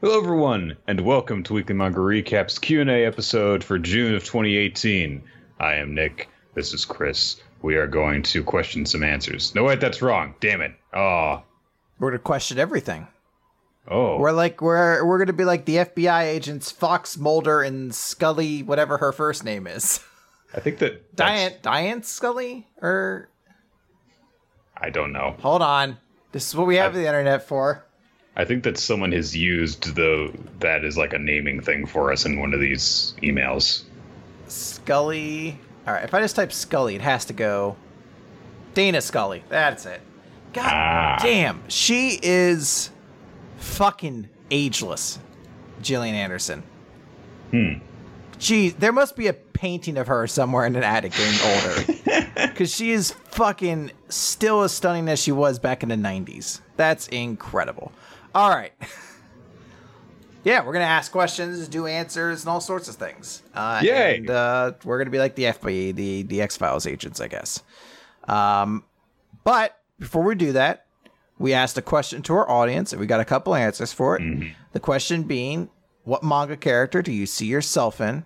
Hello, everyone, and welcome to Weekly Manga Recap's Q&A episode for June of 2018. I am Nick. This is Chris. We are going to question some answers. No, wait, that's wrong. Damn it. Oh, We're gonna question everything. oh. We're like we're we're gonna be like the FBI agents Fox Mulder and Scully, whatever her first name is. I think that Diane Diane Scully? Or I don't know. hold on. This is what we have the internet for. I think that someone has used the that as like a naming thing for us in one of these emails. Scully. Alright, if I just type Scully, it has to go Dana Scully. That's it. God Ah. damn. She is fucking ageless. Gillian Anderson. Hmm. Gee, there must be a painting of her somewhere in an attic getting older. Because she is fucking still as stunning as she was back in the 90s. That's incredible. All right. yeah, we're going to ask questions, do answers, and all sorts of things. Uh, Yay. And uh, we're going to be like the FBI, the, the X Files agents, I guess. Um, but before we do that, we asked a question to our audience, and we got a couple answers for it. The question being, what manga character do you see yourself in?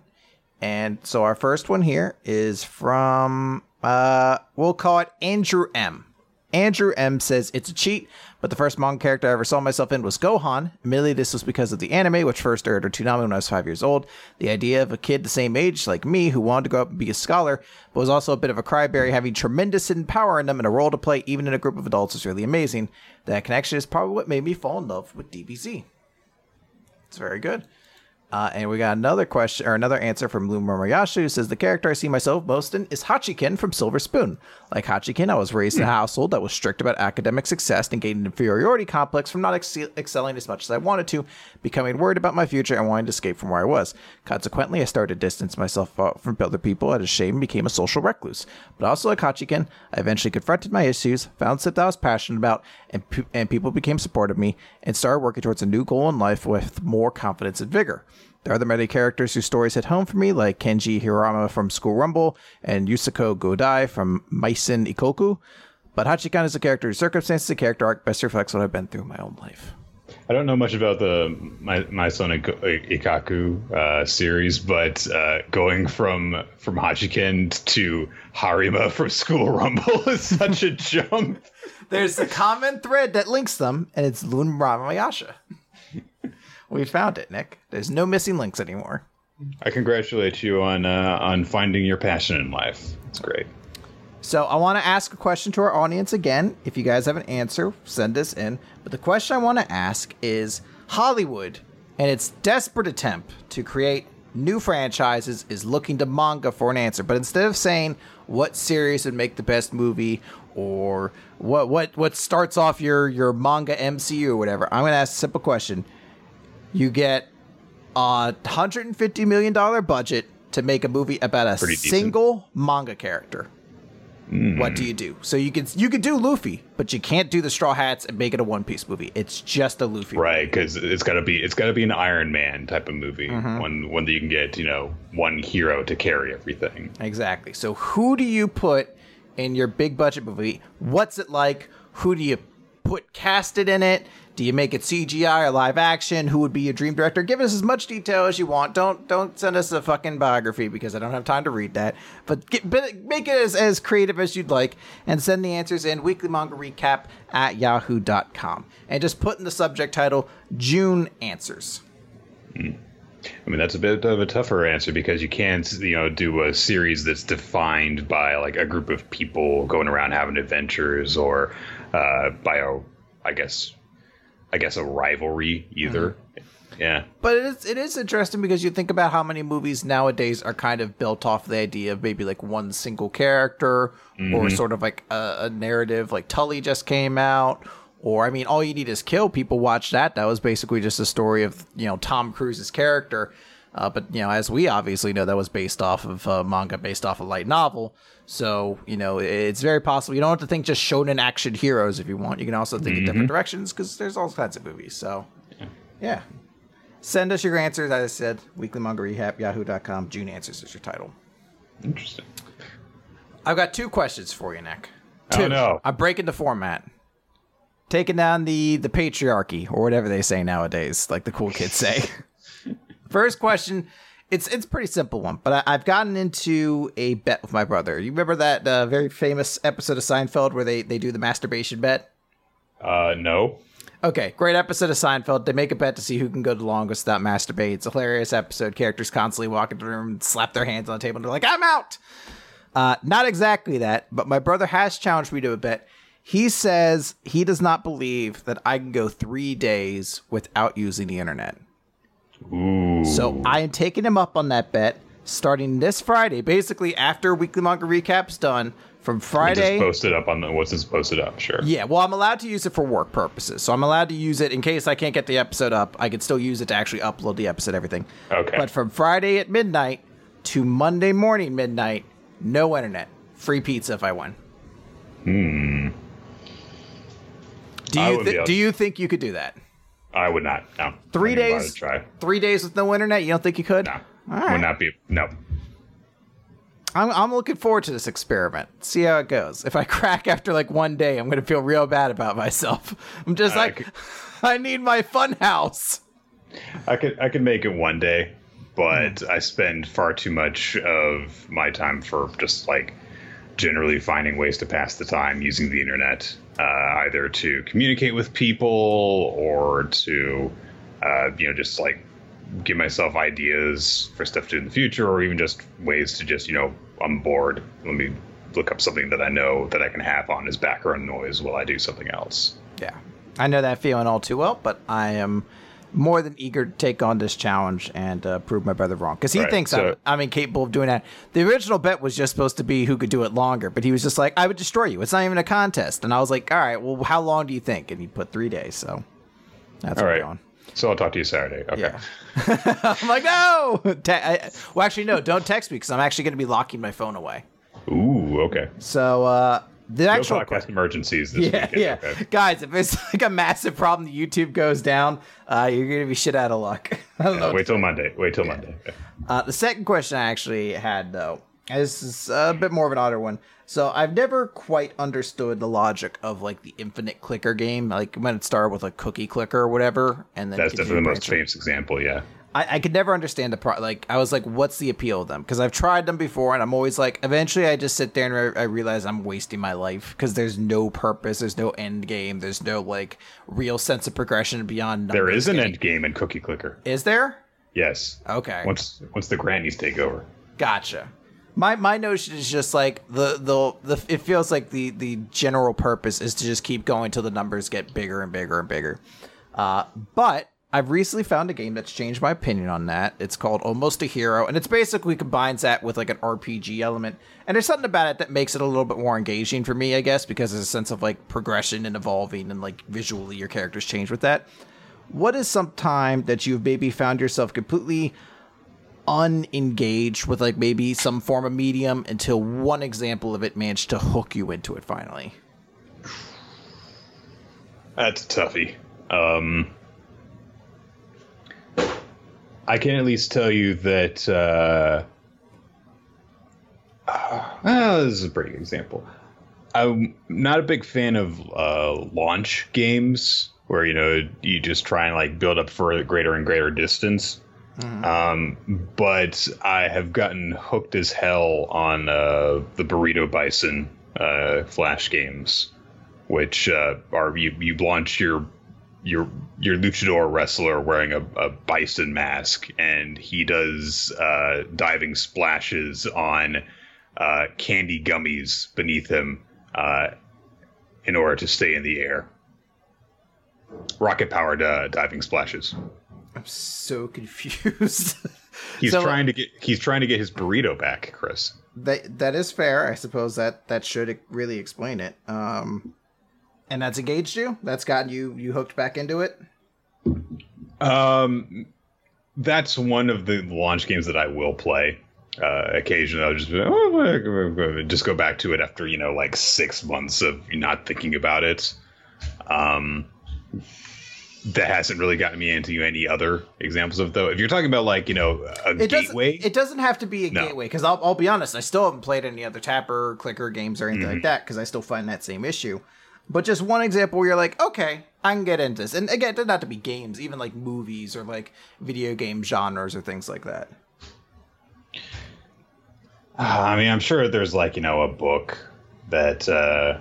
And so our first one here is from uh we'll call it Andrew M. Andrew M says it's a cheat, but the first manga character I ever saw myself in was Gohan. Admittedly, this was because of the anime, which first aired on Toonami when I was five years old. The idea of a kid the same age like me who wanted to grow up and be a scholar, but was also a bit of a cryberry, having tremendous hidden power in them and a role to play even in a group of adults is really amazing. That connection is probably what made me fall in love with DBZ. It's very good. Uh, and we got another question or another answer from Lou who says the character I see myself most in is Hachiken from Silver Spoon. Like Hachiken, I was raised in a household that was strict about academic success and gained an inferiority complex from not ex- excelling as much as I wanted to, becoming worried about my future and wanting to escape from where I was. Consequently, I started to distance myself from other people out of shame and became a social recluse. But also like Hachiken, I eventually confronted my issues, found stuff that I was passionate about, and, pe- and people became supportive of me and started working towards a new goal in life with more confidence and vigor. There are the many characters whose stories hit home for me, like Kenji Harima from School Rumble and Yusaku Godai from Maison Ikkoku. But Hachiken is a character whose circumstances and character arc best reflects what I've been through in my own life. I don't know much about the my my son Ik- Ikaku uh, series, but uh, going from from Hachiken to Harima from School Rumble is such a jump. There's a common thread that links them, and it's Lun Ramayasha. We found it, Nick. There's no missing links anymore. I congratulate you on uh, on finding your passion in life. It's great. So I want to ask a question to our audience again. If you guys have an answer, send us in. But the question I want to ask is Hollywood and its desperate attempt to create new franchises is looking to manga for an answer. But instead of saying what series would make the best movie or what what what starts off your your manga MCU or whatever, I'm going to ask a simple question. You get a $150 million budget to make a movie about a Pretty decent. single manga character what do you do? So you can you could do Luffy, but you can't do the Straw Hats and make it a One Piece movie. It's just a Luffy. Right, because it's got to be it's got to be an Iron Man type of movie, Mm-hmm. one one that you can get you know one hero to carry everything. Exactly. So who do you put in your big budget movie? What's it like? Who do you put casted in it? Do you make it CGI or live action? Who would be your dream director? Give us as much detail as you want. Don't don't send us a fucking biography because I don't have time to read that. But, get, but make it as, as creative as you'd like and send the answers in weekly manga recap at yahoo.com. And just put in the subject title June Answers. I mean, that's a bit of a tougher answer because you can't, you know, do a series that's defined by like a group of people going around having adventures or uh, by a, I guess, I guess a rivalry either. Yeah, But it is it is interesting because you think about how many movies nowadays are kind of built off the idea of maybe like one single character or sort of like a, a narrative. Like Tully just came out, or I mean, all you need is kill. People watch that. That was basically just a story of you know Tom Cruise's character. Uh, but you know, as we obviously know, that was based off of uh, manga, based off a light novel. So you know, it's very possible. You don't have to think just shonen action heroes if you want. You can also think in different mm-hmm. directions because there's all kinds of movies. So yeah. Send us your answers. As I said, weekly manga recap, yahoo.com. June answers is your title. interesting. I've got two questions for you, Nick. Oh, Two. no. I'm breaking the format. taking down the the patriarchy or whatever they say nowadays, like the cool kids say. First question. It's it's a pretty simple one, but I, have gotten into a bet with my brother. You remember that uh, very famous episode of Seinfeld where they, they do the masturbation bet? Uh, no. Okay, great episode of Seinfeld. They make a bet to see who can go the longest without masturbating. It's a hilarious episode. Characters constantly walk into the room, slap their hands on the table, and they're like, "I'm out." Uh, not exactly that, but my brother has challenged me to a bet. He says he does not believe that I can go three days without using the internet. Ooh. So I am taking him up on that bet starting this Friday, basically after Weekly Manga Recap's done. From Friday, just post it up on the what's this posted up? Sure. Yeah, well, I'm allowed to use it for work purposes, so I'm allowed to use it in case I can't get the episode up. I can still use it to actually upload the episode, everything. Okay. But from Friday at midnight to Monday morning midnight, no internet, free pizza if I win. Hmm. Do you th- do you think you could do that? I would not. No. Three days. Try. Three days with no internet. You don't think you could? No. Would not be. No. I'm, I'm looking forward to this experiment. See how it goes. If I crack after like one day, I'm going to feel real bad about myself. I'm just uh, like, I, could, I need my fun house. I could I could make it one day, but mm. I spend far too much of my time for just like generally finding ways to pass the time using the internet, uh, either to communicate with people or to, uh, you know, just like give myself ideas for stuff to do in the future, or even just ways to just, you know, I'm bored. Let me look up something that I know that I can have on as background noise while I do something else. Yeah, I know that feeling all too well, but I am more than eager to take on this challenge and uh, prove my brother wrong because he right, thinks so, I'm, I'm incapable of doing that. The original bet was just supposed to be who could do it longer, but he was just like, "I would destroy you. It's not even a contest." And I was like, "All right, well, how long do you think?" And he put three days. So that's all right. So I'll talk to you Saturday. Okay. Yeah. I'm like, no. Te- I, well, actually, no. Don't text me because I'm actually going to be locking my phone away. Ooh, okay. So uh, the actual podcast emergencies this yeah, weekend. Yeah, okay. guys, if it's like a massive problem, the YouTube goes down, uh, you're gonna be shit out of luck. yeah, wait till Monday. Wait till yeah. Monday. Okay. Uh, the second question I actually had though, this is a bit more of an odder one. So I've never quite understood the logic of like the infinite clicker game, like when it started with a cookie clicker or whatever, and then that's definitely the most famous example. Yeah. I, I could never understand the pro. Like I was like, what's the appeal of them? Because I've tried them before, and I'm always like, eventually I just sit there and re- I realize I'm wasting my life because there's no purpose, there's no end game, there's no like real sense of progression beyond. There is an end game in Cookie Clicker. Is there? Yes. Okay. Once once the grannies take over. Gotcha. My my notion is just like the the the it feels like the the general purpose is to just keep going till the numbers get bigger and bigger and bigger. Uh, but I've recently found a game that's changed my opinion on that. It's called Almost a Hero, and it's basically combines that with like an RPG element. And there's something about it that makes it a little bit more engaging for me, I guess, because there's a sense of like progression and evolving, and like visually your characters change with that. What is some time that you've maybe found yourself completely unengaged with like maybe some form of medium until one example of it managed to hook you into it finally? That's a toughie. Um I can at least tell you that. Uh, uh, this is a pretty good example. I'm not a big fan of uh, launch games where you know you just try and like build up for a greater and greater distance. Mm-hmm. Um, but I have gotten hooked as hell on uh, the Burrito Bison uh, flash games, which uh, are you you launch your your your luchador wrestler wearing a, a bison mask, and he does uh, diving splashes on uh, candy gummies beneath him uh, in order to stay in the air. Rocket powered uh, diving splashes. I'm so confused. he's so, trying to get he's trying to get his burrito back, Chris. That that is fair. I suppose that that should really explain it. Um, and that's engaged you. That's gotten you you hooked back into it. Um, that's one of the launch games that I will play. Uh, occasionally, I'll just oh, just go back to it after you know like six months of not thinking about it. Um, that hasn't really gotten me into any other examples of though. If you're talking about like you know a it gateway, doesn't, it doesn't have to be a no. gateway because I'll, I'll be honest, I still haven't played any other tapper clicker games or anything mm-hmm. like that because I still find that same issue. But just one example where you're like, okay, I can get into this. And again, it have to be games, even like movies or like video game genres or things like that. Uh, I mean, I'm sure there's like you know a book that uh,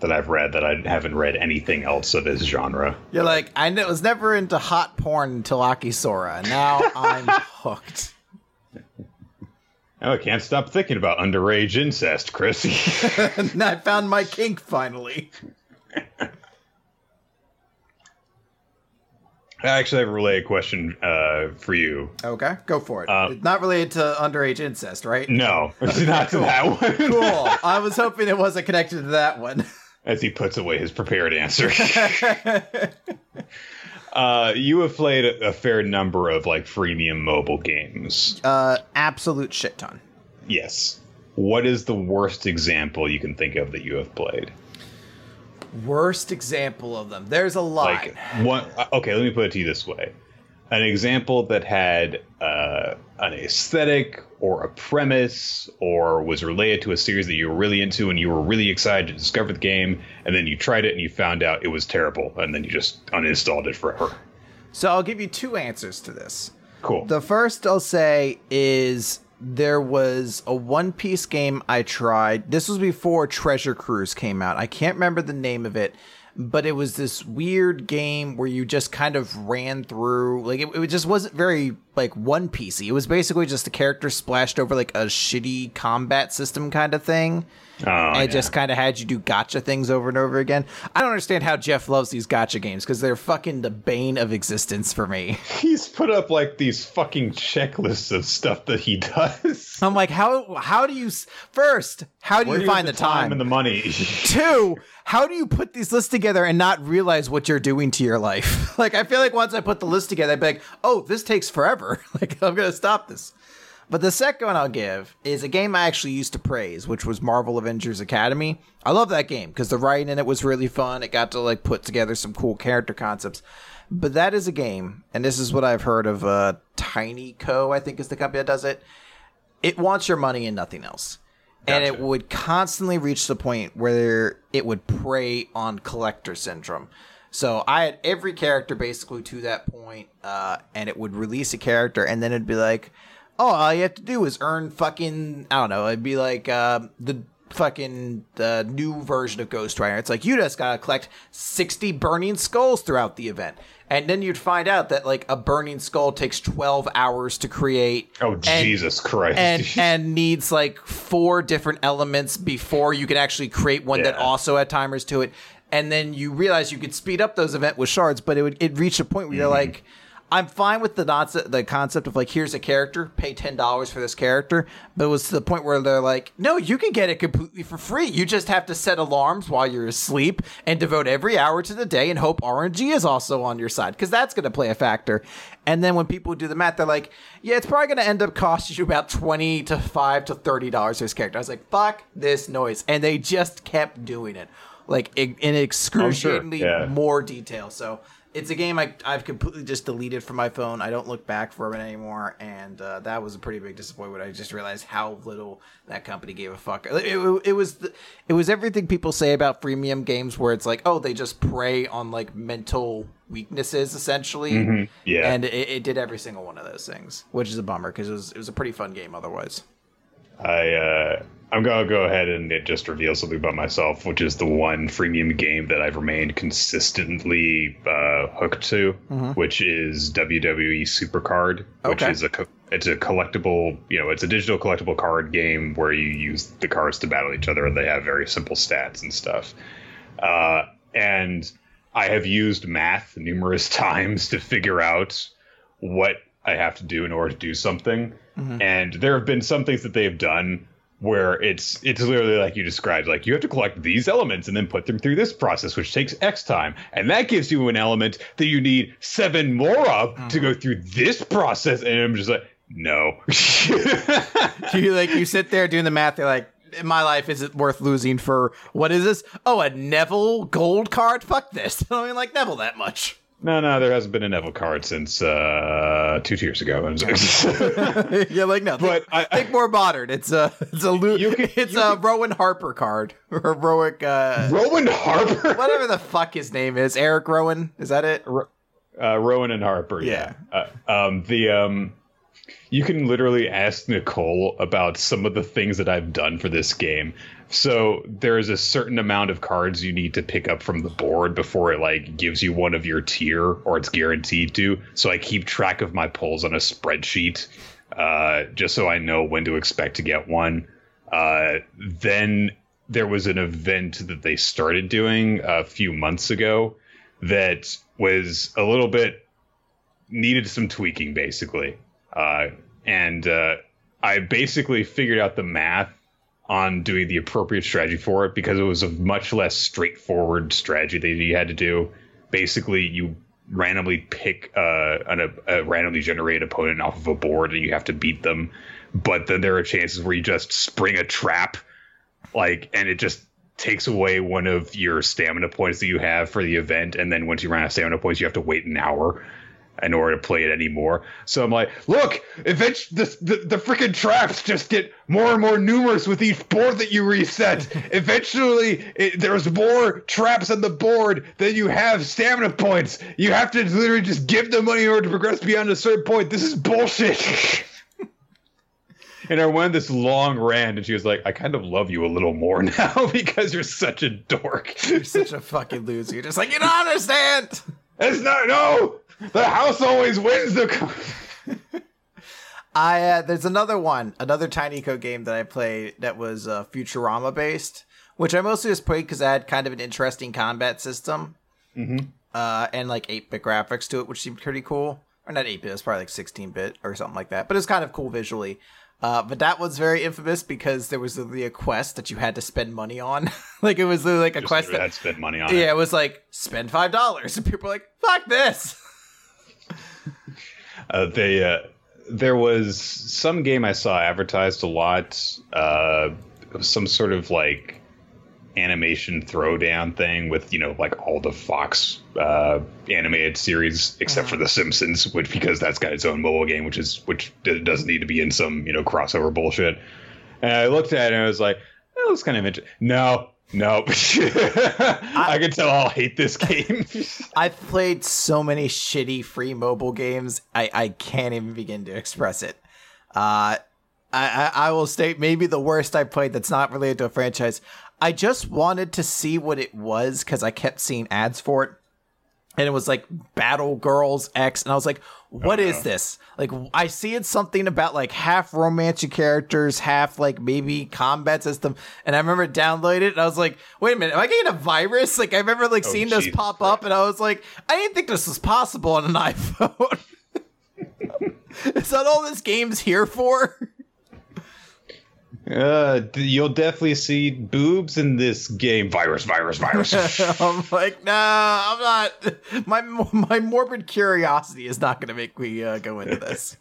that I've read that I haven't read anything else of this genre. You're like, I was never into hot porn until Akisora, and now I'm hooked. Oh, I can't stop thinking about underage incest, Chris. I found my kink finally. I actually have a related question uh, for you. Okay, go for it. Um, it's not related to underage incest, right? No, it's not to that one. cool. I was hoping it wasn't connected to that one. As he puts away his prepared answer. uh, you have played a, a, fair number of like freemium mobile games. Uh, absolute shit ton. Yes. What is the worst example you can think of that you have played? Worst example of them. There's a lot. Like one. Uh, okay, let me put it to you this way: an example that had uh, an aesthetic or a premise or was related to a series that you were really into and you were really excited to discover the game, and then you tried it and you found out it was terrible, and then you just uninstalled it forever. So I'll give you two answers to this. Cool. The first I'll say is there was a One Piece game I tried. This was before Treasure Cruise came out. I can't remember the name of it, but it was this weird game where you just kind of ran through like it, it just wasn't very like one piecey. It was basically just the character splashed over like a shitty combat system kind of thing. Oh, and it yeah. just kind of had you do gotcha things over and over again. I don't understand how Jeff loves these gotcha games because they're fucking the bane of existence for me. He's put up like these fucking checklists of stuff that he does. I'm like, how how do you first? How do Where you find the, the time? time and the money? Two, how do you put these lists together and not realize what you're doing to your life? like, I feel like once I put the list together, I'd be like, oh, this takes forever. like, I'm gonna stop this. But the second one I'll give is a game I actually used to praise, which was Marvel Avengers Academy. I love that game because the writing in it was really fun. It got to like put together some cool character concepts. But that is a game, and this is what I've heard of uh, tinyCo, I think is the company that does it. It wants your money and nothing else. Gotcha. And it would constantly reach the point where it would prey on collector syndrome. So I had every character basically to that point, uh, and it would release a character, and then it'd be like, oh, all you have to do is earn fucking I don't know. It'd be like uh, the fucking the new version of Ghost Rider. It's like you just gotta collect sixty burning skulls throughout the event. And then you'd find out that like a burning skull takes twelve hours to create. Oh and, Jesus Christ! And and needs like four different elements before you can actually create one yeah. that also had timers to it. And then you realize you could speed up those event with shards, but it would it reached a point where mm-hmm. you're like I'm fine with the the concept of like, here's a character, pay ten dollars for this character, but it was to the point where they're like, no, you can get it completely for free. You just have to set alarms while you're asleep and devote every hour to the day and hope RNG is also on your side because that's going to play a factor. And then when people do the math, they're like, yeah, it's probably going to end up costing you about twenty to five to thirty dollars for this character. I was like, fuck this noise, and they just kept doing it, like in excruciatingly oh, sure. yeah. more detail. So it's a game I, I've completely just deleted from my phone. I don't look back for it anymore, and uh, that was a pretty big disappointment. I just realized how little that company gave a fuck. It, it, it was the, it was everything people say about freemium games, where it's like, oh, they just prey on like mental weaknesses essentially. Mm-hmm. Yeah, and it, it, did every single one of those things, which is a bummer because it was it was a pretty fun game otherwise. I uh, I'm gonna go ahead and it just reveals something about myself, which is the one freemium game that I've remained consistently uh, hooked to, mm-hmm. which is WWE Supercard, which okay. is a co- it's a collectible, you know, it's a digital collectible card game where you use the cards to battle each other, and they have very simple stats and stuff. Uh, and I have used math numerous times to figure out what I have to do in order to do something. Mm-hmm. And there have been some things that they've done where it's it's literally like you described like you have to collect these elements and then put them through this process which takes x time. And that gives you an element that you need seven more of mm-hmm. to go through this process. And i'm just like no. You like you sit there doing the math you're like in my life is it worth losing for what is this? Oh a neville gold card fuck this. I don't even like neville that much No, no, there hasn't been a Neville card since uh, two years ago. yeah, like no, but think, I, think more modern. It's a it's a Lu- can, it's a can, Rowan Harper card or Rowick. Uh, Rowan Harper, whatever the fuck his name is, Eric Rowan. Is that it? Uh, Rowan and Harper. Yeah. yeah. Uh, um, the um, you can literally ask Nicole about some of the things that I've done for this game. So there is a certain amount of cards you need to pick up from the board before it like gives you one of your tier or it's guaranteed to. So I keep track of my pulls on a spreadsheet, uh, just so I know when to expect to get one. Uh, then there was an event that they started doing a few months ago that was a little bit needed some tweaking basically. Uh, and uh, I basically figured out the math on doing the appropriate strategy for it because it was a much less straightforward strategy that you had to do. Basically, you randomly pick uh, a randomly generated opponent off of a board and you have to beat them. But then there are chances where you just spring a trap, like, and it just takes away one of your stamina points that you have for the event. And then once you run out of stamina points, you have to wait an hour in order to play it anymore. So I'm like, look, eventually the the, the freaking traps just get more and more numerous with each board that you reset. eventually, it, there's more traps on the board than you have stamina points. You have to literally just give them money in order to progress beyond a certain point. This is bullshit. and I went this long rant, and she was like, "I kind of love you a little more now because you're such a dork. You're such a fucking loser. You're just like you don't understand." It's not no the house always wins the. I uh, there's another one, another tinyco game that I played that was uh, Futurama based, which I mostly just played because I had kind of an interesting combat system, mm-hmm. uh, and like eight bit graphics to it, which seemed pretty cool. Or not eight bit, it's probably like sixteen bit or something like that. But it's kind of cool visually. Uh, but that was very infamous because there was the, a quest that you had to spend money on. like it was like a Just quest that had to spend money on. Yeah, it. it was like spend five dollars, and people were like, "Fuck this." uh, they uh, there was some game I saw advertised a lot. Uh, some sort of like animation throwdown thing with you know like all the Fox uh, animated series except for uh-huh. The Simpsons, which because that's got its own mobile game, which is which doesn't need to be in some you know crossover bullshit. And I looked at it and I was like, that looks kind of interesting. No, Nope. I, I can tell I'll hate this game. I've played so many shitty free mobile games. I, I can't even begin to express it. Uh, I, I will state maybe the worst I played that's not related to a franchise. I just wanted to see what it was because I kept seeing ads for it and it was like Battle Girls X, and I was like, "What oh, is no. this?" Like, I see it's something about like half romantic characters, half like maybe combat system, and I remember downloaded it, and I was like, "Wait a minute, am I getting a virus?" Like, I remember like oh, seeing Jesus pop Christ. up, and I was like, "I didn't think this was possible on an iPhone." is that all this game's here for? Uh, you'll definitely see boobs in this game. Virus, virus, virus. I'm like, nah, I'm not. My my morbid curiosity is not going to make me uh, go into this.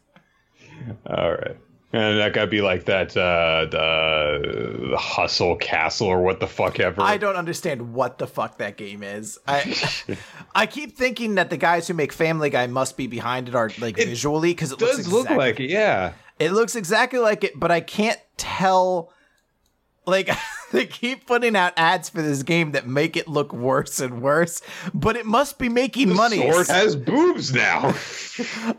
All right. And that gotta be like that uh, the, Hustle Castle or what the fuck ever. I don't understand what the fuck that game is. I I keep thinking that the guys who make Family Guy must be behind it are like it visually because it does looks exactly, look like it. Yeah, it looks exactly like it, but I can't tell. Like they keep putting out ads for this game that make it look worse and worse, but it must be making the money. Sword has boobs now.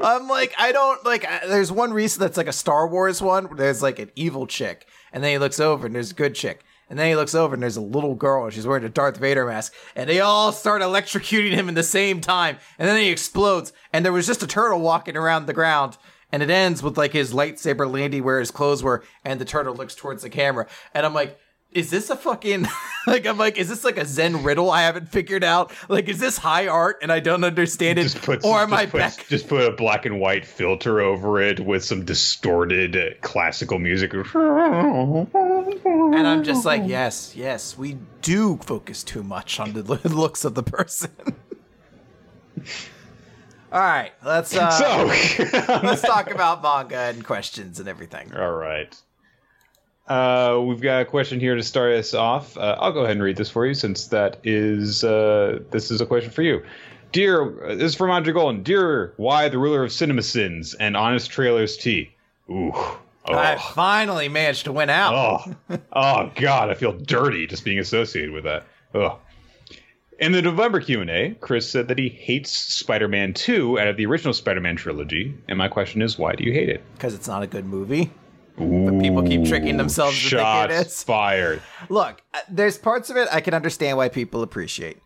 I'm like, I don't like. There's one recent that's like a Star Wars one. There's like an evil chick, and then he looks over and there's a good chick. And then he looks over and there's a little girl and she's wearing a Darth Vader mask. And they all start electrocuting him in the same time. And then he explodes. And there was just a turtle walking around the ground and it ends with like his lightsaber landing where his clothes were, and the turtle looks towards the camera, and I'm like. Is this a fucking like I'm like is this like a Zen riddle I haven't figured out? Like is this high art and I don't understand it? Just put, or am I back? Just put a black and white filter over it with some distorted classical music. And I'm just like, yes, yes, we do focus too much on the looks of the person. All right, let's uh, so let's talk about manga and questions and everything. All right. Uh, we've got a question here to start us off. Uh, I'll go ahead and read this for you since that is uh, this is a question for you. Dear, uh, this is from Andre Golden. Dear, why the ruler of cinema sins and honest trailers tea. Ooh. Oh. I finally managed to win out. Oh, oh God! I feel dirty just being associated with that. Oh. In the November Q and A, Chris said that he hates Spider-Man 2 out of the original Spider-Man trilogy, and my question is, why do you hate it? Because it's not a good movie. Ooh, But people keep tricking themselves think it shots is. fired. Look, uh, there's parts of it I can understand why people appreciate.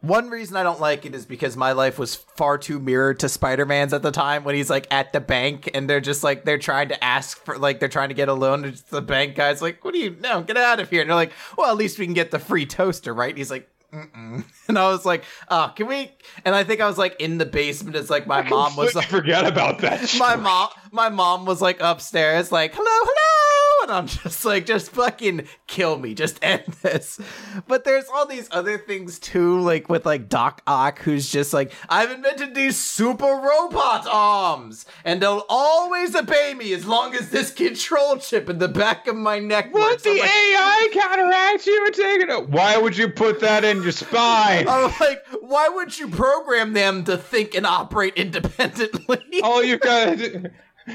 One reason I don't like it is because my life was far too mirrored to Spider-Man's at the time when he's like at the bank and they're just like they're trying to ask for like they're trying to get a loan and the bank guy's like, "What do you? No, get out of here!" And they're like, "Well, at least we can get the free toaster, right?" And he's like. Mm-mm. And I was like, "Oh, can we?" And I think I was like in the basement. It's like my mom was I forgot about that. my mom my mom was like upstairs like hello hello and i'm just like just fucking kill me just end this but there's all these other things too like with like doc ock who's just like i've invented these super robot arms and they'll always obey me as long as this control chip in the back of my neck What works." the like, AI counteracts you and taking? it? Why would you put that in your spine? I'm like, why would you program them to think and operate independently? all you've got to do,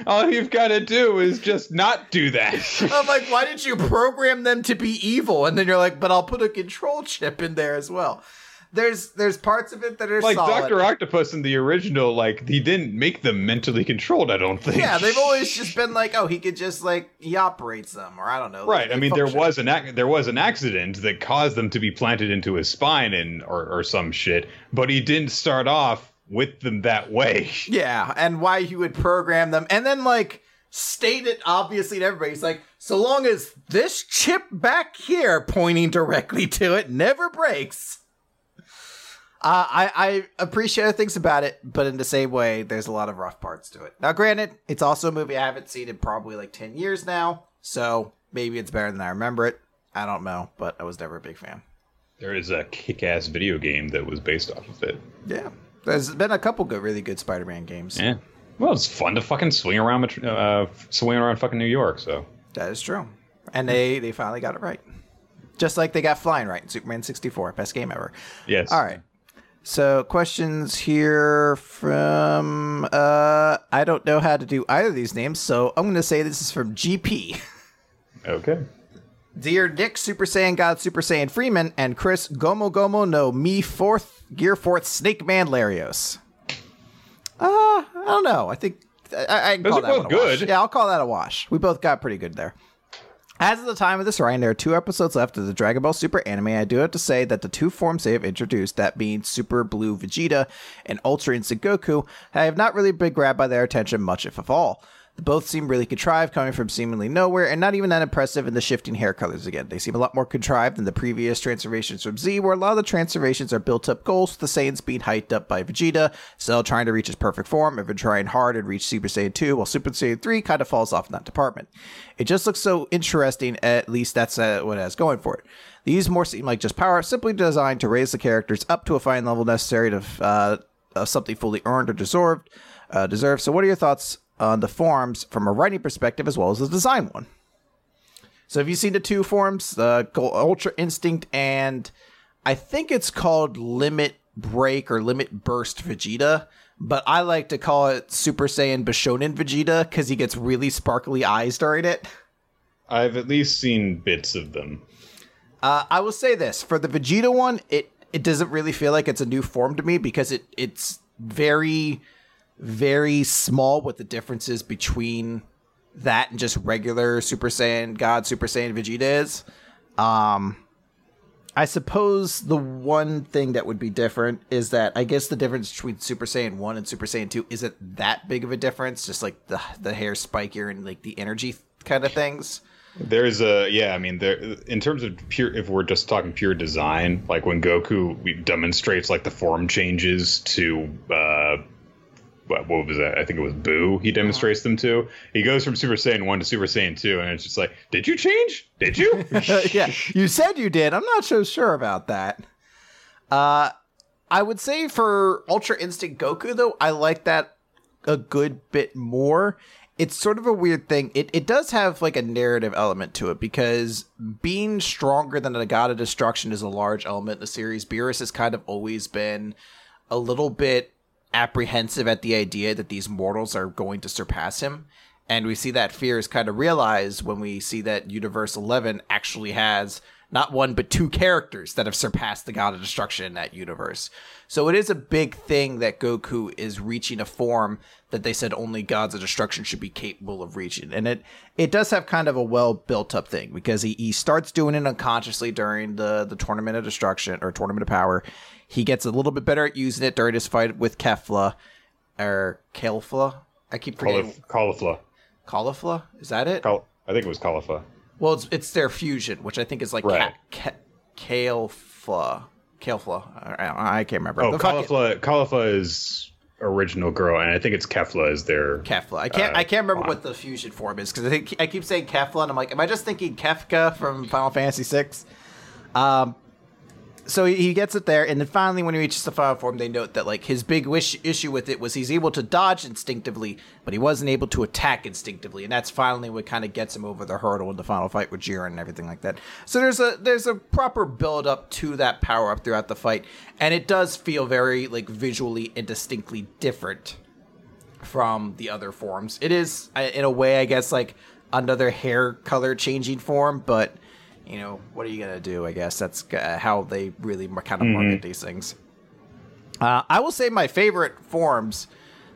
all you've got to do is just not do that. I'm like, why did you program them to be evil? And then you're like, but I'll put a control chip in there as well. There's there's parts of it that are like. Doctor Octopus in the original, like he didn't make them mentally controlled. I don't think. Yeah, they've always just been like, oh, he could just like he operates them, or I don't know. Right. like, I mean, there was an ac- there was an accident that caused them to be planted into his spine and or, or some shit, but he didn't start off with them that way. Yeah, and why he would program them, and then like state it obviously to everybody. He's like, so long as this chip back here, pointing directly to it, never breaks. Uh, I I appreciate things about it, but in the same way, there's a lot of rough parts to it. Now, granted, it's also a movie I haven't seen in probably like ten years now, so maybe it's better than I remember it. I don't know, but I was never a big fan. There is a kick-ass video game that was based off of it. Yeah, there's been a couple good, really good Spider-Man games. Yeah. Well, it's fun to fucking swing around, uh, swing around fucking New York. So That is true. And they they finally got it right. Just like they got flying right Superman 64, best game ever. yes. All right. So questions here from uh I don't know how to do either of these names, so I'm going to say this is from GP. Okay. Dear Nick Super Saiyan God Super Saiyan Freeman and Chris Gomu Gomu no me fourth Gear Fourth Snake Man Larios. Uh, I don't know. I think I, I can call that one a wash. good. Yeah, I'll call that a wash. We both got pretty good there. As of the time of this writing, there are two episodes left of the Dragon Ball Super anime. I do have to say that the two forms they have introduced, that being Super Blue Vegeta and Ultra Instinct Goku, I have not really been grabbed by their attention much, if at all. Both seem really contrived, coming from seemingly nowhere, and not even that impressive in the shifting hair colors again. They seem a lot more contrived than the previous transformations from Z, where a lot of the transformations are built up goals, with the Saiyans being hyped up by Vegeta, Cell trying to reach his perfect form, been trying hard and reach Super Saiyan 2, while Super Saiyan 3 kind of falls off in that department. It just looks so interesting, at least that's uh, what it has going for it. These more seem like just power, simply designed to raise the characters up to a fine level necessary to uh, uh, something fully earned or deserved. Uh, deserved. So, what are your thoughts on the forms from a writing perspective as well as the design one? So, have you seen the two forms, the uh, Ultra Instinct and I think it's called Limit Break or Limit Burst Vegeta, but I like to call it Super Saiyan Bishonen Vegeta because he gets really sparkly eyes during it. I've at least seen bits of them. Uh, I will say this for the Vegeta one, it it doesn't really feel like it's a new form to me because it it's very very small what the differences between that and just regular Super Saiyan God Super Saiyan Vegeta is. Um, I suppose the one thing that would be different is that I guess the difference between Super Saiyan 1 and Super Saiyan 2 isn't that big of a difference, just like the the hair spikier and like the energy kind of things. There's a yeah, I mean, there in terms of pure, if we're just talking pure design, like when Goku demonstrates like the form changes to uh, what, what was that? I think it was Boo. He demonstrates them to. He goes from Super Saiyan one to Super Saiyan two, and it's just like, did you change? Did you? yeah, you said you did. I'm not so sure about that. Uh, I would say for Ultra Instinct Goku, though, I like that a good bit more. It's sort of a weird thing. It it does have like a narrative element to it because being stronger than a god of destruction is a large element in the series. Beerus has kind of always been a little bit apprehensive at the idea that these mortals are going to surpass him. And we see that fear is kind of realized when we see that Universe 11 actually has not one but two characters that have surpassed the God of Destruction in that universe. So it is a big thing that Goku is reaching a form that they said only gods of destruction should be capable of reaching. And it it does have kind of a well built up thing because he, he starts doing it unconsciously during the, the tournament of destruction or tournament of power. He gets a little bit better at using it during his fight with Kefla or Kalefla. I keep forgetting. Caulifla. Caulifla? Is that it? Cal- I think it was Caulifla. Well, it's it's their fusion, which I think is like Right. ca- ca- Kalefla. Kalefla. I, I can't remember. Oh. Caulifla. Caulifla is original girl, and I think it's Kefla is their. Kefla. I can't. Uh, I can't remember fine. what the fusion form is because I think I keep saying Kefla, and I'm like, am I just thinking Kefka from Final Fantasy VI? Um, so he- gets it there, and then finally, when he reaches the final form, they note that like his big wish issue with it was he's able to dodge instinctively, but he wasn't able to attack instinctively, and that's finally what kind of gets him over the hurdle in the final fight with Jiren and everything like that. So there's a there's a proper build up to that power up throughout the fight, and it does feel very like visually and distinctly different from the other forms. It is, in a way, I guess, like another hair color changing form, but you know, what are you gonna do? I guess that's uh, how they really kind of market these things. Uh, I will say my favorite forms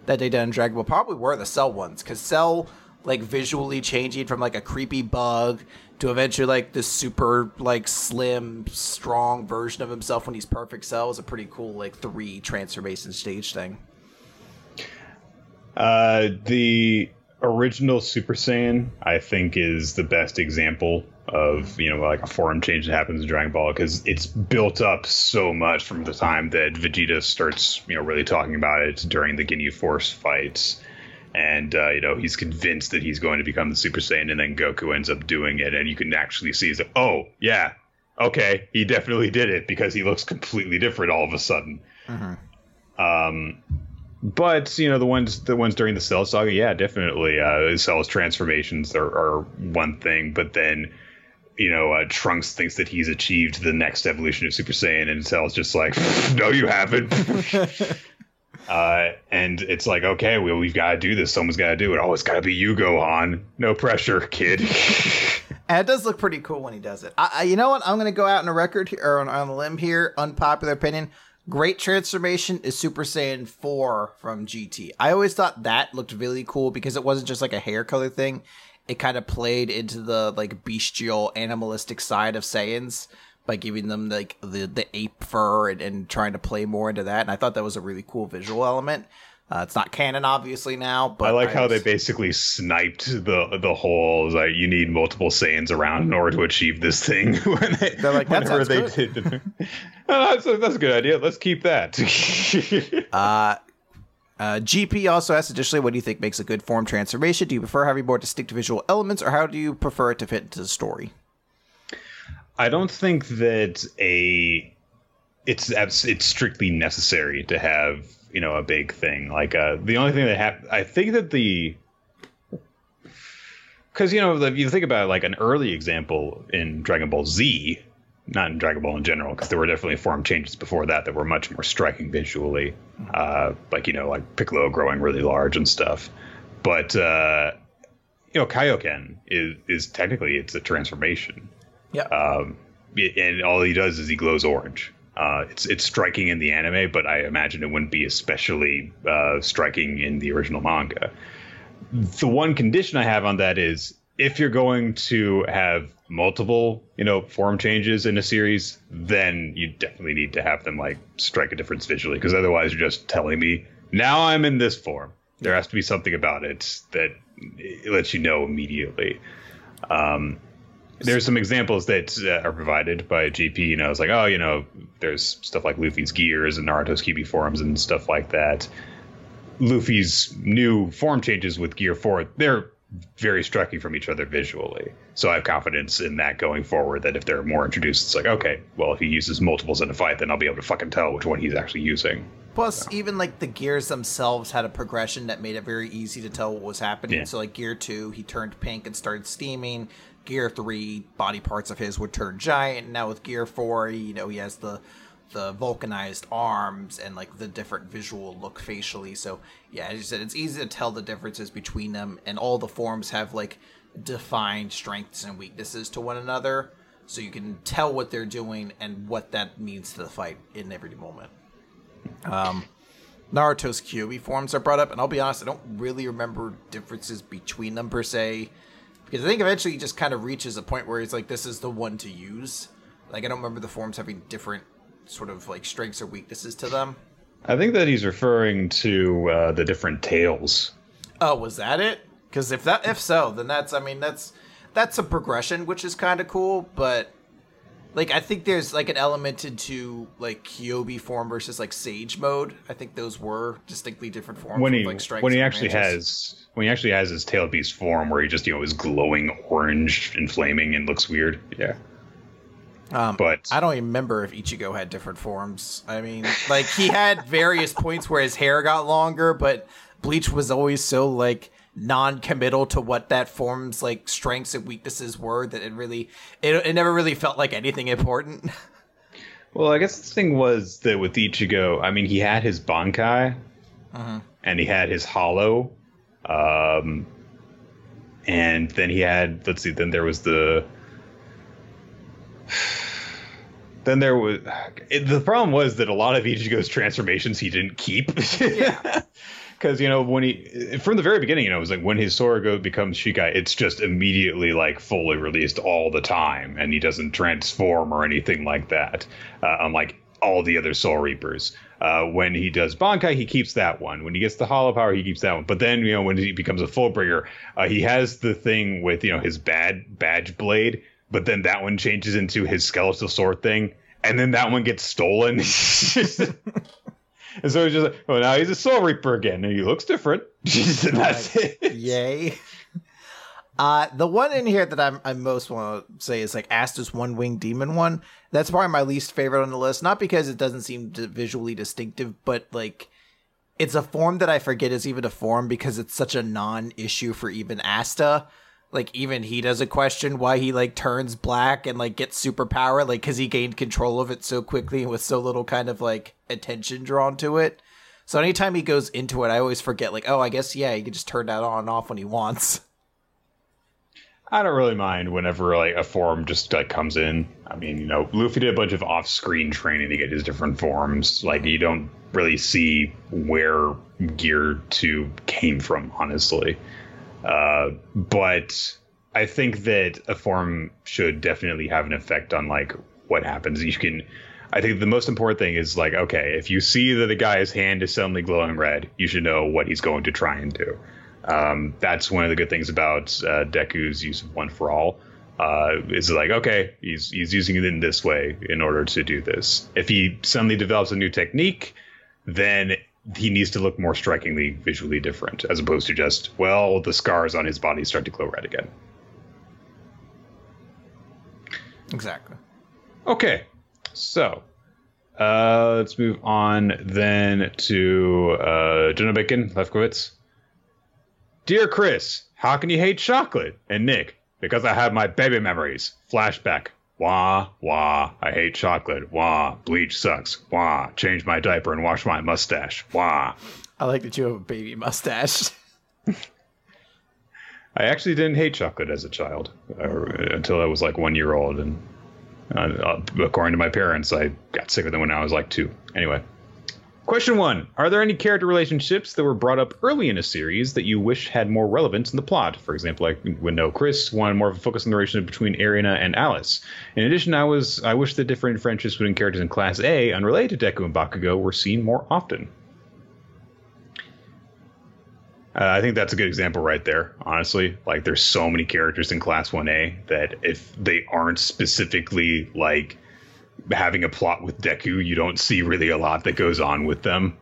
that they did in Dragon Ball probably were the Cell ones, because Cell, like visually changing from like a creepy bug to eventually like this super like slim, strong version of himself when he's perfect Cell is a pretty cool like three transformation stage thing. Uh, the original Super Saiyan, I think, is the best example of you know like a form change that happens in Dragon Ball because it's built up so much from the time that Vegeta starts you know really talking about it during the Ginyu Force fights. And uh, you know he's convinced that he's going to become the Super Saiyan, and then Goku ends up doing it, and you can actually see that. Oh yeah, okay, he definitely did it because he looks completely different all of a sudden. Um, but you know the ones the ones during the Cell saga, yeah, definitely. Uh, Cell's transformations are, are one thing, but then you know uh, Trunks thinks that he's achieved the next evolution of Super Saiyan, and Cell's just like, no, you haven't. uh, and it's like, okay, well, we've got to do this. Someone's got to do it. Oh, it's got to be you, Gohan. No pressure, kid. And it does look pretty cool when he does it. I, I, you know what? I'm going to go out on a record here, or on, on a limb here. Unpopular opinion. Great transformation is Super Saiyan 4 from GT. I always thought that looked really cool because it wasn't just like a hair color thing. It kind of played into the like bestial, animalistic side of Saiyans by giving them like the the ape fur and, and trying to play more into that. And I thought that was a really cool visual element. Uh, it's not canon, obviously now, but I like how they basically sniped the the whole like you need multiple Saiyans around in order to achieve this thing. when they, They're like, "That whenever they good." did. Oh, that's, a, that's a good idea. Let's keep that. Uh, uh, GP also asks additionally, what do you think makes a good form transformation? Do you prefer having more distinct visual elements, or how do you prefer it to fit into the story? I don't think that a it's it's strictly necessary to have you know a big thing like uh the only thing that hap- I think that the because you know if you think about like an early example in Dragon Ball Z, not in Dragon Ball in general, because there were definitely form changes before that that were much more striking visually, uh, like you know like Piccolo growing really large and stuff, but uh, you know Kaioken is is technically it's a transformation Yeah. um, and all he does is he glows orange. Uh, it's it's striking in the anime, but I imagine it wouldn't be especially uh, striking in the original manga. The one condition I have on that is if you're going to have multiple, you know, form changes in a series, then you definitely need to have them like strike a difference visually, because otherwise you're just telling me now I'm in this form. There has to be something about it that it lets you know immediately. Um, there's some examples that uh, are provided by GP. You know, it's like, oh, you know, there's stuff like Luffy's gears and Naruto's Kyuubi forms and stuff like that. Luffy's new form changes with Gear 4, they're very striking from each other visually. So I have confidence in that going forward that if they're more introduced, it's like, okay, well, if he uses multiples in a fight, then I'll be able to fucking tell which one he's actually using. Plus, even like the gears themselves had a progression that made it very easy to tell what was happening. Yeah. So, like Gear Two, he turned pink and started steaming. Gear Three, body parts of his would turn giant. Now with Gear Four, you know, he has the the vulcanized arms and like the different visual look facially. So yeah, as you said, it's easy to tell the differences between them, and all the forms have like defined strengths and weaknesses to one another. So you can tell what they're doing and what that means to the fight in every moment. Um, Naruto's Kyuubi forms are brought up, and I'll be honest, I don't really remember differences between them per se, because I think eventually he just kind of reaches a point where he's like, "This is the one to use." Like I don't remember the forms having different sort of like strengths or weaknesses to them. I think that he's referring to uh, the different tails. Oh, was that it? Because if that if so, then that's I mean that's that's a progression, which is kind of cool, but like I think there's like an element into like Kyuubi form versus like Sage mode. I think those were distinctly different forms. When he with, like, when he actually has when he actually has his tail beast form, where he just you know is glowing orange and flaming and looks weird. Yeah. Um, but I don't even remember if Ichigo had different forms. I mean, like he had various points where his hair got longer, but Bleach was always so like non-committal to what that form's like strengths and weaknesses were that it really it, it never really felt like anything important. Well, I guess the thing was that with Ichigo, I mean, he had his Bankai, uh-huh. and he had his Hollow, um, and then he had let's see, then there was the then there was it, the problem was that a lot of Ichigo's transformations he didn't keep. Yeah. Because you know when he from the very beginning, you know, it was like when his Sorogo becomes Shikai, it's just immediately like fully released all the time, and he doesn't transform or anything like that. Uh, unlike all the other Soul Reapers. Uh, when he does Bankai, he keeps that one. When he gets the Hollow Power, he keeps that one. But then, you know, when he becomes a Fullbringer, uh, he has the thing with you know his bad badge blade, but then that one changes into his skeletal sword thing, and then that one gets stolen. and so it's just like, well, now he's a Soul Reaper again, and he looks different. and that's it. Yay. Uh, the one in here that I'm, I most want to say is like Asta's one winged demon one. That's probably my least favorite on the list. Not because it doesn't seem visually distinctive, but like it's a form that I forget is even a form because it's such a non issue for even Asta like even he doesn't question why he like turns black and like gets superpower like because he gained control of it so quickly and with so little kind of like attention drawn to it. So anytime he goes into it i always forget like oh i guess yeah he can just turn that on and off when he wants. I don't really mind whenever like a form just like comes in. I mean you know luffy did a bunch of off-screen training to get his different forms. Like you don't really see where gear 2 came from honestly uh, but I think that a form should definitely have an effect on like what happens. You can. I think the most important thing is like, okay, if you see that a guy's hand is suddenly glowing red, you should know what he's going to try and do. Um, that's one of the good things about uh, Deku's use of One for All. Uh, is like, okay, he's he's using it in this way in order to do this. If he suddenly develops a new technique, then he needs to look more strikingly visually different as opposed to just well the scars on his body start to glow red again exactly okay so uh, let's move on then to uh, Jenna Bacon, Lefkowitz. Dear Chris, how can you hate chocolate? And Nick, because I have my baby memories. Flashback. Wah, wah, I hate chocolate. Wah, bleach sucks. Wah, change my diaper and wash my mustache. Wah. I like that you have a baby mustache. I actually didn't hate chocolate as a child uh, until I was like one year old. And uh, according to my parents, I got sick of them when I was like two. Anyway. Question one Are there any character relationships that were brought up early in a series that you wish had more relevance in the plot? For example, I would know Chris wanted more of a focus on the relationship between Erina and Alice. In addition, I was I wish the different friendships between characters in Class A, unrelated to Deku and Bakugo, were seen more often. Uh, I think that's a good example right there. Honestly, like there's so many characters in Class 1A that if they aren't specifically like having a plot with Deku, you don't see really a lot that goes on with them.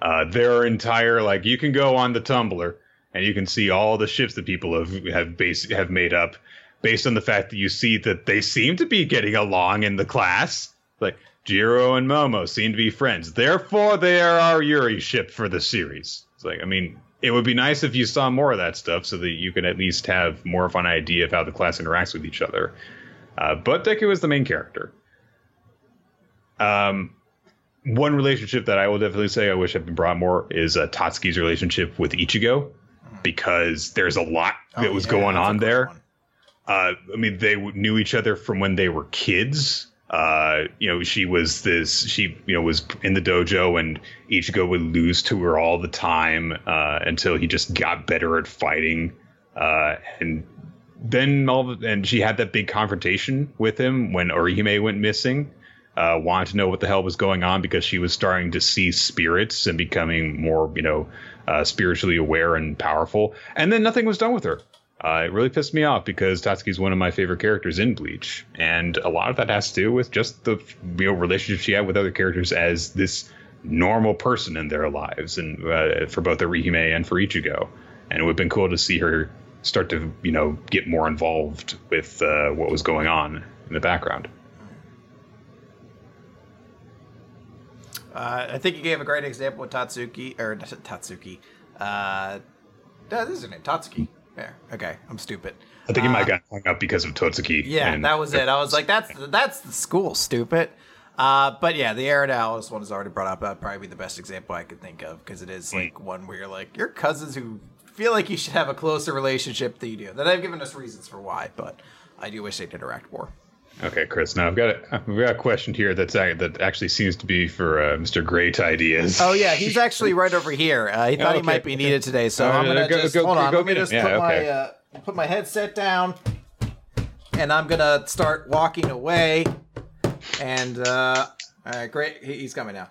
Uh, their entire like you can go on the Tumblr and you can see all the ships that people have have base have made up based on the fact that you see that they seem to be getting along in the class. Like Jiro and Momo seem to be friends. Therefore, they are our Yuri ship for the series. It's like I mean, it would be nice if you saw more of that stuff so that you can at least have more of an idea of how the class interacts with each other. Uh, but Deku is the main character. Um, one relationship that I will definitely say I wish had been brought more is uh, Tatsuki's relationship with Ichigo, because there's a lot that Oh, was yeah, going on there. Uh, I mean, they knew each other from when they were kids. Uh, you know, she was this. She, you know, was in the dojo, and Ichigo would lose to her all the time uh, until he just got better at fighting. Uh, and then all, of, and she had that big confrontation with him when Orihime went missing. Uh, wanted to know what the hell was going on because she was starting to see spirits and becoming more, you know, uh, spiritually aware and powerful. And then nothing was done with her. Uh, it really pissed me off because Tatsuki's one of my favorite characters in Bleach, and a lot of that has to do with just the you know relationship she had with other characters as this normal person in their lives, and uh, for both Orihime and for Ichigo. And it would have been cool to see her start to you know get more involved with uh, what was going on in the background. Uh, I think you gave a great example with Tatsuki or Tatsuki. Uh, no, this is her name, Tatsuki. There. Okay, I'm stupid. I think he might have gotten hung up because of Totsuki. Yeah, and- that was it. I was like, that's that's the school, stupid. Uh, but yeah, the Erina Alice one is already brought up. That'd probably be the best example I could think of because it is like one where you're like, your cousins who feel like you should have a closer relationship than you do. That I've given us reasons for why, but I do wish they'd interact more. Okay, Chris. Now I've got a, I've got a question here that's that actually seems to be for uh, Mr. Great Ideas. Oh yeah, he's actually right over here. Uh, he thought he Okay, might be okay. needed today, so Uh, I'm gonna go- just go- hold on. go Let me just Yeah, put okay. my uh, put my headset down, and I'm gonna start walking away. And uh, all right, great. He- He's coming now.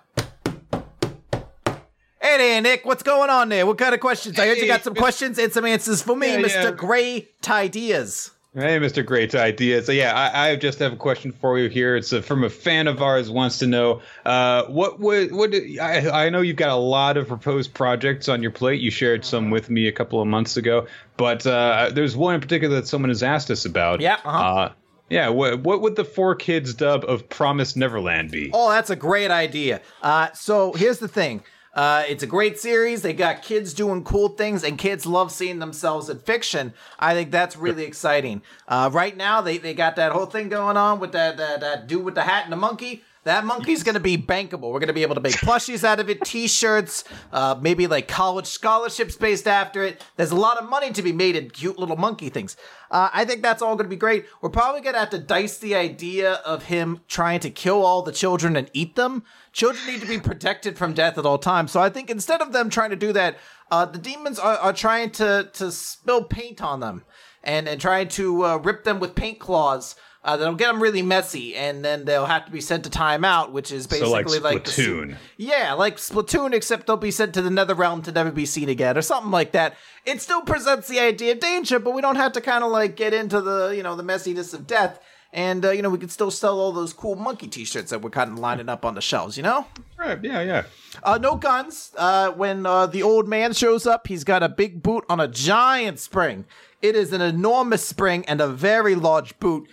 Hey there, Nick. What's going on there? What kind of questions? I heard you got some questions and some answers for me, Yeah, Mr. yeah. Great Ideas. Hey, Mr. Great Ideas. So yeah, I, I just have a question for you here. It's uh from a fan of ours wants to know uh, what would what I, I know you've got a lot of proposed projects on your plate. You shared some with me a couple of months ago, but uh, there's one in particular that someone has asked us about. Yeah, uh-huh. Uh, yeah. What what would the four kids dub of Promise Neverland be? Oh, that's a great idea. Uh, so here's the thing. Uh, it's a great series. They got kids doing cool things, and kids love seeing themselves in fiction. I think that's really exciting. Uh, right now, they, they got that whole thing going on with that, that that dude with the hat and the monkey. That monkey's gonna be bankable. We're gonna be able to make plushies out of it, T-shirts, uh, maybe like college scholarships based after it. There's a lot of money to be made in cute little monkey things. Uh, I think that's all gonna be great. We're probably gonna have to dice the idea of him trying to kill all the children and eat them. Children need to be protected from death at all times. So I think instead of them trying to do that, uh, the demons are, are trying to to spill paint on them and and trying to uh, rip them with paint claws. Uh, that'll get them really messy, and then they'll have to be sent to timeout, which is So like basically like, the yeah, like Splatoon, except they'll be sent to the Nether Realm to never be seen again, or something like that. It still presents the idea of danger, but we don't have to kind of like get into the you know the messiness of death, and uh, you know we could still sell all those cool monkey T-shirts that we're kind of lining up on the shelves. You know, Right. Yeah. Yeah. uh, no guns. Uh, when uh, the old man shows up, he's got a big boot on a giant spring. It is an enormous spring and a very large boot,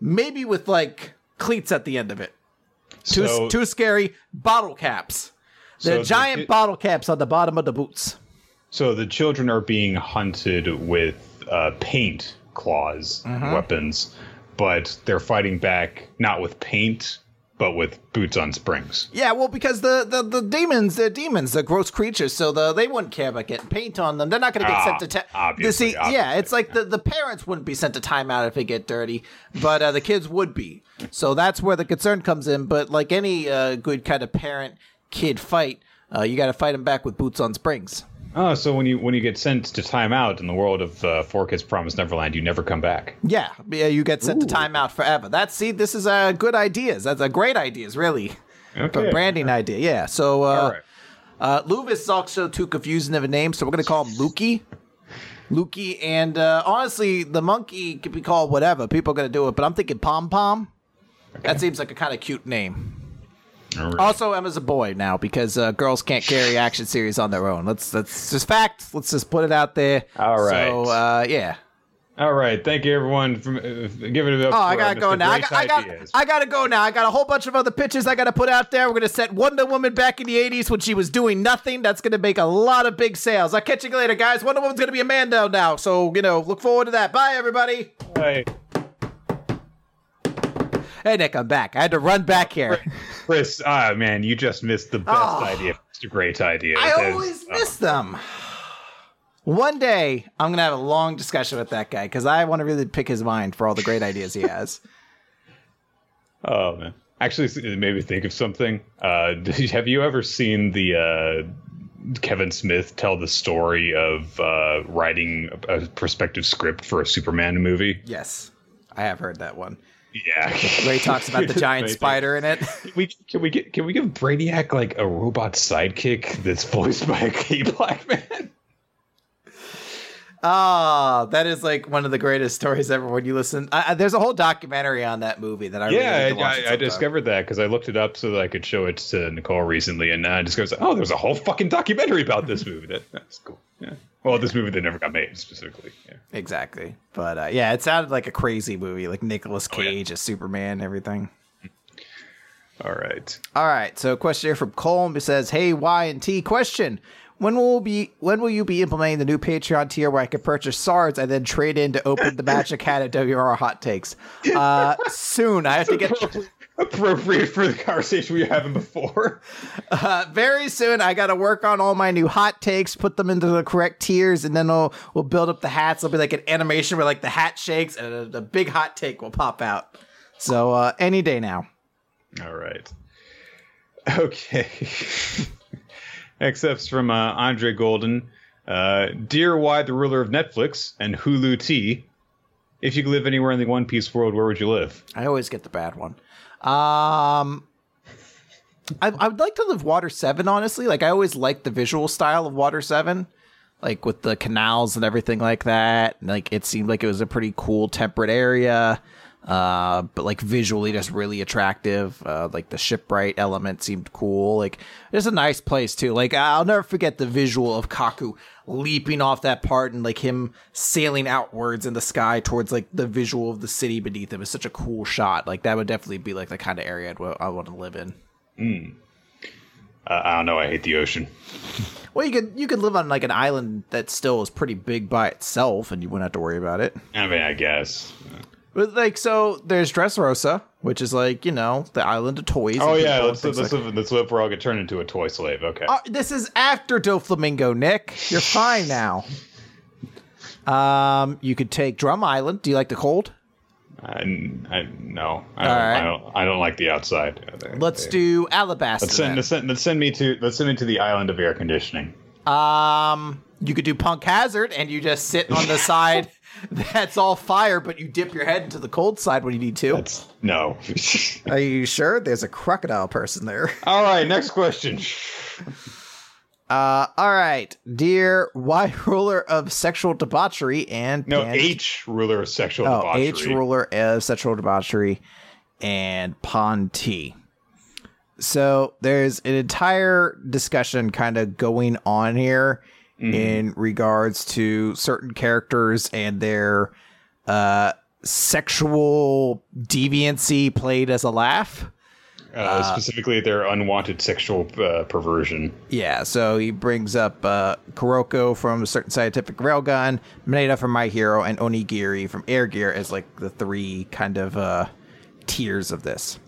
maybe with like cleats at the end of it. Too So- too scary. Bottle caps. So The the giant ki- bottle caps on the bottom of the boots. So the children are being hunted with uh, paint claws Mm-hmm. weapons, but they're fighting back not with paint, but with boots on springs. Yeah, well, because the, the, the demons, they're demons, they're gross creatures, so the they wouldn't care about getting paint on them. They're not going to get Ah, sent to ta- obviously, See, yeah, it's like the, the parents wouldn't be sent to timeout if they get dirty, but uh, the kids would be. So that's where the concern comes in. But like any uh, good kind of parent kid fight, uh, you got to fight them back with boots on springs. Oh, so when you when you get sent to timeout in the world of uh, Four Kids Promised Neverland, you never come back. Yeah, yeah, you get sent to timeout forever. That's see, this is uh, good ideas. That's a great ideas, really. Okay. A branding idea, yeah. So uh, All right. Uh, Leuvis is also too confusing of a name, so we're gonna call him Lukey. Lukey, and uh, honestly, the monkey could be called whatever. People are gonna do it, but I'm thinking Pom Pom. That seems like a kind of cute name. All right. Also, Emma's a boy now because uh, girls can't carry action series on their own. Let's that's just fact. Let's just put it out there. All right. So uh, yeah. All right. Thank you, everyone, for uh, giving it up. Oh, I for, uh, gotta go now. I got, I, got, I gotta go now. I got a whole bunch of other pictures I gotta put out there. We're gonna set Wonder Woman back in the '80s when she was doing nothing. That's gonna make a lot of big sales. I'll catch you later, guys. Wonder Woman's gonna be a man down now, so you know, look forward to that. Bye, everybody. Bye. Hey Nick, I'm back. I had to run back here. Chris, ah man, you just missed the best Oh. idea. It's a great idea. I There's- always uh, miss them. One day, I'm gonna have a long discussion with that guy because I want to really pick his mind for all the great ideas he has. Oh man, actually, it made me think of something. Uh, did have you ever seen the uh, Kevin Smith tell the story of uh, writing a, a prospective script for a Superman movie? Yes, I have heard that one. Yeah, Where he talks about the giant spider in it. We can we get can we give Brainiac like a robot sidekick that's voiced by a gay black man? Ah, that is like one of the greatest stories ever. When you listen, I, I- there's a whole documentary on that movie that I really yeah, watch I, I, I some time. discovered that because I looked it up so that I could show it to Nicole recently, and I discovered oh, there's a whole fucking documentary about this movie. That, that's cool. Yeah. Well, this movie that never got made specifically. Yeah. Exactly, but uh, yeah, it sounded like a crazy movie, like Nicolas Oh, yeah. Cage as Superman, and everything. All right. All right, so question here from Colm it says, "Hey Y and T question: When will be when will you be implementing the new Patreon tier where I can purchase SARS and then trade in to open the Magic Hat at WR Hot Takes? Uh, soon. I have to get appropriate for the conversation we were having before. uh, very soon. I got to work on all my new hot takes, put them into the correct tiers, and then we'll we'll build up the hats. It'll be like an animation where like the hat shakes and a, the big hot take will pop out. So uh, any day now. All right. Okay. Excepts from uh, Andre Golden. Uh, Dear Why the Ruler of Netflix and Hulu T. If you could live anywhere in the One Piece world, where would you live? I always get the bad one. Um, I, I would like to live Water Seven. Honestly, like I always liked the visual style of Water Seven, like with the canals and everything like that. Like it seemed like it was a pretty cool temperate area, uh, but like visually just really attractive. Uh, like the shipwright element seemed cool. Like it's a nice place too. Like I'll never forget the visual of Kaku leaping off that part and like him sailing outwards in the sky towards like the visual of the city beneath him. It's such a cool shot. Like that would definitely be like the kind of area I'd, I want to live in. Uh, I don't know. I hate the ocean. Well, you could you could live on like an island that still is pretty big by itself, and you wouldn't have to worry about it. I mean, I guess. But like, so there's Dressrosa, which is like you know the island of toys. Oh yeah, let's things let's like- live, let's live where I'll get turned into a toy slave. Okay. Uh, this is after Doflamingo, Nick. You're fine now. Um, you could take Drum Island. Do you like the cold? I, I no, I don't, right. I don't. I don't like the outside. Let's do Alabasta. Let's send, let's send let's send me to let's send me to the island of air conditioning. Um, you could do Punk Hazard, and you just sit on the side that's all fire, but you dip your head into the cold side when you need to. That's no. Are you sure? There's a crocodile person there. All right, next question. Uh, all right, dear Y ruler of sexual debauchery and No, Pan- H ruler of sexual oh debauchery. H ruler of sexual debauchery and Pon T. So there's an entire discussion kind of going on here in regards to certain characters and their uh, sexual deviancy played as a laugh. uh, specifically their unwanted sexual uh, perversion. Yeah, so he brings up uh, Kuroko from a certain scientific railgun, Mineta from My Hero, and Onigiri from Air Gear as like the three kind of uh, tiers of this.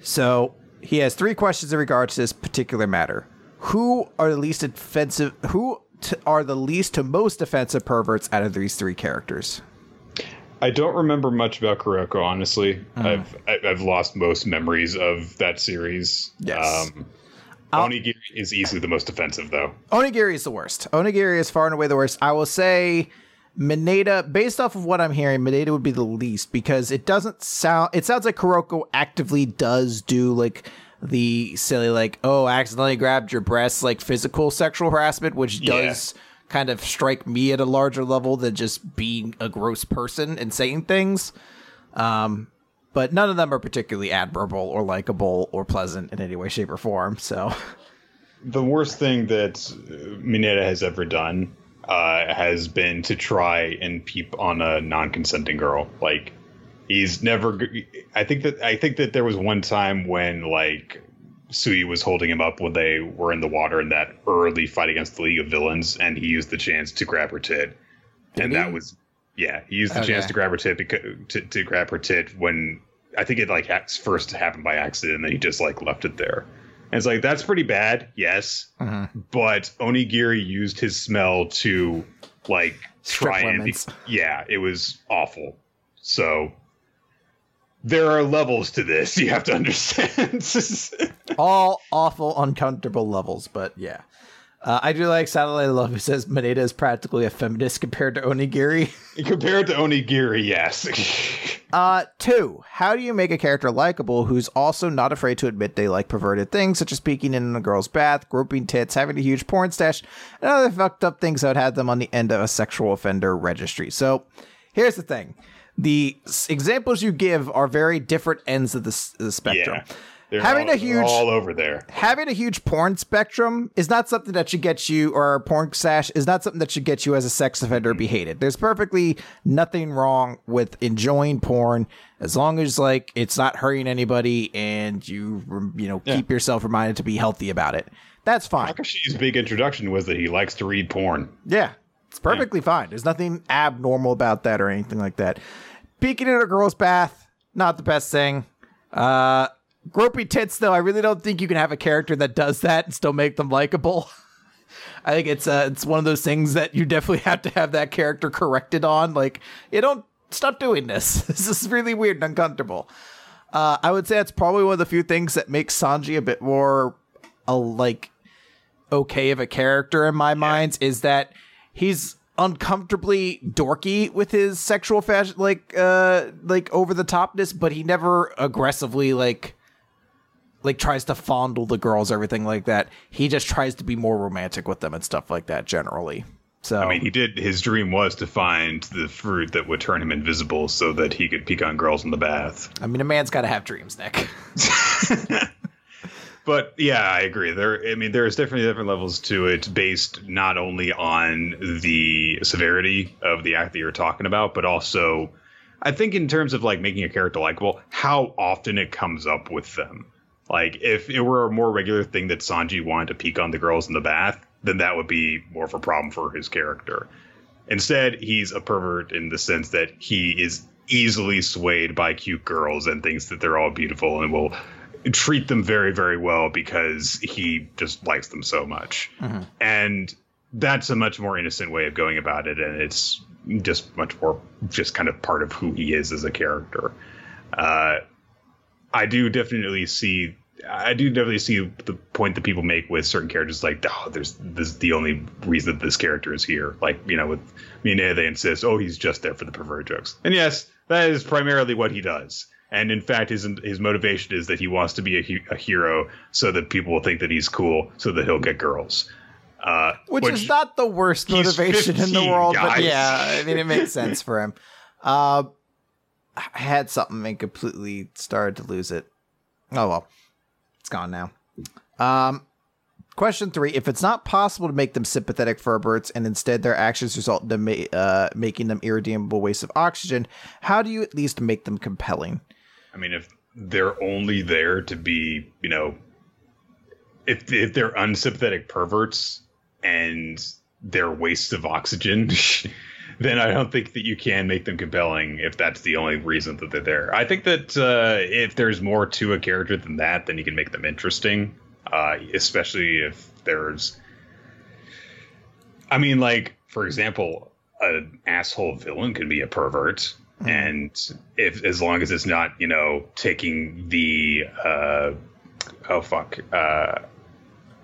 So he has three questions in regards to this particular matter. Who are the least offensive? Who t- are the least to most offensive perverts out of these three characters? I don't remember much about Kuroko, honestly. Uh-huh. I've I've lost most memories of that series. Yes. Um, Onigiri is easily the most offensive, though. Onigiri is the worst. Onigiri is far and away the worst. I will say Mineta, based off of what I'm hearing, Mineta would be the least because it doesn't sound it sounds like Kuroko actively does do like the silly like, oh, accidentally grabbed your breasts like physical sexual harassment, which Yeah. does kind of strike me at a larger level than just being a gross person and saying things. Um but none of them are particularly admirable or likable or pleasant in any way, shape, or form. So The worst thing that uh, Mineta has ever done uh, has been to try and peep on a non-consenting girl. Like he's never. I think that I think that there was one time when like Sui was holding him up when they were in the water in that early fight against the League of Villains, and he used the chance to grab her tit, and he? that was yeah, he used the Okay. chance to grab her tit because to, to grab her tit when I think it like first happened by accident, and then he just like left it there. And it's like that's pretty bad, yes. Mm-hmm. But Onigiri used his smell to like Strip try lemons. and be, yeah, it was awful. So there are levels to this. You have to understand. All awful, uncomfortable levels, but yeah. Uh, I do like Satellite Love who says Maeda is practically a feminist compared to Onigiri. compared to Onigiri, yes. uh, two, how do you make a character likable who's also not afraid to admit they like perverted things, such as peeking in a girl's bath, groping tits, having a huge porn stash, and other fucked up things that would have them on the end of a sexual offender registry? So here's the thing the examples you give are very different ends of the, the spectrum. Yeah. They're having all, a huge all over there. Having a huge porn spectrum is not something that should get you, or porn sash is not something that should get you as a sex offender be hated. There's perfectly nothing wrong with enjoying porn as long as like it's not hurting anybody and you you know yeah. keep yourself reminded to be healthy about it. That's fine. Takashi's big introduction was that he likes to read porn. Yeah, it's perfectly yeah. fine. There's nothing abnormal about that or anything like that. Peeking in a girl's bath, not the best thing. Uh, Gropey tits, though, I really don't think you can have a character that does that and still make them likable. I think it's uh, it's one of those things that you definitely have to have that character corrected on. Like, you don't stop doing this. This is really weird and uncomfortable. Uh, I would say that's probably one of the few things that makes Sanji a bit more, a like, okay of a character in my yeah. mind. Is that he's uncomfortably dorky with his sexual fashion, like, uh, like over the topness, but he never aggressively like like tries to fondle the girls, everything like that. He just tries to be more romantic with them and stuff like that generally. So I mean, he did. His dream was to find the fruit that would turn him invisible, so that he could peek on girls in the bath. I mean, a man's got to have dreams, Nick. but yeah, I agree. There, I mean, there's definitely different levels to it, based not only on the severity of the act that you're talking about, but also, I think in terms of like making a character likable, how often it comes up with them. Like if it were a more regular thing that Sanji wanted to peek on the girls in the bath, then that would be more of a problem for his character. Instead, he's a pervert in the sense that he is easily swayed by cute girls and thinks that they're all beautiful and will treat them very, very well because he just likes them so much. Mm-hmm. And that's a much more innocent way of going about it. And it's just much more just kind of part of who he is as a character. Uh, I do definitely see I do definitely see the point that people make with certain characters, like, oh, there's this is the only reason that this character is here. Like, you know, with Mina, they insist, oh, he's just there for the pervert jokes. And yes, that is primarily what he does. And in fact, his his motivation is that he wants to be a, a hero, so that people will think that he's cool, so that he'll get girls. Uh, which, which, is not the worst motivation 15, in the world, guys. but yeah, I mean, it makes sense for him. Uh, I had something and completely started to lose it. Oh well It's gone now. Um, question three: If it's not possible to make them sympathetic furberts, and instead their actions result in them ma- uh, making them irredeemable wastes of oxygen, how do you at least make them compelling? I mean, if they're only there to be, you know, if if they're unsympathetic perverts and they're wastes of oxygen. then I don't think that you can make them compelling if that's the only reason that they're there. I think that uh, if there's more to a character than that, then you can make them interesting, uh, especially if there's. I mean, like for example, an asshole villain can be a pervert. And if as long as it's not you know taking the uh, oh fuck. Uh,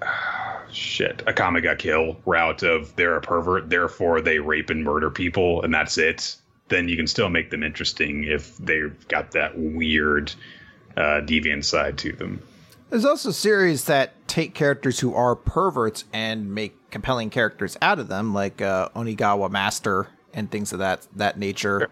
shit, Akame ga Kill route of they're a pervert, therefore they rape and murder people, and that's it, then you can still make them interesting if they've got that weird uh, deviant side to them. There's also series that take characters who are perverts and make compelling characters out of them, like uh, Onigashima Master and things of that that nature. Sure.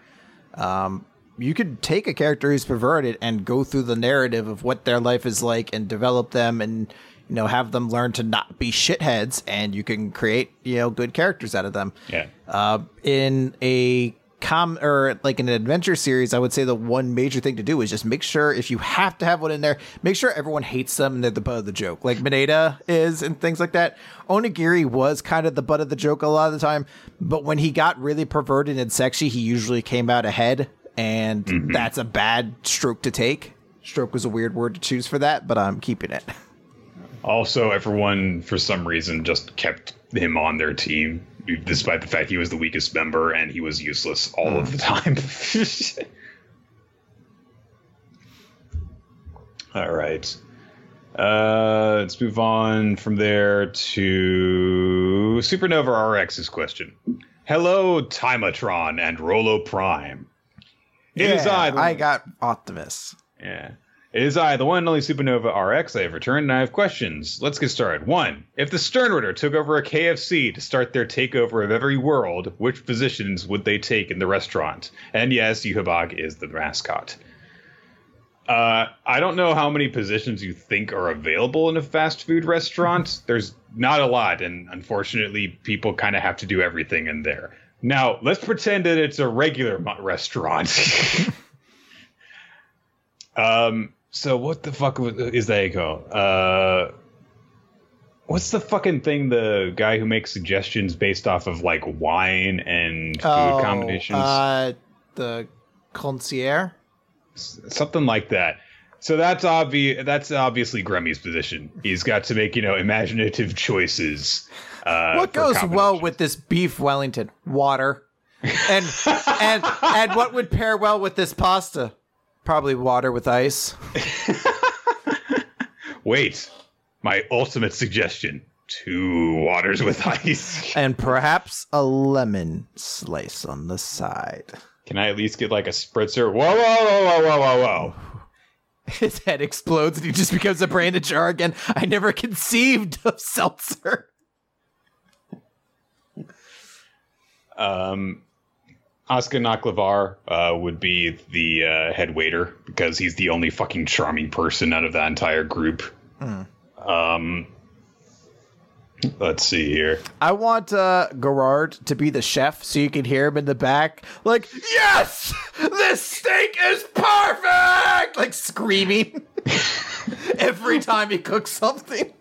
Um, you could take a character who's perverted and go through the narrative of what their life is like and develop them and you know, have them learn to not be shitheads, and you can create you know good characters out of them. Yeah. Uh, in a com or like in an adventure series, I would say the one major thing to do is just make sure if you have to have one in there, make sure everyone hates them and they're the butt of the joke, like Mineta is and things like that. Onigiri was kind of the butt of the joke a lot of the time, but when he got really perverted and sexy, he usually came out ahead and mm-hmm. that's a bad stroke to take. Stroke was a weird word to choose for that, but I'm keeping it. Also, everyone for some reason just kept him on their team, despite the fact he was the weakest member and he was useless all mm. of the time. all right. Uh, let's move on from there to Supernova RX's question. Hello, Timatron and Rolo Prime. It yeah, is I. I got Optimus. Yeah. It is I, the one and only Supernova RX. I have returned and I have questions. Let's get started. One, if the Sternritter took over a KFC to start their takeover of every world, which positions would they take in the restaurant? And yes, Yhwach is the mascot. Uh, I don't know how many positions you think are available in a fast food restaurant. There's not a lot, and unfortunately, people kind of have to do everything in there. Now, let's pretend that it's a regular restaurant. um, so what the fuck is that called? Uh, what's the fucking thing? The guy who makes suggestions based off of like wine and food oh, combinations. Uh, the concierge something like that. So that's obvious. That's obviously Gremmy's position. He's got to make you know imaginative choices. Uh, what goes well with this beef Wellington? Water. And and and what would pair well with this pasta? Probably water with ice. Wait, my ultimate suggestion: two waters with ice, and perhaps a lemon slice on the side. Can I at least get like a spritzer? Whoa, whoa, whoa, whoa, whoa, whoa, whoa. His head explodes and he just becomes a brand of jar again. I never conceived of seltzer. Um, Askin Nakk Le Vaar uh, would be the uh, head waiter because he's the only fucking charming person out of that entire group. Mm. Um, Let's see here. I want uh, Gerard to be the chef so you can hear him in the back, like, Yes! This steak is perfect! Like screaming every time he cooks something.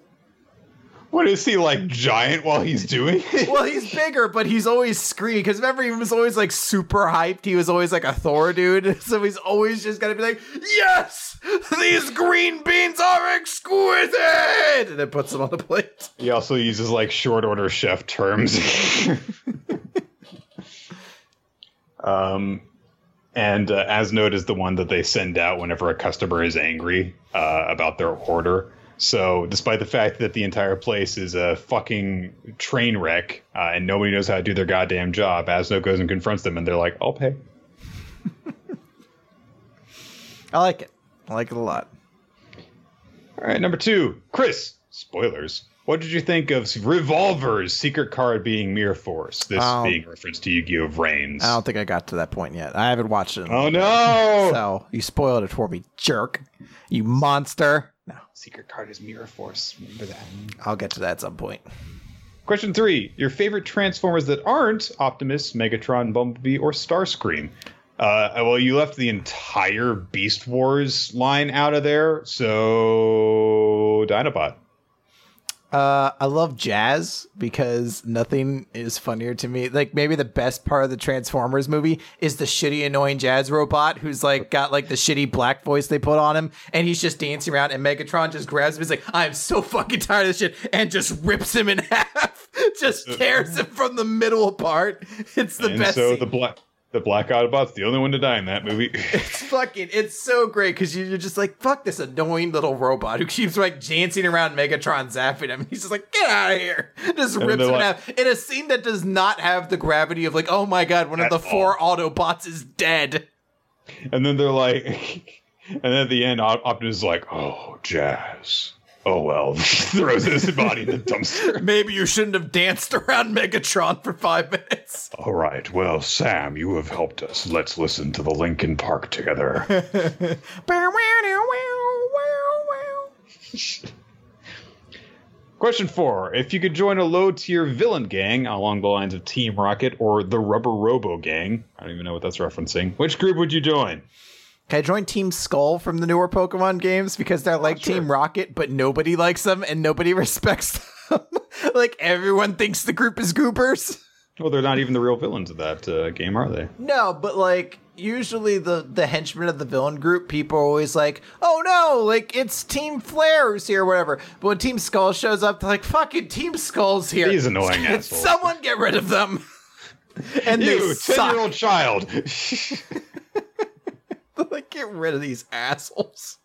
What is he like giant while he's doing it? well, he's bigger, but he's always screaming because remember he was always like super hyped. He was always like a Thor dude, so he's always just gotta be like, "Yes, these green beans are exquisite," and then puts them on the plate. He also uses like short order chef terms. um, and uh, As Nödt is the one that they send out whenever a customer is angry uh, about their order. So, despite the fact that the entire place is a fucking train wreck uh, and nobody knows how to do their goddamn job, As Nödt goes and confronts them, and they're like, "I'll pay." I like it. I like it a lot. All right, number two, Chris. Spoilers. What did you think of Revolver's secret card being Mirror Force? This being reference to Yu-Gi-Oh! Vrains. I don't think I got to that point yet. I haven't watched it. Oh no! So you spoiled it for me, jerk. You monster. No, secret card is Mirror Force. Remember that. I'll get to that at some point. Question three: Your favorite Transformers that aren't Optimus, Megatron, Bumblebee, or Starscream? Uh, well, you left the entire Beast Wars line out of there, so Dinobot. Uh, I love jazz because nothing is funnier to me. Like maybe the best part of the Transformers movie is the shitty, annoying jazz robot who's like got like the shitty black voice they put on him, and he's just dancing around, and Megatron just grabs him. He's like, "I'm so fucking tired of this shit," and just rips him in half, just tears him from the middle apart. It's the and best. So scene. the black the Black Autobot's the only one to die in that movie. it's fucking, it's so great because you're just like, fuck this annoying little robot who keeps like dancing around Megatron, zapping him. He's just like, get out of here. Just rips him like, in a scene that does not have the gravity of like, oh my god, one of the four Autobots is dead. And then they're like, and then at the end, Optimus is like, oh, Jazz oh well, throws his body in the dumpster. Maybe you shouldn't have danced around Megatron for five minutes. All right, well, Sam, you have helped us. Let's listen to the Linkin Park together. Question four: If you could join a low-tier villain gang along the lines of Team Rocket or the Rubber Robo Gang, I don't even know what that's referencing. Which group would you join? Can I join Team Skull from the newer Pokemon games because they're like sure. Team Rocket, but nobody likes them and nobody respects them? like everyone thinks the group is goopers. Well, they're not even the real villains of that uh, game, are they? No, but like usually the the henchmen of the villain group, people are always like, "Oh no, like it's Team Flare who's here, or whatever." But when Team Skull shows up, they're like, "Fucking Team Skull's here." These annoying assholes. Someone get rid of them. and You, they suck. ten-year-old child. Like, get rid of these assholes.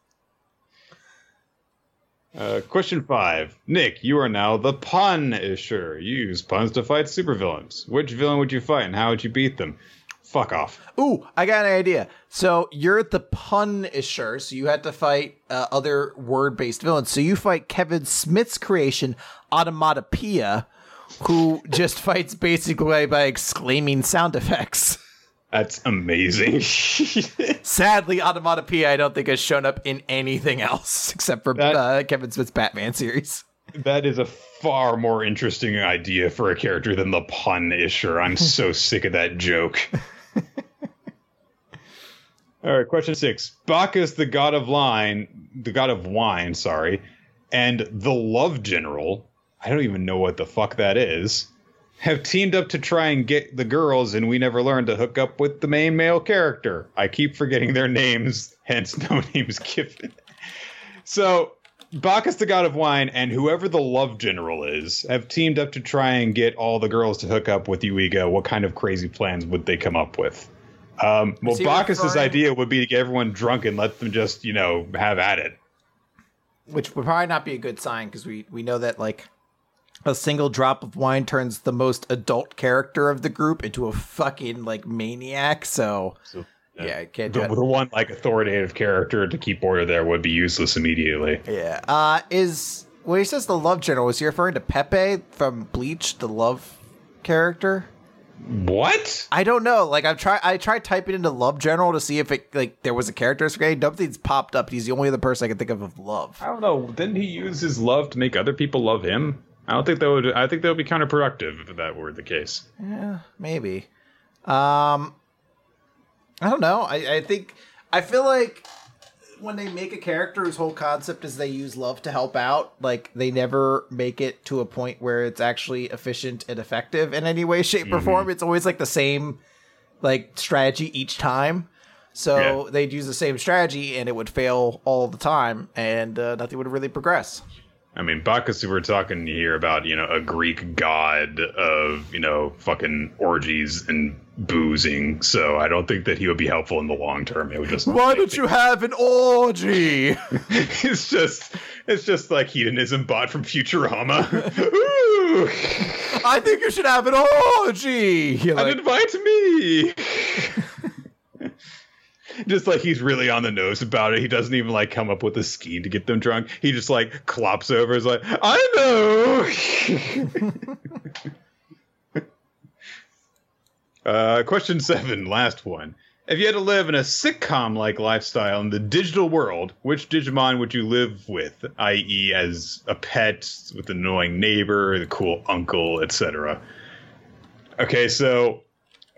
Uh, question five. Nick, you are now the pun-isher. You use puns to fight supervillains. Which villain would you fight and how would you beat them? Fuck off. Ooh, I got an idea. So you're the pun-isher, so you had to fight uh, other word-based villains. So you fight Kevin Smith's creation, Onomatopoeia, who just fights basically by exclaiming sound effects. That's amazing. Sadly, Onomatopoeia I don't think has shown up in anything else except for That- uh, Kevin Smith's Batman series. that is a far more interesting idea for a character than the pun-isher. I'm so sick of that joke. All right, question six. Bacchus, the god of line, the god of wine, sorry, and the love general, I don't even know what the fuck that is, have teamed up to try and get the girls, and we never learned to hook up with the main male character. I keep forgetting their names, hence no names given. So, Bacchus, the god of wine, and whoever the love general is, have teamed up to try and get all the girls to hook up with Uiga. What kind of crazy plans would they come up with? Um, well, Bacchus's referring- idea would be to get everyone drunk and let them just, you know, have at it. which would probably not be a good sign because we we know that like a single drop of wine turns the most adult character of the group into a fucking like maniac. So, So, yeah, I can't The, it. the one like authoritative character to keep order there would be useless immediately. Yeah. Uh, is when he says the love general, was he referring to Pepe from Bleach, the love character? What? I don't know. Like I've tried, I tried typing into love general to see if it like there was a character screen. Nothing's popped up. He's the only other person I can think of of love. I don't know. Didn't he use his love to make other people love him? I don't think that would. I think that would be counterproductive if that were the case. Yeah, maybe. Um, I don't know. I, I think I feel like when they make a character whose whole concept is they use love to help out, like they never make it to a point where it's actually efficient and effective in any way, shape, or form. It's always like the same like strategy each time. So Yeah. they'd use the same strategy and it would fail all the time, and uh, nothing would really progress. I mean, Bacchus, we're talking here about, you know, a Greek god of, you know, fucking orgies and boozing. So I don't think that he would be helpful in the long term. It would just. Why don't you have an orgy? it's just, it's just like Hedonismbot from Futurama. Ooh, I think you should have an orgy. You're and invite me. Just like he's really on the nose about it. He doesn't even like come up with a scheme to get them drunk. He just like clops over. Is like, I know. uh, question seven, last one. If you had to live in a sitcom like lifestyle in the digital world, which Digimon would you live with? I.e., as a pet, with an annoying neighbor, the cool uncle, etc. Okay, so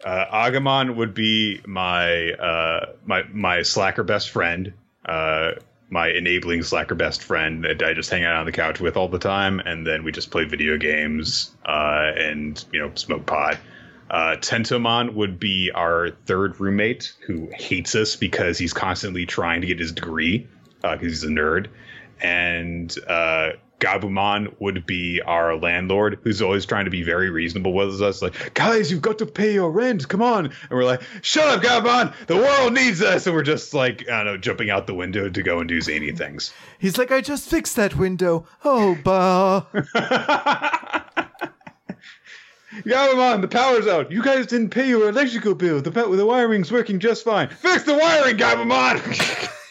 uh, Agumon would be my uh, my my slacker best friend, uh, my enabling slacker best friend that I just hang out on the couch with all the time, and then we just play video games uh, and you know smoke pot. Uh, Tentomon would be our third roommate who hates us because he's constantly trying to get his degree because he's a nerd, and Gabumon would be our landlord who's always trying to be very reasonable with us. Like, guys, you've got to pay your rent. Come on. And we're like, shut up, Gabumon. The world needs us. And we're just like, I don't know, jumping out the window to go and do zany things. He's like, I just fixed that window. Oh, bah. Gabumon, the power's out. You guys didn't pay your electrical bill. The, the wiring's working just fine. Fix the wiring, Gabumon.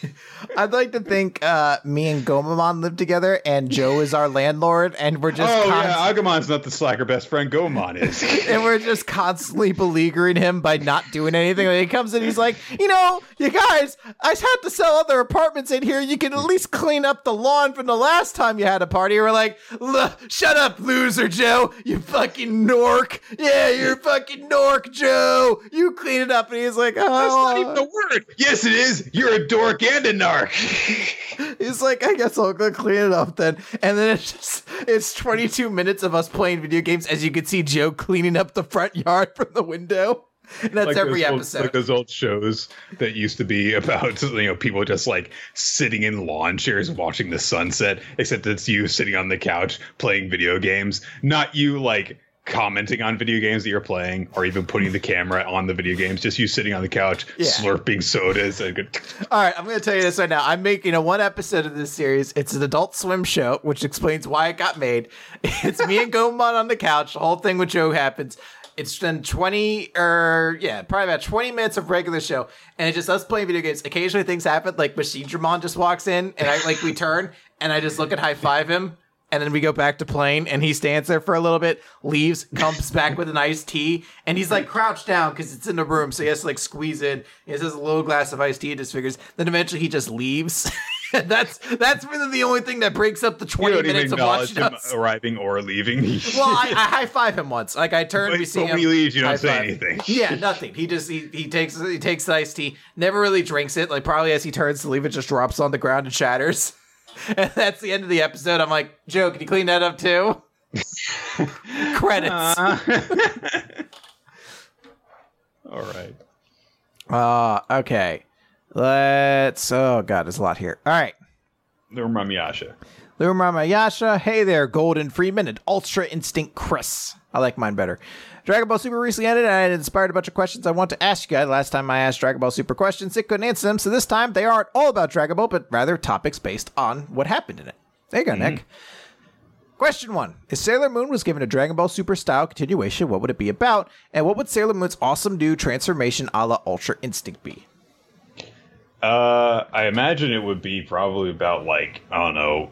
I'd like to think uh, me and Gomamon live together, and Joe is our landlord, and we're just oh, const- yeah. Agumon's not the slacker best friend. Gomamon is. and we're just constantly beleaguering him by not doing anything. When he comes in, he's like, you know, you guys, I had to sell other apartments in here. You can at least clean up the lawn from the last time you had a party. We're like, "L- shut up, loser, Joe. You fucking nork. Yeah, you're fucking nork, Joe. You clean it up. And he's like, oh. That's not even a word. Yes, it is. You're a dork and a narc. Dark. He's like, I guess I'll go clean it up then. And then it's just it's 22 minutes of us playing video games as you can see Joe cleaning up the front yard from the window. And that's like every those old- episode. like those old shows that used to be about you know people just like sitting in lawn chairs watching the sunset, except it's you sitting on the couch playing video games, not you like commenting on video games that you're playing or even putting the camera on the video games, just you sitting on the couch Yeah. slurping sodas All right, I'm going to tell you this right now. I'm making a one episode of this series. It's an adult swim show, which explains why it got made. It's me and Gomamon on the couch. The whole thing with Joe happens. It's been 20 or yeah, probably about 20 minutes of regular show, and it's just us playing video games. Occasionally things happen, like Machinedramon just walks in, and I like we turn, and I just look at high five him, and then we go back to playing, and he stands there for a little bit, leaves, comes back with an iced tea, and he's like crouched down because it's in the room, so he has to like squeeze in. He has this little glass of iced tea, and figures. Then eventually he just leaves. that's that's really the only thing that breaks up the you twenty don't even minutes of watching him us. arriving or leaving. Well, I, I high five him once. Like I turn, But- we see but him. when he leaves, you don't say high-five. anything. Yeah, nothing. He just he, he takes he takes the iced tea. Never really drinks it. Like probably as he turns to leave, it just drops on the ground and shatters. And that's the end of the episode. I'm like, Joe, can you clean that up too? Credits. All right. Uh, okay. Let's. Oh god, there's a lot here. All right. Lou Mama Yasha, hey there, Golden Freeman, and Ultra Instinct Chris. I like mine better. Dragon Ball Super recently ended, and it inspired a bunch of questions I want to ask you guys. Last time I asked Dragon Ball Super questions, it couldn't answer them, so this time they aren't all about Dragon Ball, but rather topics based on what happened in it. There you go, Nick. Question one. If Sailor Moon was given a Dragon Ball Super style continuation, what would it be about? And what would Sailor Moon's awesome new transformation a la Ultra Instinct be? Uh, I imagine it would be probably about like I don't know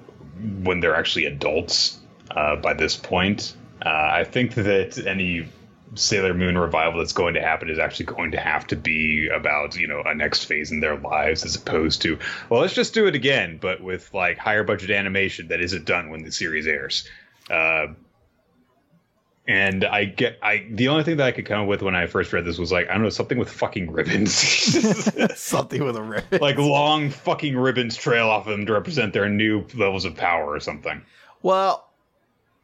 when they're actually adults. Uh, by this point, uh, I think that any Sailor Moon revival that's going to happen is actually going to have to be about you know a next phase in their lives as opposed to well let's just do it again but with like higher budget animation that isn't done when the series airs. Uh, and I get I the only thing that I could come up with when I first read this was like I don't know something with fucking ribbons. Something with a ribbon. like long fucking ribbons trail off of them to represent their new levels of power or something. Well,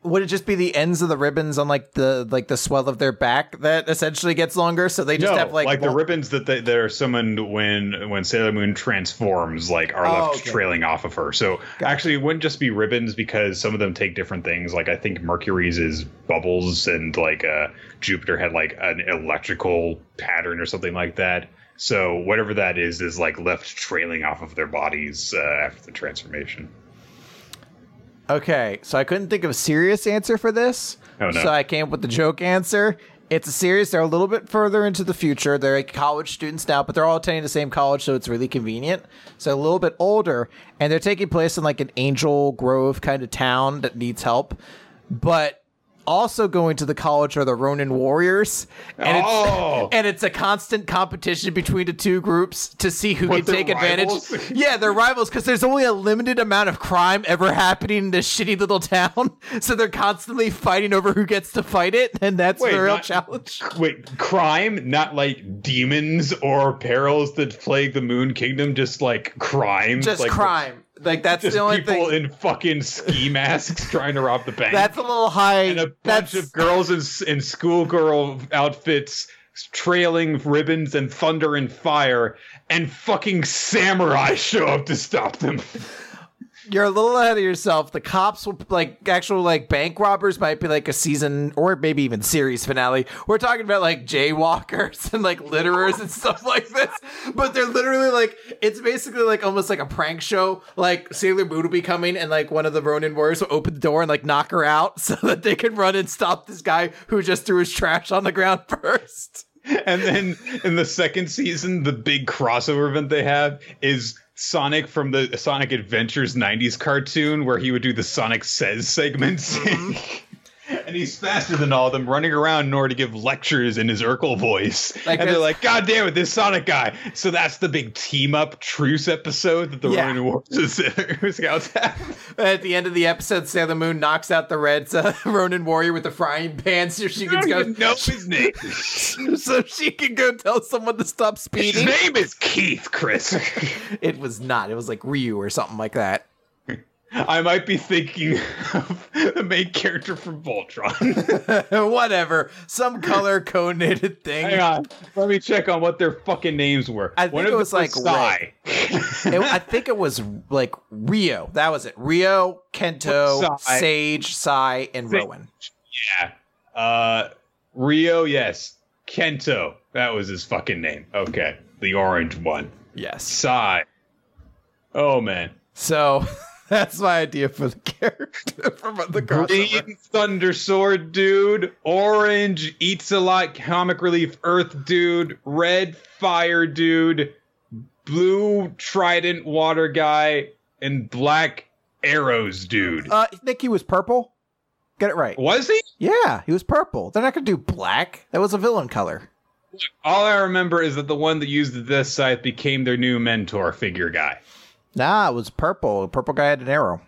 would it just be the ends of the ribbons on like the like the swell of their back that essentially gets longer? So they just no, have like, like, the ribbons that they, that are summoned when when Sailor Moon transforms, like are Oh, left okay. trailing off of her. So actually, it wouldn't just be ribbons because some of them take different things. Like I think Mercury's is bubbles, and like uh, Jupiter had like an electrical pattern or something like that. So whatever that is is like left trailing off of their bodies uh, after the transformation. Okay, so I couldn't think of a serious answer for this. Oh, no. So I came up with the joke answer. It's a series. They're a little bit further into the future. They're like college students now, but they're all attending the same college, so it's really convenient. So a little bit older, and they're taking place in like an Angel Grove kind of town that needs help. But also going to the college are the Ronin Warriors, and Oh. it's and it's a constant competition between the two groups to see who What, can take advantage. rivals? Yeah, they're rivals because there's only a limited amount of crime ever happening in this shitty little town. So they're constantly fighting over who gets to fight it, and that's Wait, the real not- challenge. Wait, crime, not like demons or perils that plague the Moon Kingdom, just like crime. Just like, crime. Like that's Just the only people thing. in fucking ski masks trying to rob the bank. that's a little high. and a bunch that's of girls in, in schoolgirl outfits trailing ribbons and thunder and fire, and fucking samurai show up to stop them. you're a little ahead of yourself. The cops will like actual like bank robbers might be like a season or maybe even series finale. We're talking about like jaywalkers and like litterers and stuff like this. But they're literally like it's basically like almost like a prank show. Like Sailor Moon will be coming and like one of the Ronin warriors will open the door and like knock her out so that they can run and stop this guy who just threw his trash on the ground first. And then in the second season, the big crossover event they have is Sonic from the Sonic Adventures 90s cartoon where he would do the Sonic Says segments. Mm-hmm. and he's faster than all of them, running around in order to give lectures in his Urkel voice. Like and they're like, "God damn it, this Sonic guy!" So that's the big team up truce episode that the Yeah. Ronin Wars Scouts have. At the end of the episode, Sailor Moon knocks out the red uh, Ronin warrior with the frying pan so she can go know his name. so she can go tell someone to stop speeding. His name is Keith, Chris. It was not. It was like Ryu or something like that. I might be thinking of the main character from Voltron. Whatever. Some color coordinated thing. Hang on, let me check on what their fucking names were. I think One it was like Psy. It- I think it was like Rio. That was it. Rio, Kento, Sai. Sage, Sai, and Sa- Rowan. yeah. Uh, Rio, yes. Kento, that was his fucking name. Okay, the orange one. Yes. Psy. Oh man. So that's my idea for the character from the crossover. Green Thunder Sword dude, orange eats a lot comic relief Earth dude, red fire dude, blue trident water guy, and black arrows dude. Uh, I think he was purple. Get it right. Was he? Yeah, he was purple. They're not gonna do black. That was a villain color. All I remember is that the one that used this scythe became their new mentor figure guy. Nah, it was purple. The purple guy had an arrow.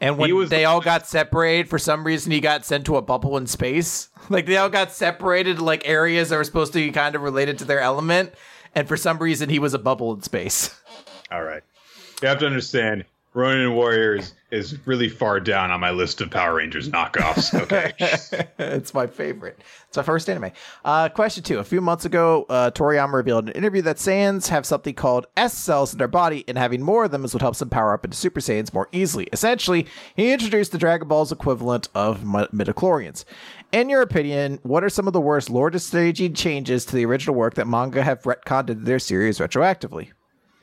And when was they the- all got separated, for some reason he got sent to a bubble in space. Like they all got separated like areas that were supposed to be kind of related to their element, and for some reason he was a bubble in space. All right. You have to understand, Ronin Warriors is really far down on my list of Power Rangers knockoffs. Okay. it's my favorite. It's my first anime. Uh, question two. A few months ago, uh, Toriyama revealed in an interview that Saiyans have something called S cells in their body, and having more of them is what helps them power up into Super Saiyans more easily. Essentially, he introduced the Dragon Ball's equivalent of mi- midichlorians. In your opinion, what are some of the worst lore staging changes to the original work that manga have retconned into their series retroactively?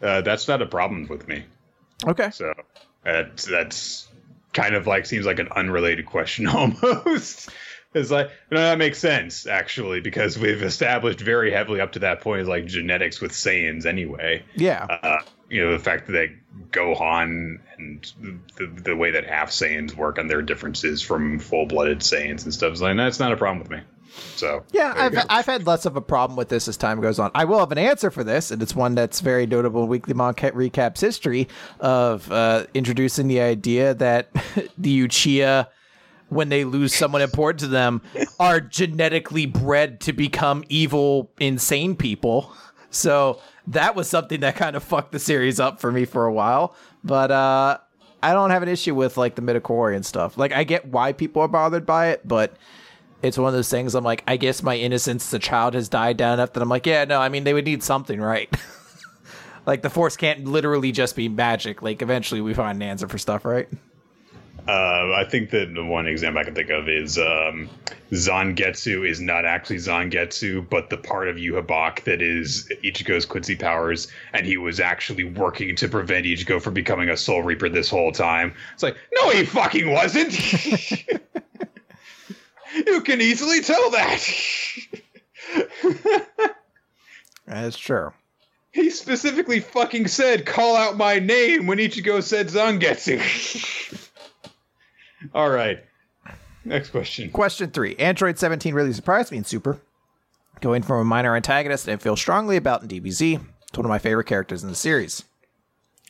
uh, that's not a problem with me. Okay. So that's that's kind of like seems like an unrelated question almost. It's like no, that makes sense actually because we've established very heavily up to that point like genetics with Saiyans anyway. Yeah. Uh, you know the fact that Gohan and the, the way that half Saiyans work and their differences from full-blooded Saiyans and stuff is like that's not a problem with me. So Yeah, I've. I've had less of a problem with this as time goes on. I will have an answer for this, and it's one that's very notable in Weekly Manga Recaps history of uh, introducing the idea that the Uchiha, when they lose someone important to them, are genetically bred to become evil, insane people. So that was something that kind of fucked the series up for me for a while. But uh, I don't have an issue with like the midichlorian stuff. Like I get why people are bothered by it, but it's one of those things I'm like, I guess my innocence as a child has died down enough that I'm like, yeah, no, I mean, they would need something, right? like, the force can't literally just be magic. Like, eventually we find an answer for stuff, right? Uh, I think that the one example I can think of is um, Zangetsu is not actually Zangetsu, but the part of Yhwach that is Ichigo's Quincy powers, and he was actually working to prevent Ichigo from becoming a Soul Reaper this whole time. It's like, no, he fucking wasn't. you can easily tell that. That's true. he specifically fucking said, "Call out my name" when Ichigo said Zangetsu. All right. Next question. Question three Android 17 really surprised me in Super. Going from a minor antagonist I feel strongly about in DBZ to one of my favorite characters in the series.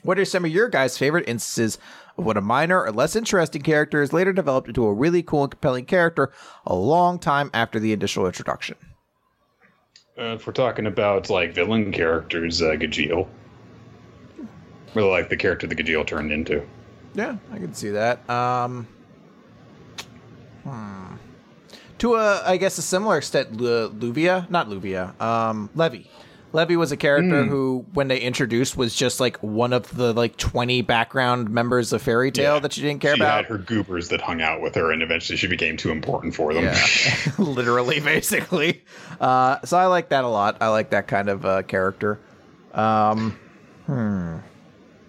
What are some of your guys' favorite instances what a minor or less interesting character is later developed into a really cool and compelling character a long time after the initial introduction? Uh, if we're talking about like villain characters, uh, Gajeel. Really like the character that Gajeel turned into. Yeah, I can see that. Um, hmm. To a, I guess, a similar extent, Lu- Luvia, not Luvia, um, Levy. Levy was a character who, when they introduced, was just like one of the like twenty background members of Fairy Tail Yeah. that you didn't care she about. had her goobers that hung out with her, and eventually she became too important for them. Yeah, literally, basically. Uh, so I like that a lot. I like that kind of uh, character. Um,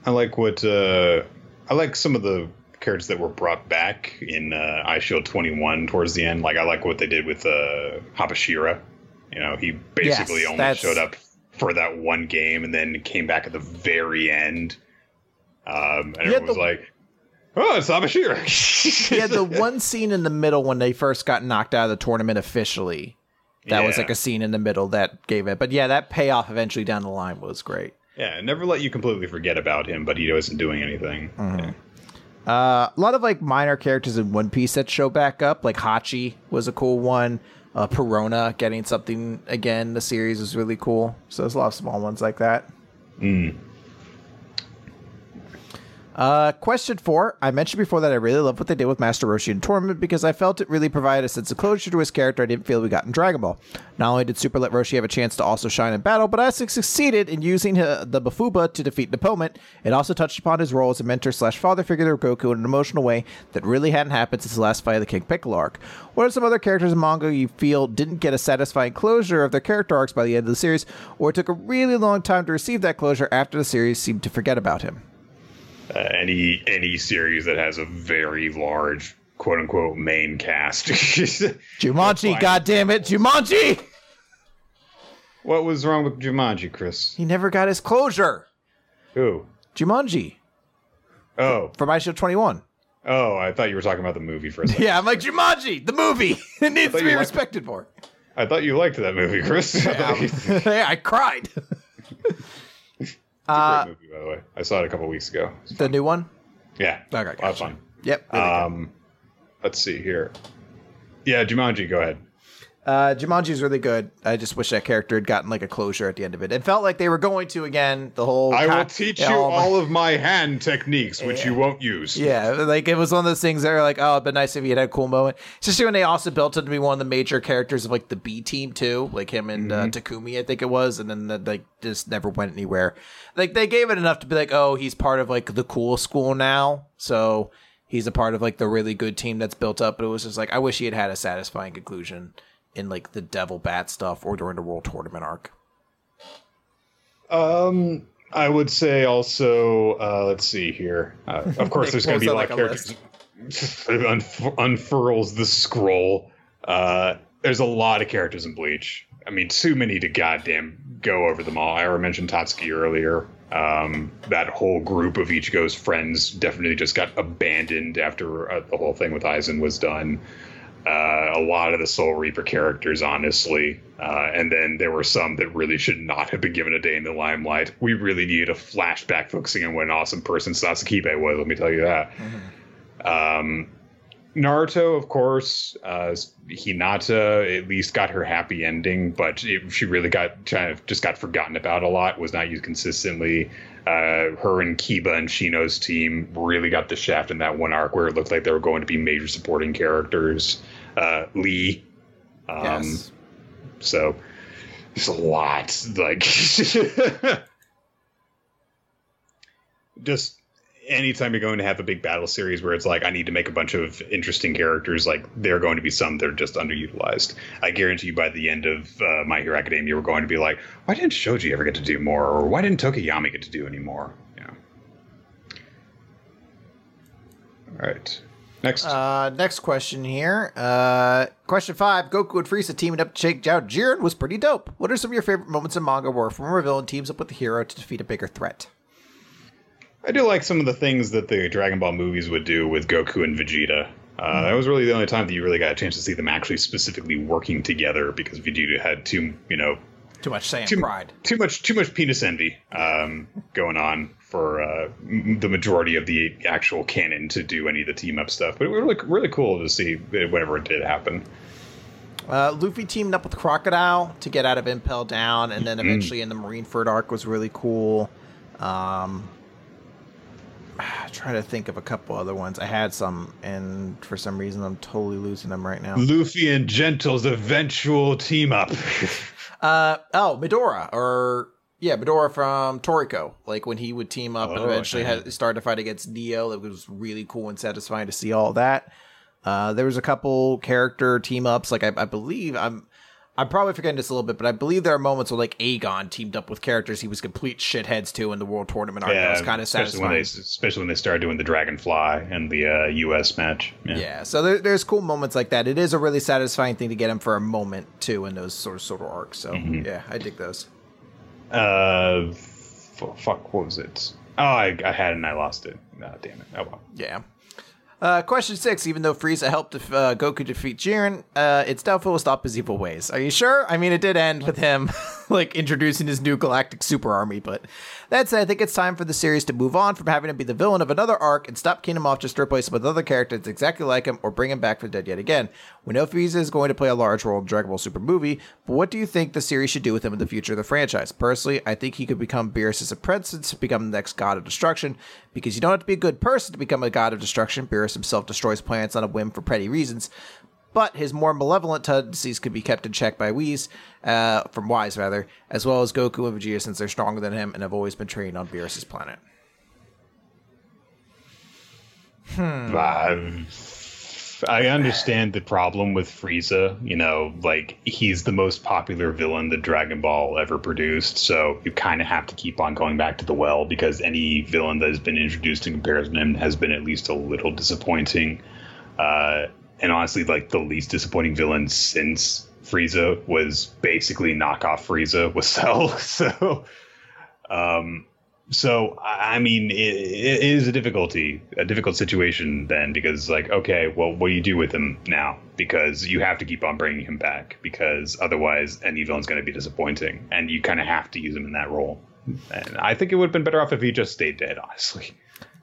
I like what uh, I like some of the characters that were brought back in uh, Eyeshield 21 towards the end. Like I like what they did with uh, Habashira. You know, he basically Yes, only showed up for that one game and then came back at the very end. Um, and Yeah, everyone was the- like, Oh, it's Abashir. had the one scene in the middle when they first got knocked out of the tournament officially. That was like a scene in the middle that gave it. But yeah, that payoff eventually down the line was great. yeah, never let you completely forget about him, but he wasn't doing anything. Yeah. Uh, a lot of like minor characters in One Piece that show back up, like Hachi was a cool one. Uh, Perona getting something again. The series is really cool. So there's a lot of small ones like that. Uh, question four. I mentioned before that I really love what they did with Master Roshi in Tournament because I felt it really provided a sense of closure to his character I didn't feel we got in Dragon Ball. Not only did Super let Roshi have a chance to also shine in battle, but he succeeded in using uh, the Mafuba to defeat an opponent, it also touched upon his role as a mentor slash father figure to Goku in an emotional way that really hadn't happened since the last fight of the King Piccolo arc. What are some other characters in manga you feel didn't get a satisfying closure of their character arcs by the end of the series, or took a really long time to receive that closure after the series seemed to forget about him? Uh, any any series that has a very large quote unquote main cast. Jumanji, Fine. goddammit, Jumanji! what was wrong with Jumanji, Chris? He never got his closure. Who? Jumanji Oh, from Eyeshield 21. oh, I thought you were talking about the movie for a second. Yeah, I'm like, Jumanji, the movie. it needs to be you liked- respected for. I thought you liked that movie, Chris. I thought you- yeah, I cried. It's a great movie, by the way. I saw it a couple weeks ago. the new one? Yeah, Okay, a lot of gotcha. fun. Yep. really. Um, let's see here. Yeah, Jumanji. Go ahead. Uh, Jumanji's really good. I just wish that character had gotten like a closure at the end of it. It felt like they were going to again. The whole I will teach you all all of my hand techniques, which you won't use. Yeah, like it was one of those things that are like, oh, it'd be nice if he had a cool moment. Especially when they also built him to be one of the major characters of like the B team too, like him and uh, Takumi, I think it was, and then the, like just never went anywhere. Like they gave it enough to be like, oh, he's part of like the cool school now, so he's a part of like the really good team that's built up. But it was just like I wish he had had a satisfying conclusion in like the Devil Bat stuff or during the World Tournament arc. Um, I would say also, uh, let's see here. Uh, of course, there's going to be a lot of like, characters. Unf- unfurls the scroll. Uh, there's a lot of characters in Bleach. I mean, too many to goddamn go over them all. I already mentioned Tatsuki earlier. Um, that whole group of Ichigo's friends definitely just got abandoned after uh, the whole thing with Aizen was done. Uh, a lot of the Soul Reaper characters, honestly. Uh, and then there were some that really should not have been given a day in the limelight. We really needed a flashback focusing on what an awesome person Sasuke was, let me tell you that. Um, Naruto, of course, uh, Hinata at least got her happy ending, but it, she really got kind of just got forgotten about a lot. Was not used consistently. Uh, her and Kiba and Shino's team really got the shaft in that one arc where it looked like they were going to be major supporting characters. Uh, Lee, um, yes. so there's a lot like just anytime you're going to have a big battle series where it's like I need to make a bunch of interesting characters, like there are going to be some that are just underutilized. I guarantee you by the end of uh, My Hero Academia, we're going to be like, why didn't Shoji ever get to do more, or why didn't Tokoyami get to do any more? Yeah. All right. Next. Uh, next question here. Uh, question five: Goku and Frieza teaming up to take Zhao Jiren was pretty dope. What are some of your favorite moments in manga where a former villain teams up with the hero to defeat a bigger threat? I do like some of the things that the Dragon Ball movies would do with Goku and Vegeta. Uh, That was really the only time that you really got a chance to see them actually specifically working together because Vegeta had too, you know, Too much Saiyan too, pride. too much too much penis envy um, going on for uh, the majority of the actual canon to do any of the team up stuff. But it was really really cool to see whenever it did happen. Uh, Luffy teamed up with Crocodile to get out of Impel Down, and then eventually in the Marineford arc was really cool. Um, trying to think of a couple other ones. I had some, and for some reason I'm totally losing them right now. Luffy and Gentle's eventual team up. Uh oh, Midora or yeah, Midora from Toriko. Like when he would team up and Oh, eventually okay. had start to fight against Neo. It was really cool and satisfying to see all that. Uh, there was a couple character team ups. Like I, I believe I'm. I'm probably forgetting this a little bit, but I believe there are moments where like Agon teamed up with characters he was complete shitheads to in the World Tournament arc. that was kind of especially when satisfying. they especially when they started doing the Dragonfly and the uh, U.S. match. Yeah, so there, there's cool moments like that. It is a really satisfying thing to get him for a moment too in those sort of sort of arcs. So Mm-hmm. yeah, I dig those. Uh, f- fuck, what was it? Oh, I, I had it and I lost it. Ah, damn it. Oh well. Yeah. Uh, question six: Even though Frieza helped uh, Goku defeat Jiren, uh, it's doubtful to stop his evil ways. Are you sure? I mean, it did end with him like introducing his new galactic super army, but that said, I think it's time for the series to move on from having to be the villain of another arc and stop killing him off just to replace him with other characters exactly like him or bring him back from dead yet again. We know Frieza is going to play a large role in Dragon Ball Super movie, but what do you think the series should do with him in the future of the franchise? Personally, I think he could become Beerus' apprentice, become the next god of destruction, because you don't have to be a good person to become a god of destruction. Beerus himself destroys planets on a whim for petty reasons but his more malevolent tendencies could be kept in check by Whis, uh, from Whis rather, as well as Goku and Vegeta since they're stronger than him and have always been trained on Beerus' planet. Hmm. Uh, I understand the problem with Frieza. You know, like he's the most popular villain that Dragon Ball ever produced, so you kind of have to keep on going back to the well because any villain that has been introduced in comparison to him has been at least a little disappointing. Uh, and honestly, like the least disappointing villain since Frieza was basically knockoff Frieza with Cell. so, um, so I mean, it, it is a difficulty, a difficult situation then because like, okay, well, what do you do with him now? Because you have to keep on bringing him back because otherwise, any villain's going to be disappointing, and you kind of have to use him in that role. And I think it would have been better off if he just stayed dead, honestly.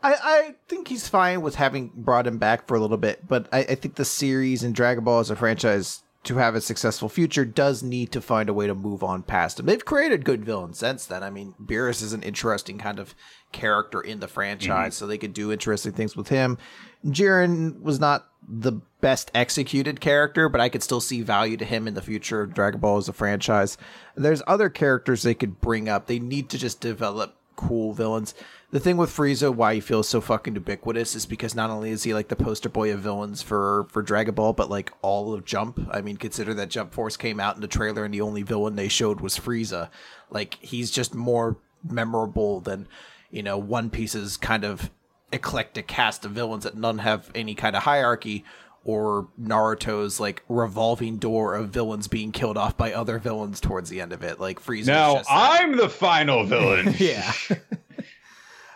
I, I think he's fine with having brought him back for a little bit, but I, I think the series and Dragon Ball as a franchise to have a successful future does need to find a way to move on past him. They've created good villains since then. I mean, Beerus is an interesting kind of character in the franchise, mm-hmm. so they could do interesting things with him. Jiren was not the best executed character, but I could still see value to him in the future of Dragon Ball as a franchise. There's other characters they could bring up. They need to just develop cool villains the thing with Frieza, why he feels so fucking ubiquitous, is because not only is he like the poster boy of villains for for Dragon Ball, but like all of Jump. I mean, consider that Jump Force came out in the trailer and the only villain they showed was Frieza. Like he's just more memorable than you know One Piece's kind of eclectic cast of villains that none have any kind of hierarchy or Naruto's like revolving door of villains being killed off by other villains towards the end of it. Like Frieza. Now I'm the final villain. yeah.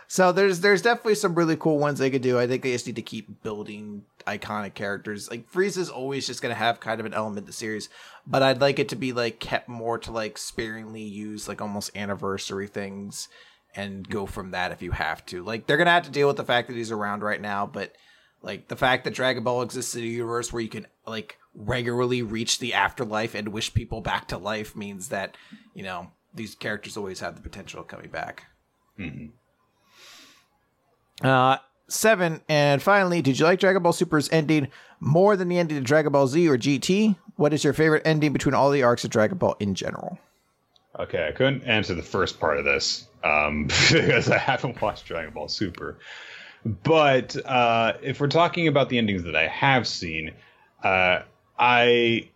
So there's there's definitely some really cool ones they could do. I think they just need to keep building iconic characters. Like Frieza's always just gonna have kind of an element in the series, but I'd like it to be like kept more to like sparingly use like almost anniversary things and go from that if you have to. Like they're gonna have to deal with the fact that he's around right now, but like the fact that Dragon Ball exists in a universe where you can like regularly reach the afterlife and wish people back to life means that you know these characters always have the potential of coming back. Mm-hmm. Uh, seven, and finally, did you like Dragon Ball Super's ending more than the ending of Dragon Ball Z or GT? What is your favorite ending between all the arcs of Dragon Ball in general? Okay, I couldn't answer the first part of this um, because I haven't watched Dragon Ball Super. But uh, if we're talking about the endings that I have seen, uh, I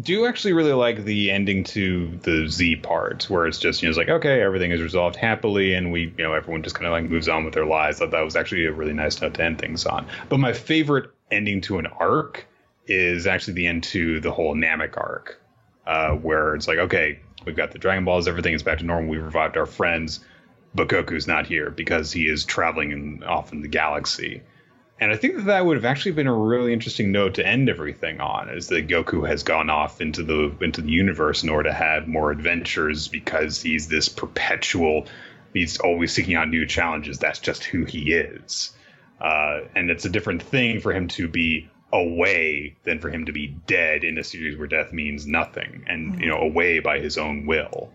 do actually really like the ending to the Z part, where it's just you know it's like okay, everything is resolved happily, and we you know everyone just kind of like moves on with their lives. Thought that was actually a really nice note to end things on. But my favorite ending to an arc is actually the end to the whole Namek arc, uh, where it's like okay, we've got the Dragon Balls, everything is back to normal, we've revived our friends, but Goku's not here because he is traveling in, off in the galaxy. And I think that that would have actually been a really interesting note to end everything on, is that Goku has gone off into the into the universe in order to have more adventures because he's this perpetual, he's always seeking out new challenges. That's just who he is, uh, and it's a different thing for him to be away than for him to be dead in a series where death means nothing, and you know away by his own will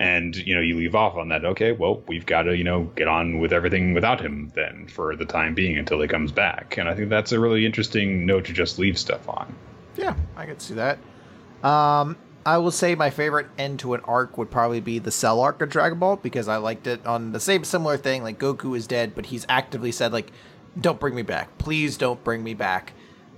and you know you leave off on that okay well we've got to you know get on with everything without him then for the time being until he comes back. And i think that's a really interesting note to just leave stuff on. Yeah i could see that. Um i will say my favorite end to an arc would probably be the cell arc of dragon ball because i liked it on the same similar thing like goku is dead but he's actively said like don't bring me back. Please don't bring me back.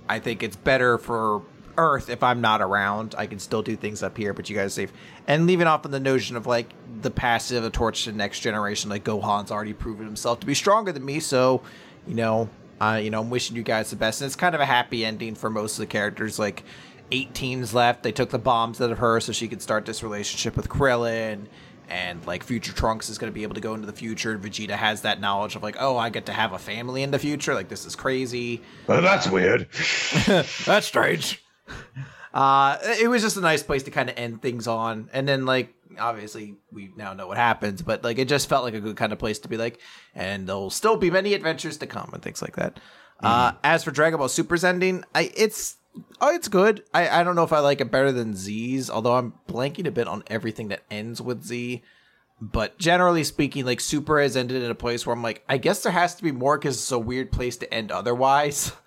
I think it's better for Earth, if I'm not around, I can still do things up here, but you guys safe. And leaving off on the notion of like the passive, the torch to the next generation, like Gohan's already proven himself to be stronger than me, so you know, uh, you know, I'm wishing you guys the best. And it's kind of a happy ending for most of the characters. Like 18's left. They took the bombs out of her so she could start this relationship with Krillin. and like future Trunks is going to be able to go into the future. And Vegeta has that knowledge of like, oh, I get to have a family in the future. Like this is crazy. Well, that's uh, weird. that's strange. Uh, it was just a nice place to kind of end things on, and then like obviously we now know what happens, but like it just felt like a good kind of place to be like, and there'll still be many adventures to come and things like that. Uh, mm-hmm. Uh, as for Dragon Ball Super's ending, I it's oh it's good. I I don't know if I like it better than Z's, although I'm blanking a bit on everything that ends with Z. But generally speaking, like Super has ended in a place where I'm like, I guess there has to be more because it's a weird place to end otherwise.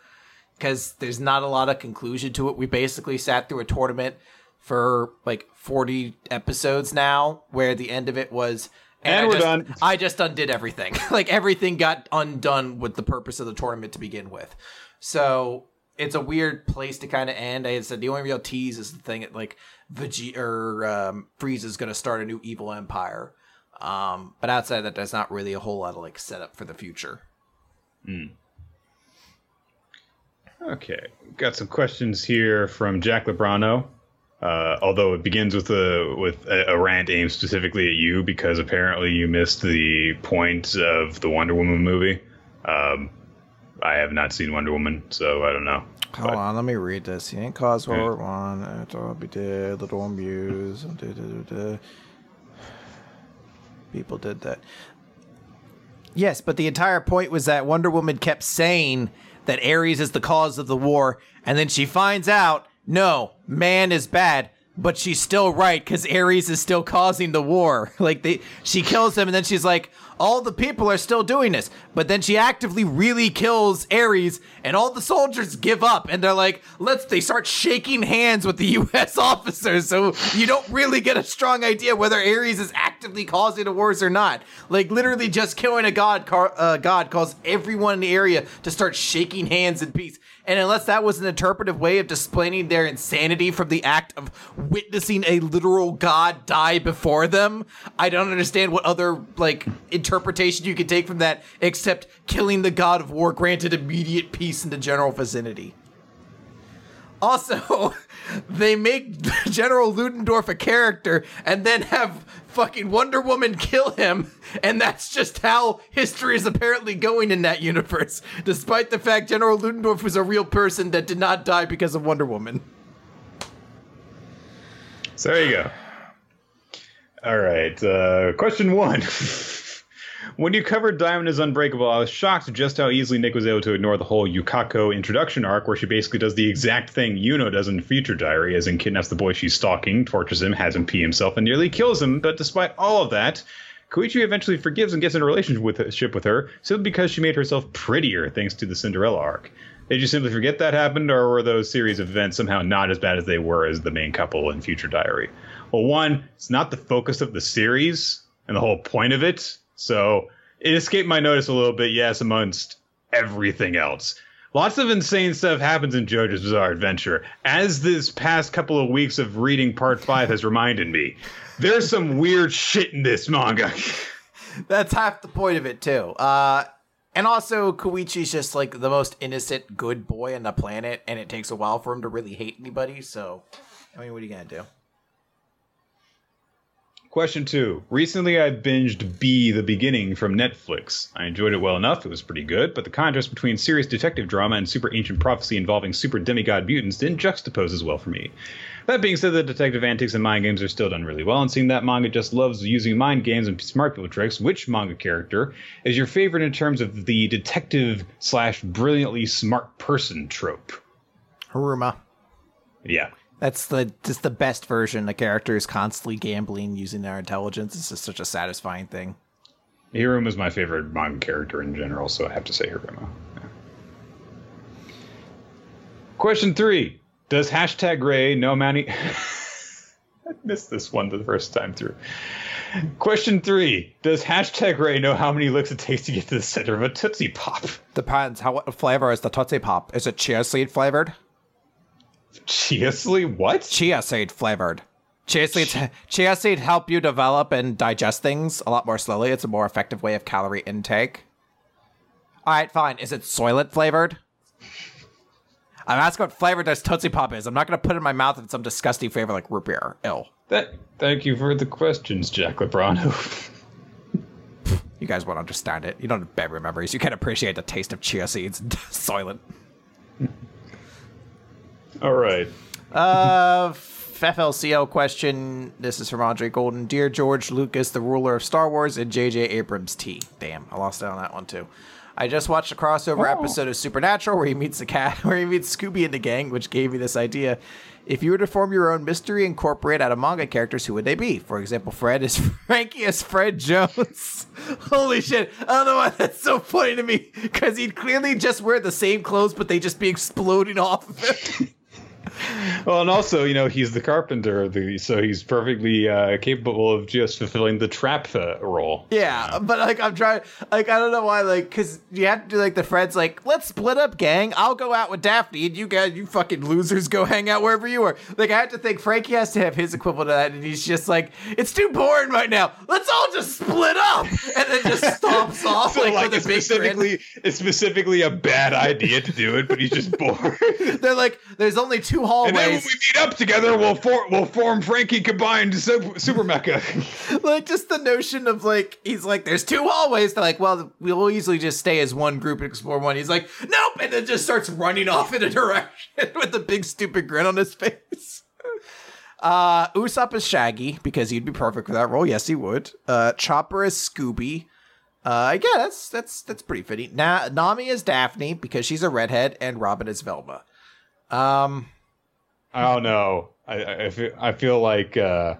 Because there's not a lot of conclusion to it. We basically sat through a tournament for like 40 episodes now, where the end of it was and, and we're just, done. I just undid everything. like everything got undone with the purpose of the tournament to begin with. So it's a weird place to kind of end. I said the only real tease is the thing that like Vegeta or um, Frieza is going to start a new evil empire. Um, but outside that, there's not really a whole lot of like setup for the future. Mm. Okay, got some questions here from Jack Lebrano. Uh, although it begins with a with a, a, rant aimed specifically at you because apparently you missed the point of the Wonder Woman movie. Um, I have not seen Wonder Woman, so I don't know. Hold but, on, let me read this. He ain't caused World War One. Be dead. Little abuse. People did that. Yes, but the entire point was that Wonder Woman kept saying that Ares is the cause of the war, and then she finds out no, man is bad, but she's still right because Ares is still causing the war. Like they, she kills him, and then she's like, all the people are still doing this. But then she actively really kills Ares, and all the soldiers give up, and they're like, let's. They start shaking hands with the U.S. officers, so you don't really get a strong idea whether Ares is actively causing the wars or not. Like literally, just killing a god, car, uh, god caused everyone in the area to start shaking hands in peace. And unless that was an interpretive way of displaying their insanity from the act of witnessing a literal god die before them, I don't understand what other like interpretation you could take from that except killing the god of war granted immediate peace in the general vicinity. Also, they make General Ludendorff a character and then have fucking Wonder Woman kill him, and that's just how history is apparently going in that universe, despite the fact General Ludendorff was a real person that did not die because of Wonder Woman. So there you go. All right, uh, question one. When you covered Diamond is Unbreakable, I was shocked just how easily Nick was able to ignore the whole Yukako introduction arc, where she basically does the exact thing Yuno does in Future Diary, as in kidnaps the boy she's stalking, tortures him, has him pee himself, and nearly kills him. But despite all of that, Koichi eventually forgives and gets in a relationship with, her simply because she made herself prettier thanks to the Cinderella arc. Did you simply forget that happened, or were those series of events somehow not as bad as they were as the main couple in Future Diary? Well, one, it's not the focus of the series and the whole point of it. So it escaped my notice a little bit, yes, amongst everything else. Lots of insane stuff happens in JoJo's Bizarre Adventure, as this past couple of weeks of reading Part 5 has reminded me. There's some weird shit in this manga. That's half the point of it, too. Uh, and also, Koichi's just like the most innocent, good boy on the planet, and it takes a while for him to really hate anybody, so, I mean, what are you gonna do? Question two. Recently, I binged B the Beginning from Netflix. I enjoyed it well enough, it was pretty good, but the contrast between serious detective drama and super ancient prophecy involving super demigod mutants didn't juxtapose as well for me. That being said, the detective antics and mind games are still done really well, and seeing that manga just loves using mind games and smart people tricks, which manga character is your favorite in terms of the detective slash brilliantly smart person trope? Hiruma. Yeah. That's the just the best version. The character is constantly gambling using their intelligence. It's just such a satisfying thing. Hiruma is my favorite manga character in general, so I have to say Hiruma. Yeah. Question three: Does hashtag Ray know many? I missed this one the first time through. Question three: Does hashtag Ray know how many licks it takes to get to the center of a Tootsie Pop? Depends. How what flavor is the Tootsie Pop? Is it chia seed flavored? Chia seed what? Chia seed flavored. Chia seeds, chia seed help you develop and digest things a lot more slowly. It's a more effective way of calorie intake. All right, fine. Is it Soylent flavored? I'm asking what flavor this Tootsie Pop is. I'm not going to put it in my mouth if it's some disgusting flavor like root beer. Ill. That. Thank you for the questions, Jack Lebrano. you guys won't understand it. You don't have bad memories. You can't appreciate the taste of chia seeds Soylent. All right. Uh, FLCL question. This is from Andre Golden. Dear George Lucas, the ruler of Star Wars, and J.J. Abrams T. Damn, I lost out on that one too. I just watched a crossover oh. episode of Supernatural where he meets the cat, where he meets Scooby and the gang, which gave me this idea. If you were to form your own mystery incorporate out of manga characters, who would they be? For example, Fred is Franky as Fred Jones. Holy shit. I don't know why that's so funny to me. Because he'd clearly just wear the same clothes, but they'd just be exploding off of him. well, and also, you know, he's the carpenter, the, so he's perfectly uh, capable of just fulfilling the trap uh, role. Yeah, but like I'm trying, like I don't know why, like because you have to do like the Fred's like, let's split up, gang. I'll go out with Daphne, and you guys, you fucking losers, go hang out wherever you are. Like I have to think Franky has to have his equivalent of that, and he's just like, it's too boring right now. Let's all just split up, and then just stomps off so, like, like with specifically. It's specifically a bad idea to do it, but he's just bored. They're like, there's only two hallways. And then when we meet up together, we'll for, we'll form Franky combined super, super mecha. like just the notion of like he's like, there's two hallways. They're like, well, we'll easily just stay as one group and explore one. He's like, nope, and then just starts running off in a direction with a big stupid grin on his face. Uh, Usopp is Shaggy because he'd be perfect for that role. Yes, he would. Uh, Chopper is Scooby. Uh, yeah, that's that's that's pretty fitting. Na- Nami is Daphne because she's a redhead, and Robin is Velma. Um, I don't know. I I feel, I feel like uh,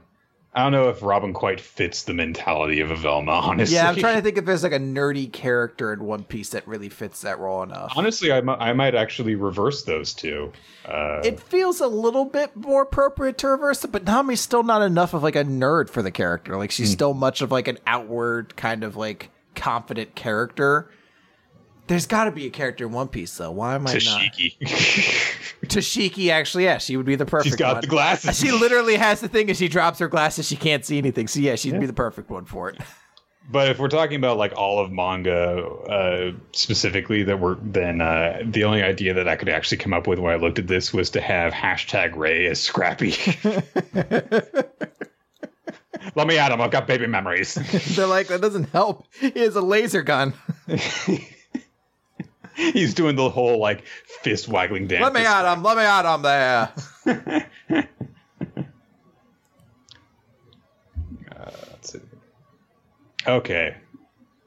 I don't know if Robin quite fits the mentality of a Velma. Honestly, yeah, I'm trying to think if there's like a nerdy character in One Piece that really fits that role enough. Honestly, I, I might actually reverse those two. Uh, it feels a little bit more appropriate to reverse it, but Nami's still not enough of like a nerd for the character. Like she's mm. still much of like an outward kind of like confident character there's got to be a character in One Piece though. Why am I Tashigi. not? Tashigi, actually, yeah, she would be the perfect. She's got one. the glasses. She literally has the thing, and she drops her glasses, she can't see anything. So yeah, she'd yeah. be the perfect one for it. But if we're talking about like all of manga uh, specifically, that were then uh, the only idea that I could actually come up with when I looked at this was to have hashtag Ray as Scrappy. Let me at him. I've got baby memories. They're like that doesn't help. He has a laser gun. He's doing the whole like fist waggling dance. Let me at him. Let me at him there. uh, let's see. Okay.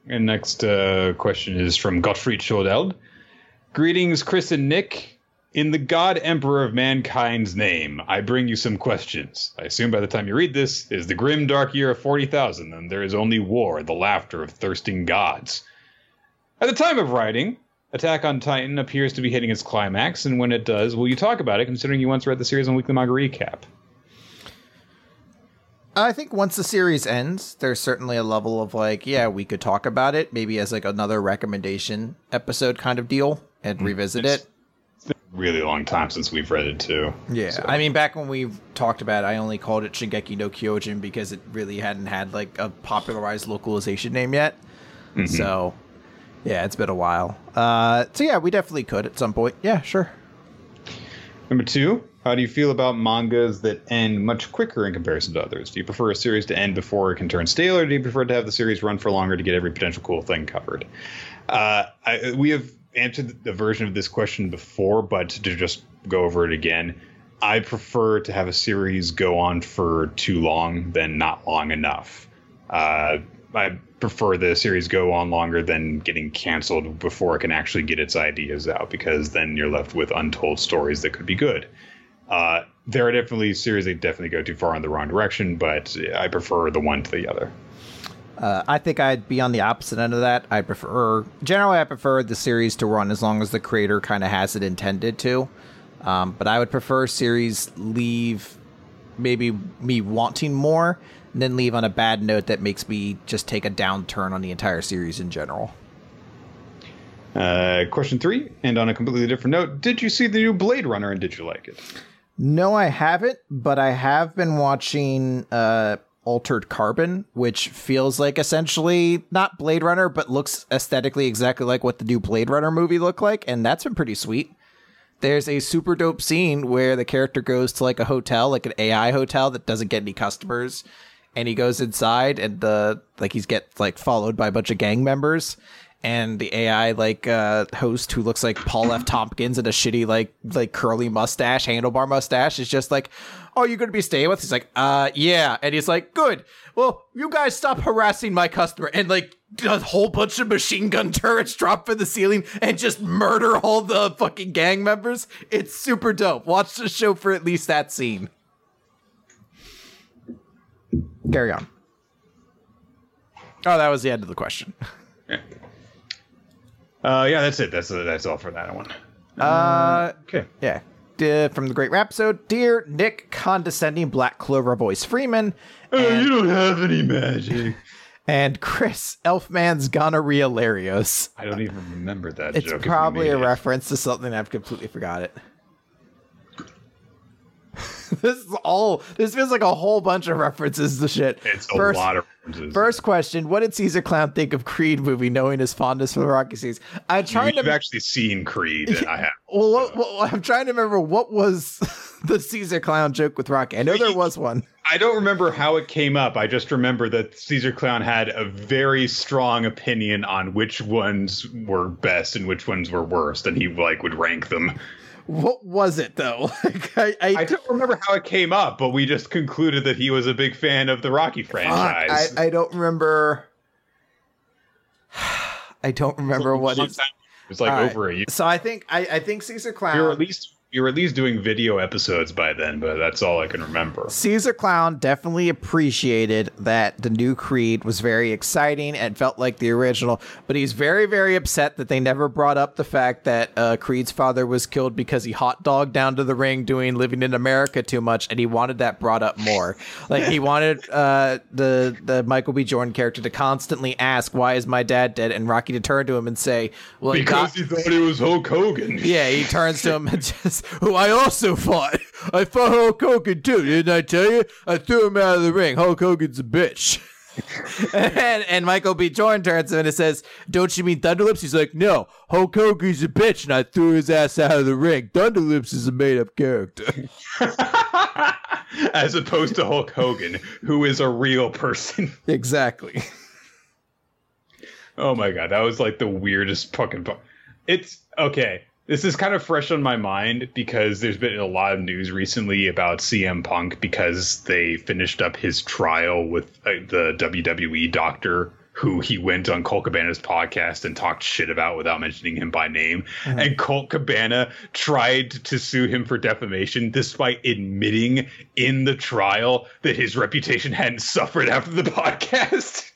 And next uh, question is from Gottfried Schodeld. Greetings, Chris and Nick. In the God Emperor of Mankind's name, I bring you some questions. I assume by the time you read this is the grim dark year of 40,000, and there is only war, the laughter of thirsting gods. At the time of writing, Attack on Titan appears to be hitting its climax, and when it does, will you talk about it, considering you once read the series on Weekly Manga Recap? I think once the series ends, there's certainly a level of like, yeah, we could talk about it, maybe as like another recommendation episode kind of deal, and mm-hmm. revisit it's, it. It's been a really long time since we've read it too. Yeah, so. I mean, back when we talked about it, I only called it Shingeki no Kyojin because it really hadn't had like a popularized localization name yet. Mm-hmm. So yeah, it's been a while. Uh, so yeah, we definitely could at some point. Yeah, sure. Number two, how do you feel about mangas that end much quicker in comparison to others? Do you prefer a series to end before it can turn stale, or do you prefer to have the series run for longer to get every potential cool thing covered? Uh, I, we have answered the version of this question before, but to just go over it again, I prefer to have a series go on for too long than not long enough. Uh, I prefer the series go on longer than getting canceled before it can actually get its ideas out because then you're left with untold stories that could be good. Uh, there are definitely series that definitely go too far in the wrong direction, but I prefer the one to the other. Uh, I think I'd be on the opposite end of that. I prefer generally I prefer the series to run as long as the creator kind of has it intended to. Um, but I would prefer series leave maybe me wanting more and then leave on a bad note that makes me just take a downturn on the entire series in general. Uh, question three, and on a completely different note, did you see the new Blade Runner and did you like it? No, I haven't, but I have been watching uh, Altered Carbon, which feels like essentially not Blade Runner, but looks aesthetically exactly like what the new Blade Runner movie looked like, and that's been pretty sweet there's a super dope scene where the character goes to like a hotel, like an AI hotel that doesn't get any customers, and he goes inside and the like he's get like followed by a bunch of gang members. And the AI like uh, host who looks like Paul F. Tompkins and a shitty like like curly mustache, handlebar mustache, is just like, "Oh, you're gonna be staying with?" He's like, "Uh, yeah." And he's like, "Good. Well, you guys stop harassing my customer." And like a whole bunch of machine gun turrets drop from the ceiling and just murder all the fucking gang members. It's super dope. Watch the show for at least that scene. Carry on. Oh, that was the end of the question. Yeah. Uh, yeah, that's it. That's that's all for that one. Uh, Okay. yeah. D- from the Great Rhapsode, dear Nick, condescending Black Clover voice Freeman, Oh, and, you don't have any magic. and Chris Elfman's gonorrhea Larios. I don't even remember that It's joke. probably a it. reference to something I've completely forgot it. this is all. This feels like a whole bunch of references to shit. It's a First- lot of references. First question: What did Caesar Clown think of Creed movie, knowing his fondness for the Rocky series? I'm trying You've to. actually seen Creed, and I have. Well, what, what- I'm trying to remember what was the Caesar Clown joke with Rocky. I know there was one. I don't remember how it came up. I just remember that Caesar Clown had a very strong opinion on which ones were best and which ones were worst, and he like would rank them. What was it though? Like I, I, I don't remember how it came up, but we just concluded that he was a big fan of the Rocky franchise. I, I don't remember. I don't remember what It it's. was like right. over a year. So I think I, I think Caesar Clown. Were at least you were at least doing video episodes by then, but that's all I can remember. Caesar Clown definitely appreciated that the new Creed was very exciting and felt like the original, but he's very, very upset that they never brought up the fact that uh, Creed's father was killed because he hot dogged down to the ring doing Living in America too much, and he wanted that brought up more. like he wanted uh, the the Michael B. Jordan character to constantly ask, "Why is my dad dead?" and Rocky to turn to him and say, "Well, he got." Because he thought he was Hulk Hogan. Yeah, he turns to him and just, who I also fought. I fought Hulk Hogan too, didn't I tell you? I threw him out of the ring. Hulk Hogan's a bitch. and, and Michael B. Jordan turns to him and says, Don't you mean Thunderlips? He's like, No, Hulk Hogan's a bitch, and I threw his ass out of the ring. Thunderlips is a made up character. As opposed to Hulk Hogan, who is a real person. exactly. Oh my god, that was like the weirdest fucking. fu- It's okay. This is kind of fresh on my mind because there's been a lot of news recently about CM Punk because they finished up his trial with uh, the WWE doctor who he went on Colt Cabana's podcast and talked shit about without mentioning him by name. And Colt Cabana tried to sue him for defamation despite admitting in the trial that his reputation hadn't suffered after the podcast.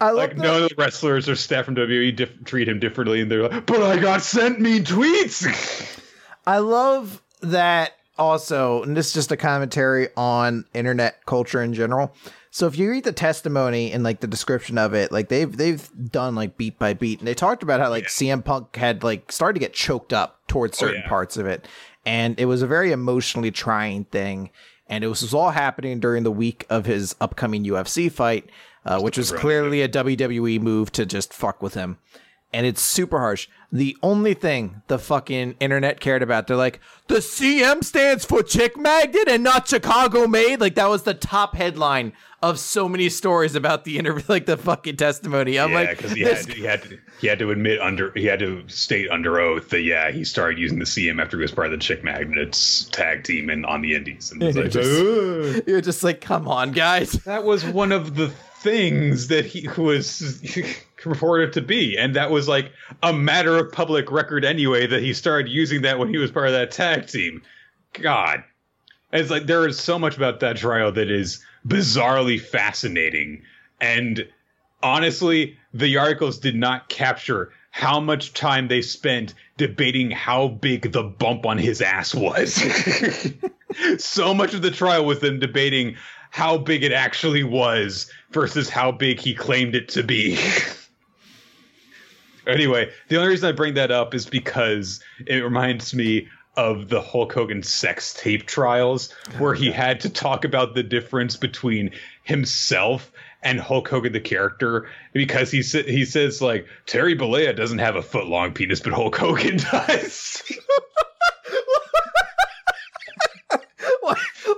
I love Like that- none of the wrestlers or staff from WWE diff- treat him differently, and they're like, "But I got sent me tweets." I love that also, and this is just a commentary on internet culture in general. So if you read the testimony and like the description of it, like they've they've done like beat by beat, and they talked about how like CM Punk had like started to get choked up towards oh, certain yeah. parts of it, and it was a very emotionally trying thing. And it was, was all happening during the week of his upcoming UFC fight, uh, which was clearly a WWE move to just fuck with him and it's super harsh. The only thing the fucking internet cared about, they're like, the CM stands for Chick Magnet and not Chicago Made. Like that was the top headline of so many stories about the interview, like the fucking testimony. I'm yeah, like, because he this- had he had to, he had to admit under he had to state under oath that yeah he started using the CM after he was part of the Chick Magnets tag team and on the Indies, and it's like, Just- "Ugh." you're just like, come on, guys. that was one of the things that he was reported to be, and that was like a matter of public record anyway that he started using that when he was part of that tag team. God, it's like there is so much about that trial that is bizarrely fascinating, and honestly, the articles did not capture how much time they spent debating how big the bump on his ass was. so much of the trial was them debating how big it actually was versus how big he claimed it to be. anyway, the only reason I bring that up is because it reminds me of the Hulk Hogan sex tape trials, where he oh, had to talk about the difference between himself and Hulk Hogan the character because he sa- he says like Terry Bollea doesn't have a foot long penis, but Hulk Hogan does.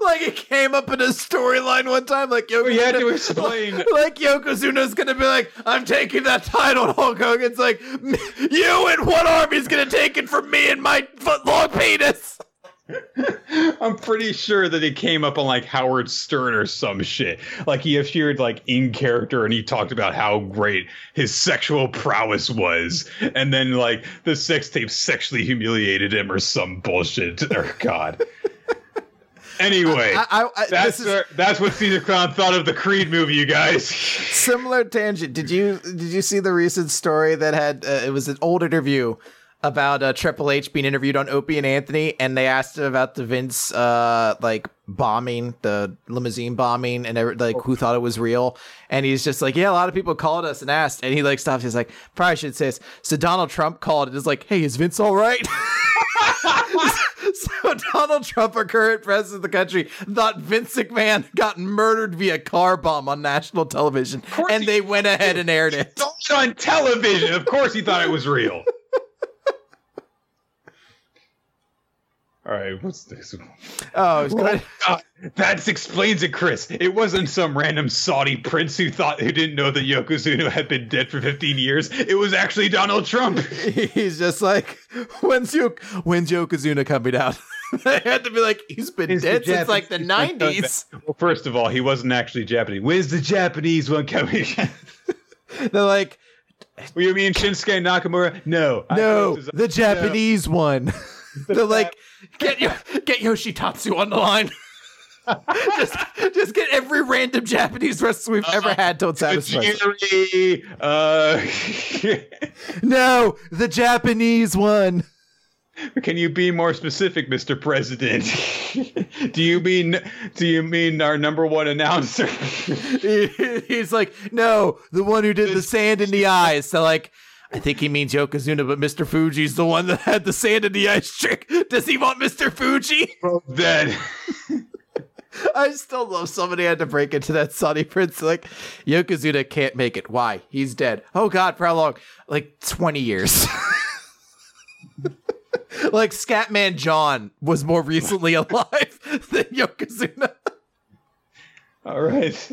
like it came up in a storyline one time, like Yokozuna, We had to explain. like Yokozuna's gonna be like, "I'm taking that title." Hulk Hogan's like, "You and one army's gonna take it from me and my foot long penis." I'm pretty sure that it came up on like Howard Stern or some shit. Like he appeared like in character and he talked about how great his sexual prowess was, and then like the sex tape sexually humiliated him or some bullshit. Oh God. Anyway, I, I, I, that's this is our- that's what Caesar Clown thought of the Creed movie, you guys. similar tangent. Did you did you see the recent story that had uh, it was an old interview about uh, Triple H being interviewed on Opie and Anthony, and they asked him about the Vince uh, like bombing, the limousine bombing, and every, like who thought it was real, and he's just like, yeah, a lot of people called us and asked, and he like stops, he's like, probably should say this. So Donald Trump called and is like, hey, is Vince all right? so Donald Trump, our current president of the country, thought Vince McMahon got murdered via car bomb on national television, and they went ahead and aired it. It's on television. Of course, he thought it was real. All right, what's this? Oh, it's oh, good. God, that explains it, Chris. It wasn't some random Saudi prince who thought who didn't know that Yokozuna had been dead for 15 years. It was actually Donald Trump. He's just like, when's Yo- when's Yokozuna coming out? they had to be like, he's been Is dead since like the nineties. Well, first of all, he wasn't actually Japanese. Where's the Japanese one coming? They're like, Well, you mean Shinsuke Nakamura? No, no, thought it was- the Japanese one. They're like, get your get Yoshitatsu on the line. just just get every random Japanese wrestler we've ever had don't satisfy. us. Uh, No, the Japanese one. Can you be more specific, Mr. President? do you mean do you mean our number one announcer? He's like, no, the one who did the sand in the eyes. So like, I think he means Yokozuna, but Mr. Fuji's the one that had the sand in the eyes trick. Does he want Mr. Fuji? Dead. I still love somebody had to break into that Saudi Prince. Like, Yokozuna can't make it. Why? He's dead. Oh God, for how long? Like twenty years. like Scatman John was more recently alive than Yokozuna. All right.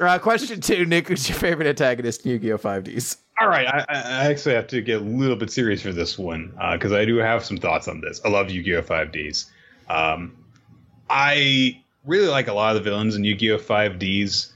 Uh, question two, Nick, who's your favorite antagonist in Yu-Gi-Oh! 5Ds? All right. I, I actually have to get a little bit serious for this one because I do have some thoughts on this. I love Yu-Gi-Oh! 5Ds. Um, I really like a lot of the villains in Yu-Gi-Oh! 5Ds,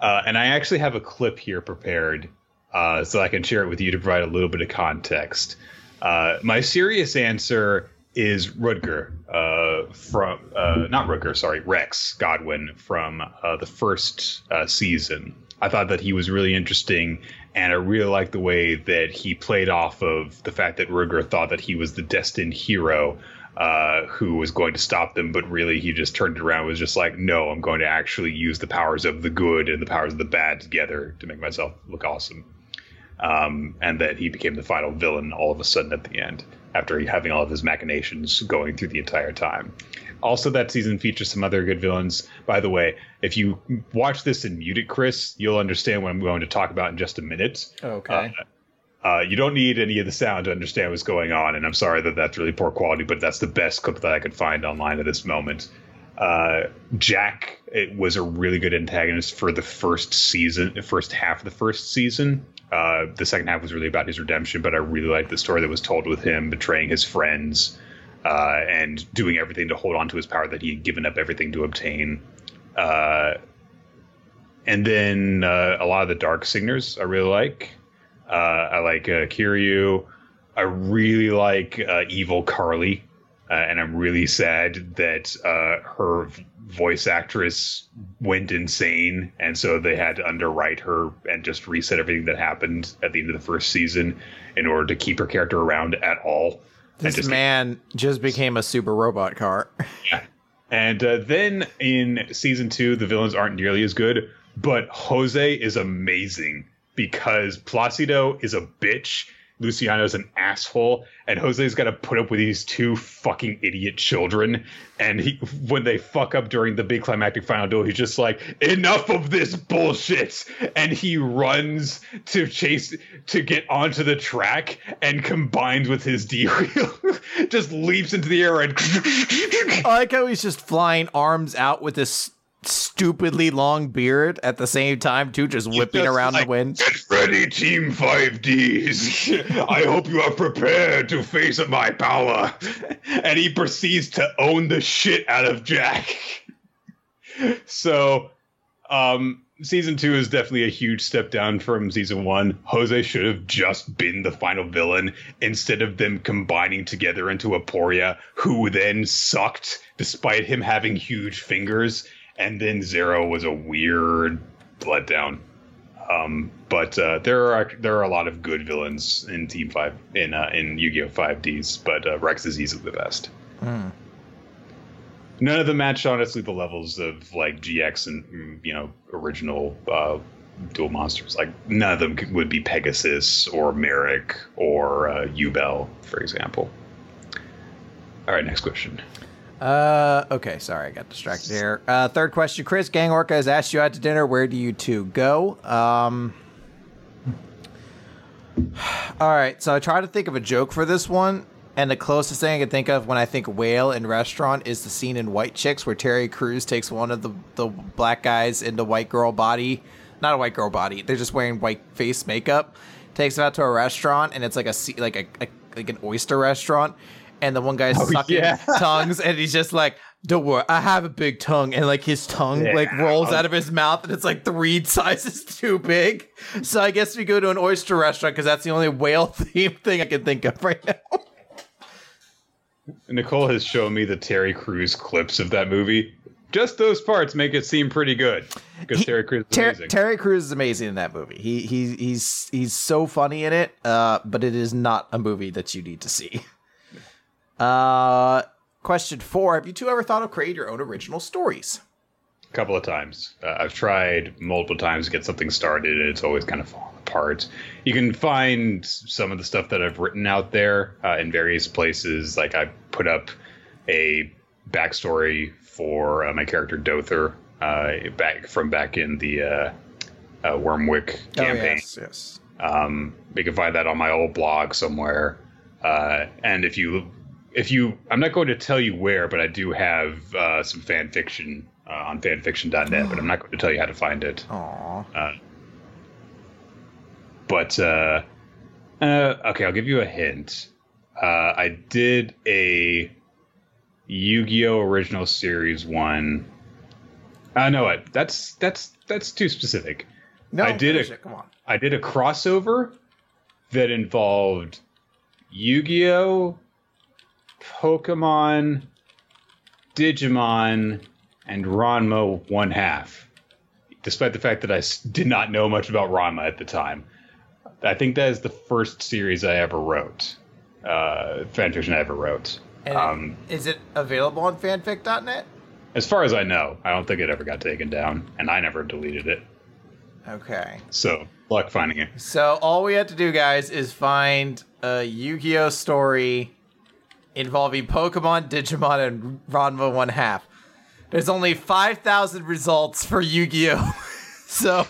uh, and I actually have a clip here prepared uh, so I can share it with you to provide a little bit of context. Uh, my serious answer is Rudger uh, from uh, not Rudger, sorry, Rex Godwin from uh, the first uh, season. I thought that he was really interesting, and I really like the way that he played off of the fact that Rudger thought that he was the destined hero uh, who was going to stop them, but really he just turned it around was just like, no, I'm going to actually use the powers of the good and the powers of the bad together to make myself look awesome um, and that he became the final villain all of a sudden at the end after having all of his machinations going through the entire time. Also, that season features some other good villains. By the way, if you watch this and mute it, Chris, you'll understand what I'm going to talk about in just a minute. Okay. Uh, you don't need any of the sound to understand what's going on, and I'm sorry that that's really poor quality, but that's the best clip that I could find online at this moment. Uh, Jack it was a really good antagonist for the first season, the first half of the first season. Uh, the second half was really about his redemption, but I really liked the story that was told with him betraying his friends uh, and doing everything to hold on to his power that he had given up everything to obtain. Uh, and then uh, a lot of the dark singers I really like. Uh, I like uh, Kiryu. I really like uh, Evil Carly, and I'm really sad that her voice actress went insane, and so they had to underwrite her and just reset everything that happened at the end of the first season in order to keep her character around at all. This just- man just became a super robot car. Yeah. and uh, then in season two, the villains aren't nearly as good, but Jose is amazing because Placido is a bitch Luciano's an asshole, and Jose's got to put up with these two fucking idiot children. And he, when they fuck up during the big climactic final duel, he's just like, "Enough of this bullshit!" And he runs to chase to get onto the track, and combines with his D wheel, just leaps into the air and. I like how he's just flying arms out with this stupidly long beard at the same time too, just whipping just around like, the wind. Get ready, Team 5Ds. I hope you are prepared to face my power. And he proceeds to own the shit out of Jack. So, um, season two is definitely a huge step down from season one. Jose should have just been the final villain instead of them combining together into Aporia, who then sucked despite him having huge fingers and then Zero was a weird letdown. Um, but uh, there are there are a lot of good villains in Team Five in uh, in Yu-Gi-Oh! Five Ds, but uh, Rex is easily the best. Mm. None of them match honestly the levels of like GX and you know original uh, duel monsters. Like none of them would be Pegasus or Marik or uh, Yubel, for example. All right, next question. Uh, okay, sorry, I got distracted here. Uh, third question, Chris Gang Orca has asked you out to dinner. Where do you two go? Um, all right, so I try to think of a joke for this one, and the closest thing I can think of when I think whale and restaurant is the scene in White Chicks where Terry Crews takes one of the the black guys into white girl body, not a white girl body. They're just wearing white face makeup. Takes him out to a restaurant, and it's like a like a, a like an oyster restaurant and the one guy's oh, sucking yeah. tongues, and he's just like, "Don't worry, I have a big tongue," and like his tongue yeah. like rolls out of his mouth, and it's like three sizes too big. So I guess we go to an oyster restaurant because that's the only whale themed thing I can think of right now. Nicole has shown me the Terry Crews clips of that movie. Just those parts make it seem pretty good because Terry Crews is Ter- amazing. Terry Crews is amazing in that movie. He he he's he's so funny in it, uh, but it is not a movie that you need to see. Uh, question four: Have you two ever thought of creating your own original stories? A couple of times. Uh, I've tried multiple times to get something started, and it's always kind of fallen apart. You can find some of the stuff that I've written out there uh, in various places. Like I put up a backstory for uh, my character Dother uh, back from back in the uh, uh, Wormwick oh, campaign. Oh, yes, yes. Um, you can find that on my old blog somewhere. Uh, and if you if you, I'm not going to tell you where, but I do have uh, some fan fiction uh, on fanfiction.net, but I'm not going to tell you how to find it. Aww. Uh, but uh, uh, okay, I'll give you a hint. Uh, I did a Yu-Gi-Oh! Original Series one. Uh, no, I, that's that's that's too specific. No, I did a, it. Come on. I did a crossover that involved Yu-Gi-Oh! Pokemon, Digimon, and Ranma one half. Despite the fact that I did not know much about Ranma at the time, I think that is the first series I ever wrote, uh, fanfiction I ever wrote. Um, is it available on fanfic.net? As far as I know, I don't think it ever got taken down, and I never deleted it. Okay. So, luck finding it. So, all we have to do, guys, is find a Yu Gi Oh story involving Pokemon, Digimon, and Ranma one half. There's only 5,000 results for Yu Gi Oh! so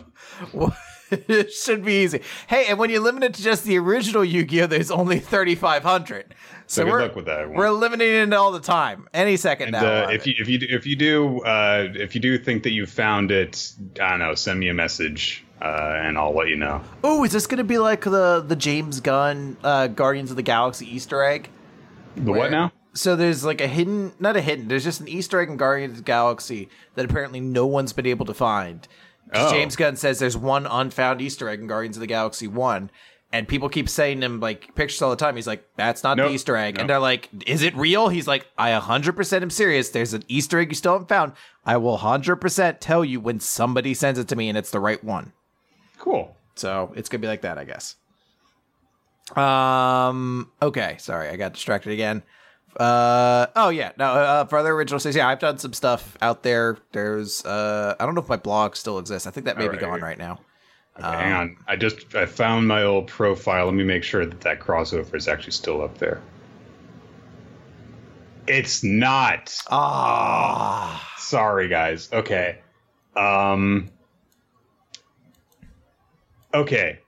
it should be easy. Hey, and when you limit it to just the original Yu Gi Oh!, there's only 3,500. So, so we're, we're eliminating it all the time. Any second and, now. Uh, if you if you if you do uh, if you do think that you found it, I don't know. Send me a message. Uh, and I'll let you know. Oh, is this going to be like the the James Gunn uh, Guardians of the Galaxy Easter egg? The what now? So there's like a hidden, not a hidden. There's just an Easter egg in Guardians of the Galaxy that apparently no one's been able to find. Oh. James Gunn says there's one unfound Easter egg in Guardians of the Galaxy one, and people keep saying him like pictures all the time. He's like, "That's not nope. the Easter egg," nope. and they're like, "Is it real?" He's like, "I 100% am serious. There's an Easter egg you still haven't found. I will 100% tell you when somebody sends it to me and it's the right one." Cool. So it's gonna be like that, I guess. Um. Okay. Sorry, I got distracted again. Uh. Oh yeah. No. Uh, for other original series, yeah, I've done some stuff out there. There's. Uh. I don't know if my blog still exists. I think that may All be right. gone right now. Okay, hang on. I just I found my old profile. Let me make sure that that crossover is actually still up there. It's not. Ah. Sorry, guys. Okay. Um. Okay.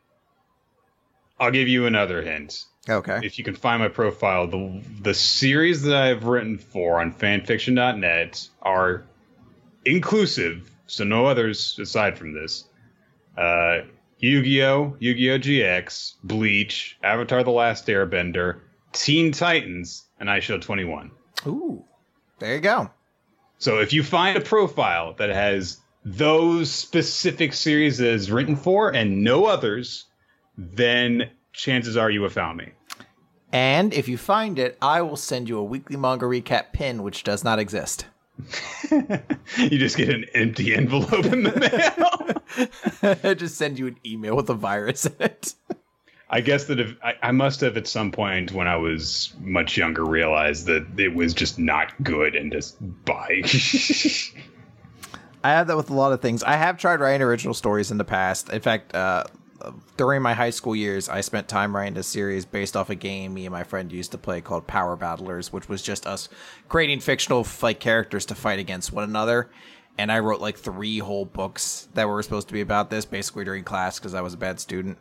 I'll give you another hint. Okay. If you can find my profile, the the series that I've written for on fanfiction.net are inclusive, so no others aside from this. Uh, Yu-Gi-Oh, Yu-Gi-Oh GX, Bleach, Avatar: The Last Airbender, Teen Titans, and Eyeshield 21. Ooh. There you go. So if you find a profile that has those specific series that is written for and no others, then chances are you have found me. And if you find it, I will send you a weekly manga recap pin, which does not exist. you just get an empty envelope in the mail. I just send you an email with a virus in it. I guess that if I, I must have at some point when I was much younger realized that it was just not good and just buy. I have that with a lot of things. I have tried writing original stories in the past. In fact, uh, during my high school years, I spent time writing a series based off a game me and my friend used to play called Power Battlers, which was just us creating fictional fight characters to fight against one another. And I wrote like three whole books that were supposed to be about this, basically during class because I was a bad student.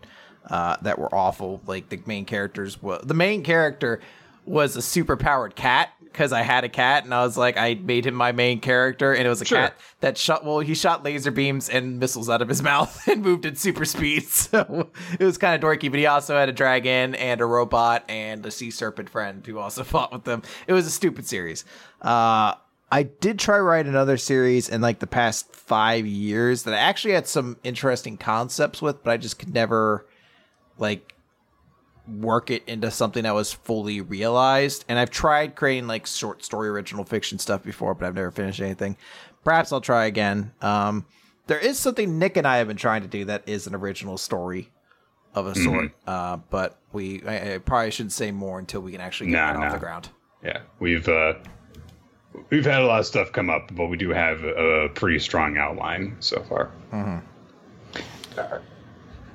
Uh, that were awful. Like the main characters, the main character was a super powered cat because I had a cat and I was like, I made him my main character, and it was a Sure. cat that shot. Well, he shot laser beams and missiles out of his mouth and moved at super speed. So it was kind of dorky. But he also had a dragon and a robot and a sea serpent friend who also fought with them. It was a stupid series. Uh, I did try write another series in like the past five years that I actually had some interesting concepts with, but I just could never like work it into something that was fully realized. And I've tried creating like short story original fiction stuff before, but I've never finished anything. Perhaps I'll try again. Um, there is something Nick and I have been trying to do that is an original story of a sort, uh, but we I, I probably shouldn't say more until we can actually get Nah, that off the ground. yeah, we've uh, we've had a lot of stuff come up, but we do have a, a pretty strong outline so far.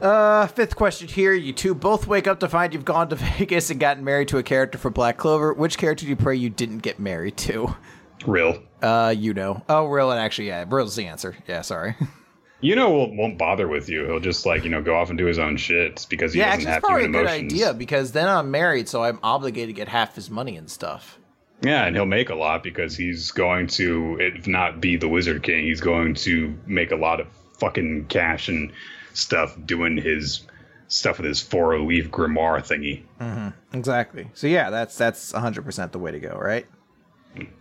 Uh, fifth question here. You two both wake up to find you've gone to Vegas and gotten married to a character for Black Clover. Which character do you pray you didn't get married to? Real. Uh, you know. Oh, real and actually, yeah, real's the answer. Yeah, sorry. You know, won't, won't bother with you. He'll just like you know go off and do his own shit because he yeah, doesn't actually, it's have probably a human good idea because then I'm married, so I'm obligated to get half his money and stuff. Yeah, and he'll make a lot because he's going to, if not be the Wizard King, he's going to make a lot of fucking cash and stuff doing his stuff with his four leaf grimoire thingy. Exactly. So yeah, that's that's 100 percent the way to go, right?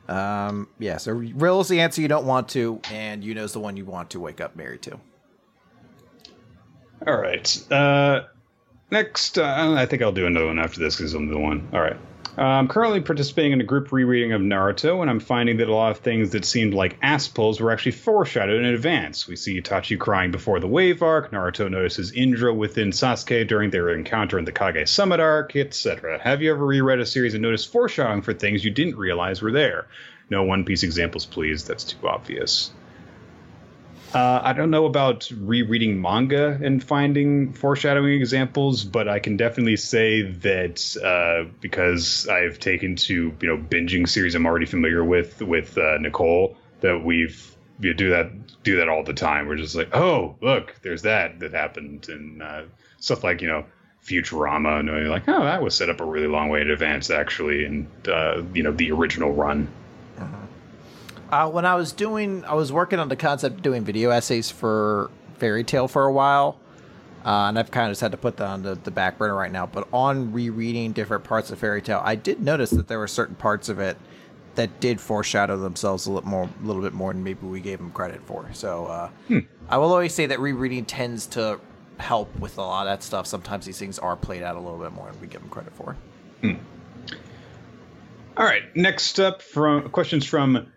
Um, yeah. So real is the answer you don't want to, and you know's the one you want to wake up married to. All right. Uh, next, uh, I think I'll do another one after this because I'm the one. All right. I'm currently participating in a group rereading of Naruto, and I'm finding that a lot of things that seemed like ass pulls were actually foreshadowed in advance. We see Itachi crying before the Wave Arc, Naruto notices Indra within Sasuke during their encounter in the Kage Summit Arc, etc. Have you ever reread a series and noticed foreshadowing for things you didn't realize were there? No One Piece examples, please. That's too obvious. Uh, I don't know about rereading manga and finding foreshadowing examples, but I can definitely say that uh, because I've taken to you know binging series I'm already familiar with with uh, Nicole, that we've you do that do that all the time. We're just like, oh look, there's that that happened, and uh, stuff like you know Futurama, and you're like, oh that was set up a really long way in advance actually, and uh, you know the original run. Uh, when I was doing, I was working on the concept of doing video essays for Fairy Tail for a while, uh, and I've kind of just had to put that on the, the back burner right now. But on rereading different parts of Fairy Tail, I did notice that there were certain parts of it that did foreshadow themselves a little more, a little bit more than maybe we gave them credit for. So uh, I will always say that rereading tends to help with a lot of that stuff. Sometimes these things are played out a little bit more than we give them credit for. All right. Next up, from questions from.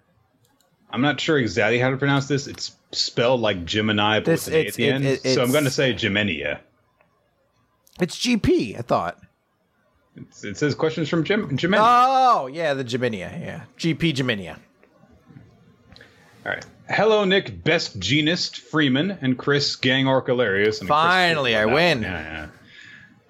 I'm not sure exactly how to pronounce this. It's spelled like Gemini, but This- with an A it's- at the it- end. it- so I'm going to say Gemenia. It's GP, I thought. It's, it says questions from Gem- Gemini. Oh, yeah, the Geminia. Yeah. GP Geminia. All right. Hello, Nick, Best Jeanist Freeman, and Chris Gang Orcalarius. And Finally, I win. Yeah, yeah.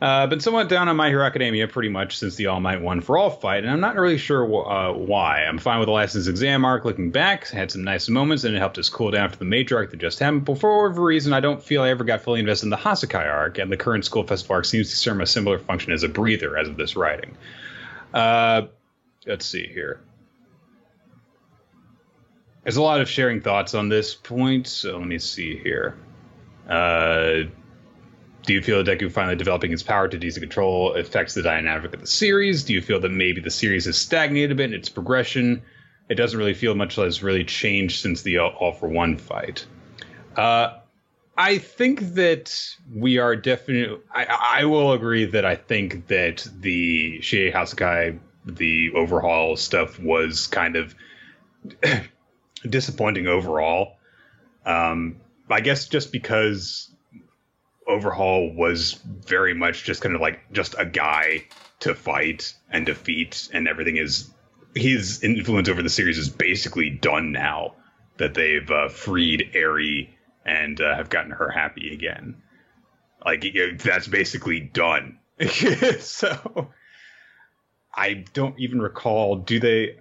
Uh, been somewhat down on My Hero Academia pretty much since the All Might One for All fight, and I'm not really sure wh- uh, why. I'm fine with the license exam arc looking back, had some nice moments, and it helped us cool down for the major arc that just happened. But for whatever reason, I don't feel I ever got fully invested in the Hassaikai arc, and the current School Festival arc seems to serve a similar function as a breather as of this writing. Uh, let's see here. There's a lot of sharing thoughts on this point, so let me see here. Uh, do you feel that Deku finally developing his power to decent control affects the dynamic of the series? Do you feel that maybe the series has stagnated a bit in its progression? It doesn't really feel much has really changed since the All for One fight. Uh, I think that we are definitely. I, I will agree that I think that the Shie Hassaikai, the overhaul stuff was kind of disappointing overall. Um, I guess just because Overhaul was very much just kind of like just a guy to fight and defeat, and everything is his influence over the series is basically done now that they've uh, freed Eri and uh, have gotten her happy again. Like that's basically done. so I don't even recall. Do they?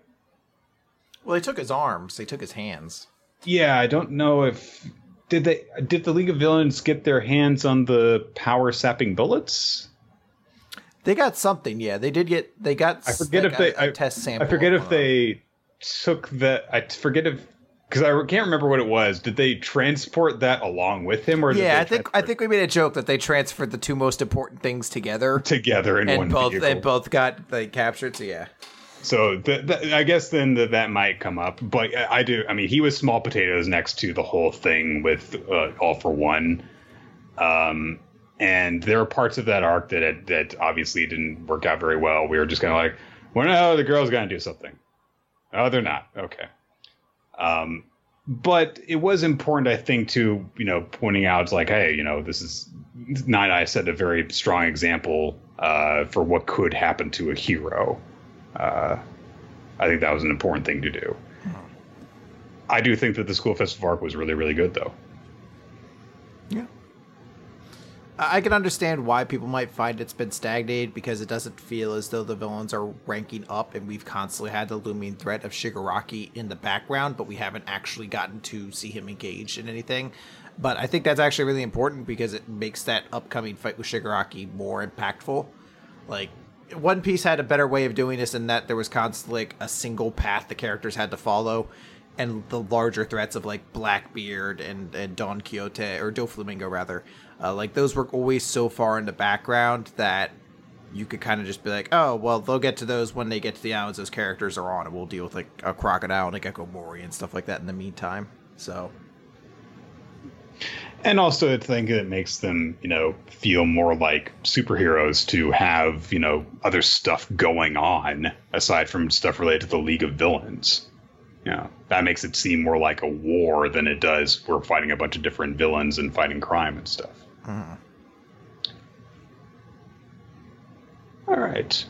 Well, they took his arms. They took his hands. Yeah, I don't know if did they did the League of Villains get their hands on the power sapping bullets? They got something. Yeah, they did get. They got. I forget like if they a, a I, test sample. I forget if they took that. I forget if because I can't remember what it was. Did they transport that along with him, or yeah? I think I think we made a joke that they transferred the two most important things together together in and one both vehicle. and both got like captured. So yeah. So th- th- I guess then that that might come up, but I do. I mean, he was small potatoes next to the whole thing with uh, All for One, um, and there are parts of that arc that that obviously didn't work out very well. We were just kind of like, well, no, the girl's gonna do something. Oh, they're not. Okay. Um, but it was important, I think, to you know pointing out like, hey, you know, this is Nighteye set a very strong example uh, for what could happen to a hero. Uh, I think that was an important thing to do. I do think that the School Festival arc was really, really good, though. Yeah. I can understand why people might find it's been stagnated because it doesn't feel as though the villains are ranking up, and we've constantly had the looming threat of Shigaraki in the background, but we haven't actually gotten to see him engaged in anything. But I think that's actually really important because it makes that upcoming fight with Shigaraki more impactful. Like, one Piece had a better way of doing this in that there was constantly like a single path the characters had to follow, and the larger threats of like Blackbeard and and Don Quixote or Doflamingo rather, uh, like those were always so far in the background that you could kind of just be like, oh well, they'll get to those when they get to the islands those characters are on, and we'll deal with like a crocodile and a Gecko Moria and stuff like that in the meantime. So and also I think it makes them, you know, feel more like superheroes to have, you know, other stuff going on aside from stuff related to the League of Villains. You know, that makes it seem more like a war than it does we're fighting a bunch of different villains and fighting crime and stuff. mm. All right.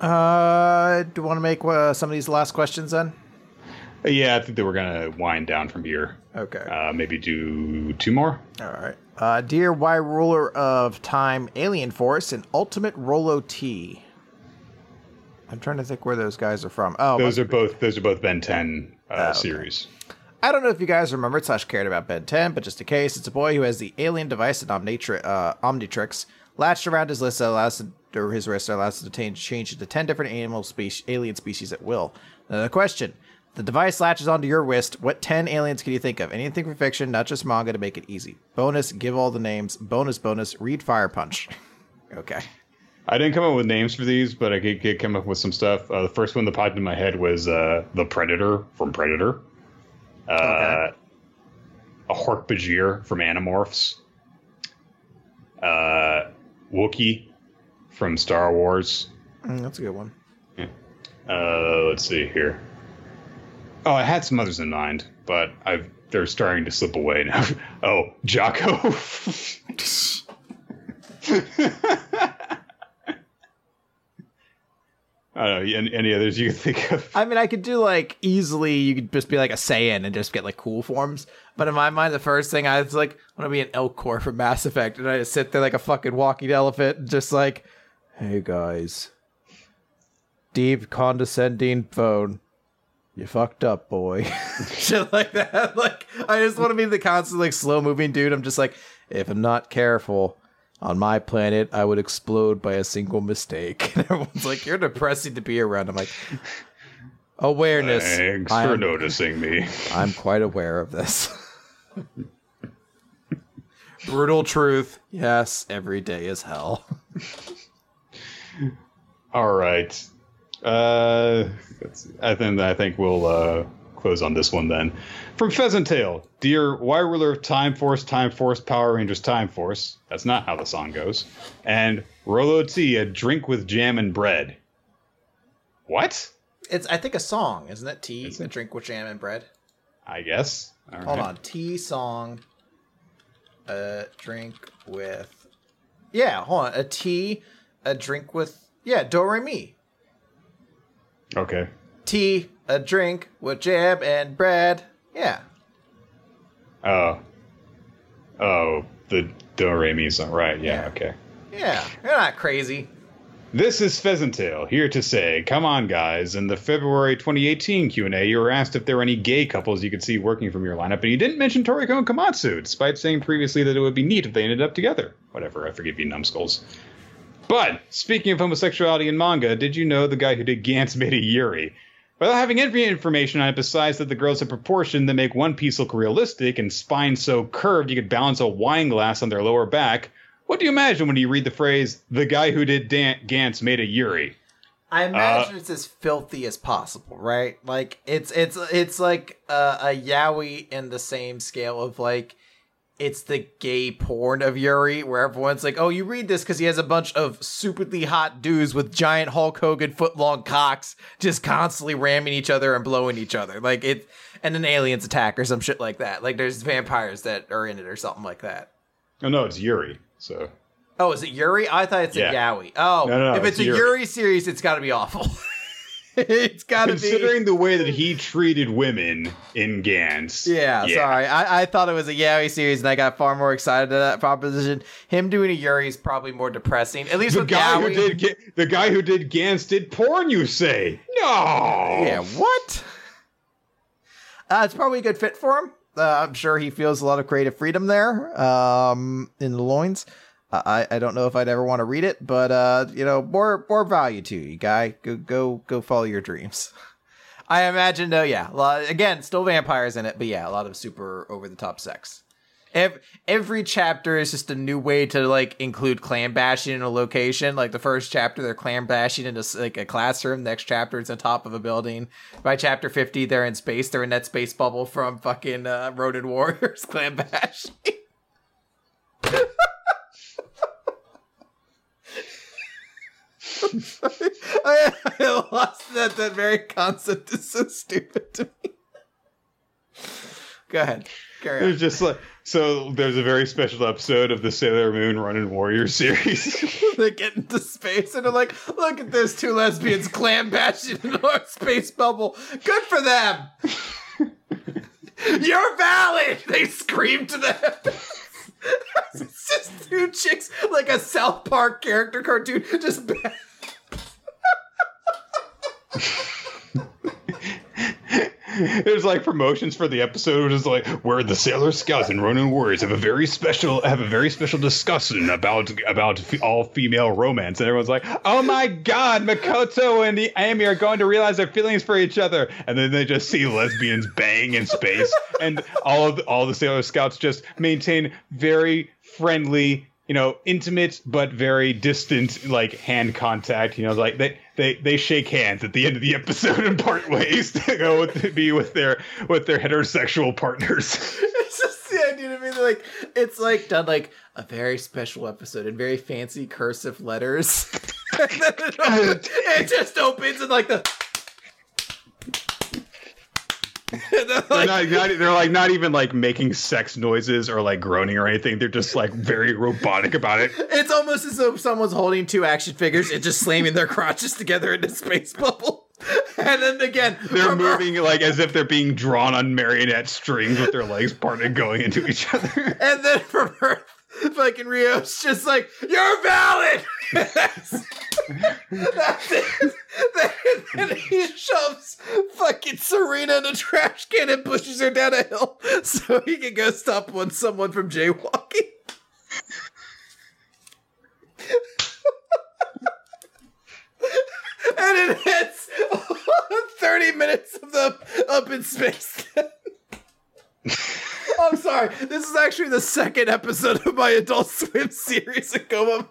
uh, do you want to make uh, some of these last questions then? Yeah, I think that we're gonna wind down from here. Okay. Uh, maybe do two more. All right. Uh, dear Y Ruler of Time, Alien Force, and Ultimate Rolo T. I'm trying to think where those guys are from. Oh, those are both those are both Ben 10 uh, Oh, okay. series. I don't know if you guys remembered slash cared about Ben 10, but just in case, it's a boy who has the alien device in Omnitri- uh, Omnitrix latched around his list that allows him, or his wrist that allows him to change, into 10 different animal species, alien species at will. Now, the question the device latches onto your wrist. What 10 aliens can you think of? Anything from fiction, not just manga, to make it easy. Bonus, give all the names. Bonus, bonus, read Fire Punch. okay. I didn't come up with names for these, but I could, could come up with some stuff. Uh, the first one that popped in my head was uh, the Predator from Predator. Uh, Okay. A Hork-Bajir from Animorphs. Uh, Wookie from Star Wars. Mm, that's a good one. Uh, let's see here. Oh, I had some others in mind, but I've they're starting to slip away now. oh, Jocko. I don't know. Any, any others you can think of? I mean, I could do like easily. You could just be like a Saiyan and just get like cool forms. But in my mind, the first thing I was like, I want to be an Elcor from Mass Effect, and I just sit there like a fucking walking elephant, and just like, hey guys, deep condescending phone. You fucked up, boy. Shit like that. Like, I just want to be the constant, like, slow moving dude. I'm just like, if I'm not careful, on my planet, I would explode by a single mistake. And everyone's like, you're depressing to be around. I'm like, awareness. Thanks for I'm, noticing me. I'm quite aware of this. Brutal truth. Yes, every day is hell. All right. Uh, I think I think we'll uh, close on this one then. From Pheasant Tail, dear Y Ruler of Time Force, Time Force, Power Rangers, Time Force. That's not how the song goes. And Rolo T, a drink with jam and bread. What? It's I think a song, isn't it? Tea, Is a drink with jam and bread. I guess. All Hold right. on, tea song, a drink with. Yeah, hold on, a tea, a drink with. Yeah, do re mi. Okay. Tea, a drink with jam and bread. Yeah. Oh. Oh, the Do Re Mi song. Right. Yeah. Yeah. Okay. Yeah, you're not crazy. This is Pheasantail here to say, come on, guys. In the February 2018 Q&A, you were asked if there were any gay couples you could see working from your lineup, and you didn't mention Toriko and Komatsu, despite saying previously that it would be neat if they ended up together. Whatever, I forgive you, numbskulls. But speaking of homosexuality in manga, did you know the guy who did Gantz made a Yuri? Without having any information on it besides that the girls have proportion that make one piece look realistic and spine so curved you could balance a wine glass on their lower back, what do you imagine when you read the phrase, the guy who did Dan- Gantz made a Yuri? I imagine it's as filthy as possible, right? Like it's it's it's like uh, a yaoi in the same scale of like it's the gay porn of Yuri, where everyone's like, "Oh, you read this because he has a bunch of superly hot dudes with giant Hulk Hogan foot long cocks just constantly ramming each other and blowing each other, like it, and then aliens attack or some shit like that. Like there's vampires that are in it or something like that. Oh, no, it's Yuri. So, Oh, is it Yuri? I thought it's a Yeah. yaoi. Oh, No, no, no, if it's, it's a Yuri. Yuri series, it's got to be awful. it's got to be. considering the way that he treated women in Gantz. Yeah, sorry. I, I thought it was a Yaoi series, and I got far more excited at that proposition. Him doing a Yuri is probably more depressing. At least The with guy Yaoi. who did the guy who did Gantz did porn. You say no? Yeah, what? Uh, it's probably a good fit for him. Uh, I'm sure he feels a lot of creative freedom there um, in the loins. I, I don't know if I'd ever want to read it, but uh, you know, more more value to you, guy. Go go go follow your dreams. I imagine though, yeah. lot- Again, still vampires in it, but yeah, a lot of super over the top sex. Every, every chapter is just a new way to like include clam bashing in a location. Like the first chapter, they're clam bashing in a, like a classroom. Next chapter, it's on top of a building. By chapter fifty, they're in space. They're in that space bubble from fucking uh, Ronin Warriors clam bashing. I, I lost that. That very concept is so stupid to me. Go ahead. Carry on. There's just like so. There's a very special episode of the Sailor Moon Ronin Warrior series. they get into space and they're like, look at this two lesbians clam bashing in our space bubble. Good for them. You're valid. They scream to them. it's just two chicks like a South Park character cartoon. Just There's like promotions for the episode, which is like where the Sailor Scouts and Ronin Warriors have a very special have a very special discussion about about all female romance, and everyone's like, "Oh my God, Makoto and Amy are going to realize their feelings for each other," and then they just see lesbians bang in space, and all of the, all the Sailor Scouts just maintain very friendly. You know, intimate but very distant, like hand contact. You know, like they they they shake hands at the end of the episode and part ways to go with, to be with their with their heterosexual partners. it's just the idea to me that like it's like done like a very special episode in very fancy cursive letters. it, it just opens in like the they're, not, not, they're like not even like making sex noises or like groaning or anything. They're just like very robotic about it. It's almost as though someone's holding two action figures and just slamming their crotches together into space bubble. And then again, they're moving like as if they're being drawn on marionette strings with their legs parted going into each other. And then from Earth, fucking Rio's just like, "You're valid." that's, it. Then, then he shoves fucking Serena in a trash can and pushes her down a hill so he can go stop one someone from jaywalking. and it hits 30 minutes of them up in space. I'm sorry. This is actually the second episode of my Adult Swim series, Akoma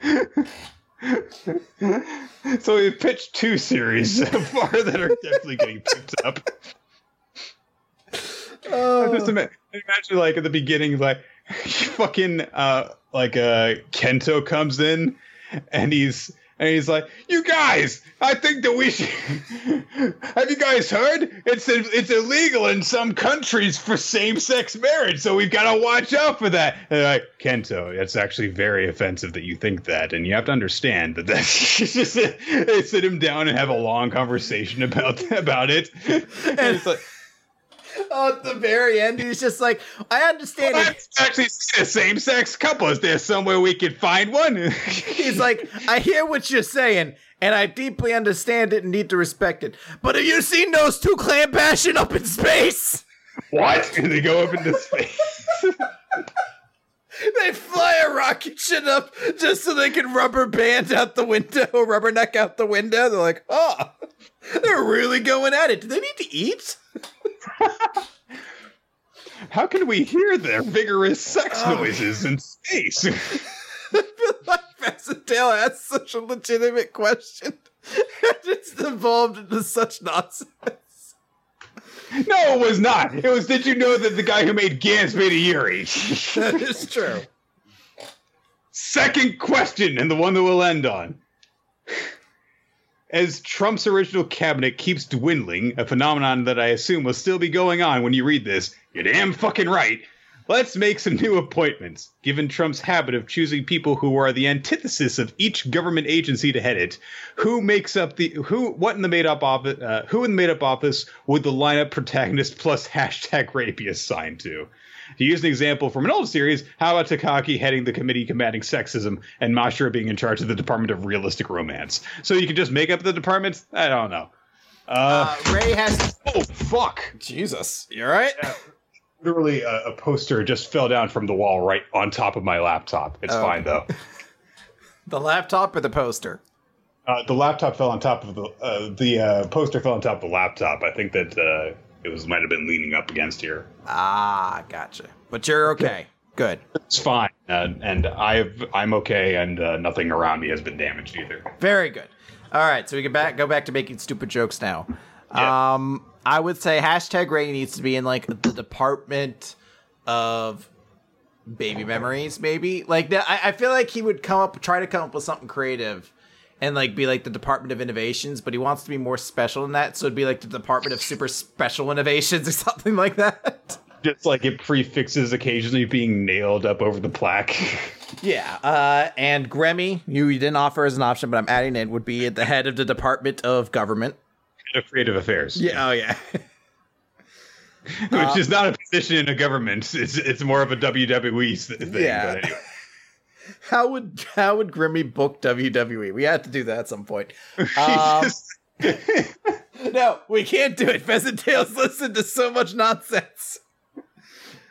so we've pitched two series so far that are definitely getting picked up. Oh. Just imagine, imagine, like at the beginning, like fucking uh, like uh, Kento comes in and he's and he's like, "You guys, I think that we should. Have you guys heard? It's it's illegal in some countries for same-sex marriage, so we've got to watch out for that." And like, Kento, it's actually very offensive that you think that, and you have to understand that that's just they sit him down and have a long conversation about about it. and it's like oh, at the very end, he's just like, I understand. Well, it. actually a same sex couple. Is there somewhere we could find one? he's like, I hear what you're saying, and I deeply understand it and need to respect it. But have you seen those two clam bashing up in space? What? Do they go up into space. they fly a rocket ship up just so they can rubber band out the window, rubber neck out the window. They're like, oh, they're really going at it. Do they need to eat? How can we hear their vigorous sex oh. noises in space? I feel like asked such a legitimate question. and it's evolved into such nonsense. No, it was not. It was. Did you know that the guy who made Gantz made a Yuri? that is true. Second question, and the one that we'll end on as Trump's original cabinet keeps dwindling, a phenomenon that I assume will still be going on when you read this, you're damn fucking right. Let's make some new appointments. Given Trump's habit of choosing people who are the antithesis of each government agency to head it, who makes up the who? What in the made up office? Uh, who in the made up office would the lineup protagonist plus hashtag rape be assigned to? To use an example from an old series, how about Takagi heading the committee combating sexism and Mashiro being in charge of the Department of Realistic Romance? So you can just make up the departments? I don't know. Uh, uh, Ray has. Oh fuck! Jesus, you right? Yeah, literally, a, a, poster just fell down from the wall right on top of my laptop. It's oh. fine though. the laptop or the poster? Uh, the laptop fell on top of the uh, the uh, poster fell on top of the laptop. I think that uh, it was might have been leaning up against here. Ah, gotcha. But you're okay. Good. It's fine, uh, and I've I'm okay, and uh, nothing around me has been damaged either. Very good. All right, so we can back go back to making stupid jokes now. Yeah. Um, I would say hashtag Ray needs to be in like the department of baby memories, maybe. Like I, I feel like he would come up, try to come up with something creative and like be like the Department of Innovations, but he wants to be more special than that, so it'd be like the Department of Super Special Innovations or something like that. Just like it prefixes occasionally being nailed up over the plaque. yeah, uh, and Gremmy, you didn't offer as an option, but I'm adding it, would be at the head of the Department of Government. Of Creative Affairs. Yeah, oh yeah. Which uh, is not a position in a government. It's it's more of a WWE thing. Yeah. But anyway. How would how would Gremmy book WWE? We had to do that at some point. Um, no, we can't do it. Pheasant Tales listen to so much nonsense.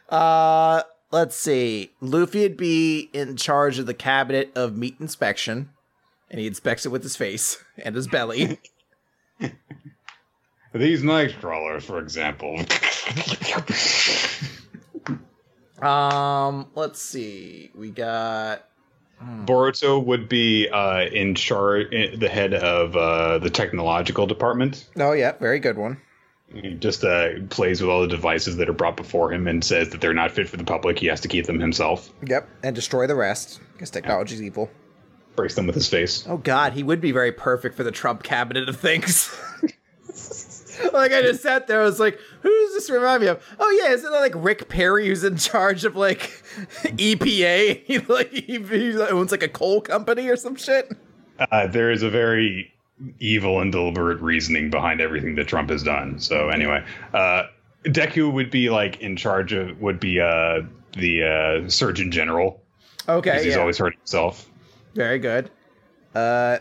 Uh, let's see. Luffy would be in charge of the cabinet of meat inspection, and he inspects it with his face and his belly. These night crawlers, for example. Um, let's see. We got Hmm. Boruto would be uh, in charge, the head of uh, the technological department. Oh yeah, very good one. He just uh, plays with all the devices that are brought before him and says that they're not fit for the public. He has to keep them himself. Yep, and destroy the rest because technology's yeah. evil. Breaks them with his face. Oh God, he would be very perfect for the Trump cabinet of things. like I just sat there. I was like, "Who does this remind me of?" Oh yeah, isn't it like Rick Perry who's in charge of like EPA? He like he, he owns like a coal company or some shit. Uh, there is a very evil and deliberate reasoning behind everything that Trump has done. So anyway, uh, Deku would be like in charge of would be uh, the uh, Surgeon General. Okay, He's yeah. always hurt himself. Very good. Uh,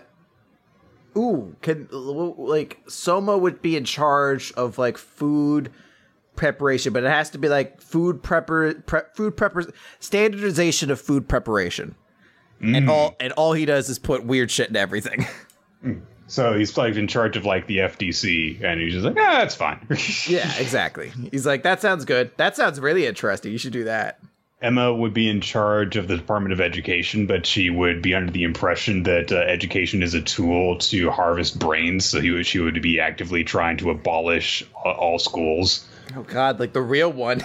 ooh, can like Soma would be in charge of like food preparation, but it has to be like food prepper, pre- food prepper, standardization of food preparation, and all and all he does is put weird shit in everything. So he's like in charge of like the FDC, and he's just like, ah, that's fine. yeah, exactly. He's like, that sounds good. That sounds really interesting. You should do that. Emma would be in charge of the Department of Education, but she would be under the impression that uh, education is a tool to harvest brains. So he would, she would be actively trying to abolish all, all schools. Oh God, like the real one.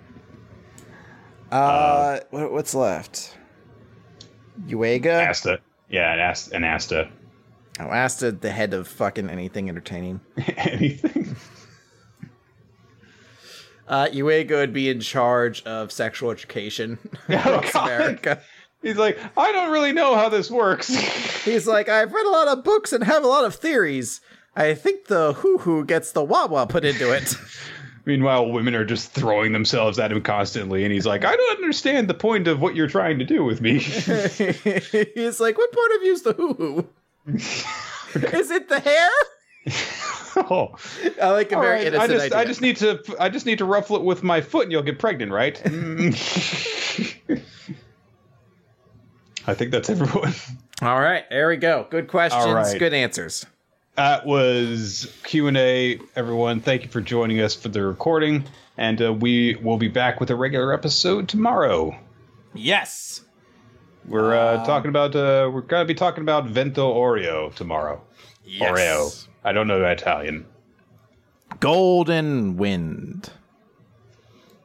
uh, what, what's left? Uega. Asta, yeah, Asta, and Asta. Oh, Asta, the head of fucking anything entertaining. anything. Uh, Uega would be in charge of sexual education God. America. He's like, I don't really know how this works. He's like, I've read a lot of books and have a lot of theories. I think the hoo hoo gets the wah wah put into it. Meanwhile, women are just throwing themselves at him constantly, and he's like, I don't understand the point of what you're trying to do with me. He's like, what part of you's the hoo hoo? Is it the hair? oh, I like a all very right, I innocent just, idea. I just need to, I just need to ruffle it with my foot, and you'll get pregnant, right? I think that's everyone. All right, there we go. Good questions, All right. good answers. That was Q and A. Everyone, thank you for joining us for the recording, and uh, we will be back with a regular episode tomorrow. Yes. We're uh, talking about, uh, we're gonna be talking about Vento Aureo tomorrow. Yes. Oreo. I don't know Italian. Golden Wind.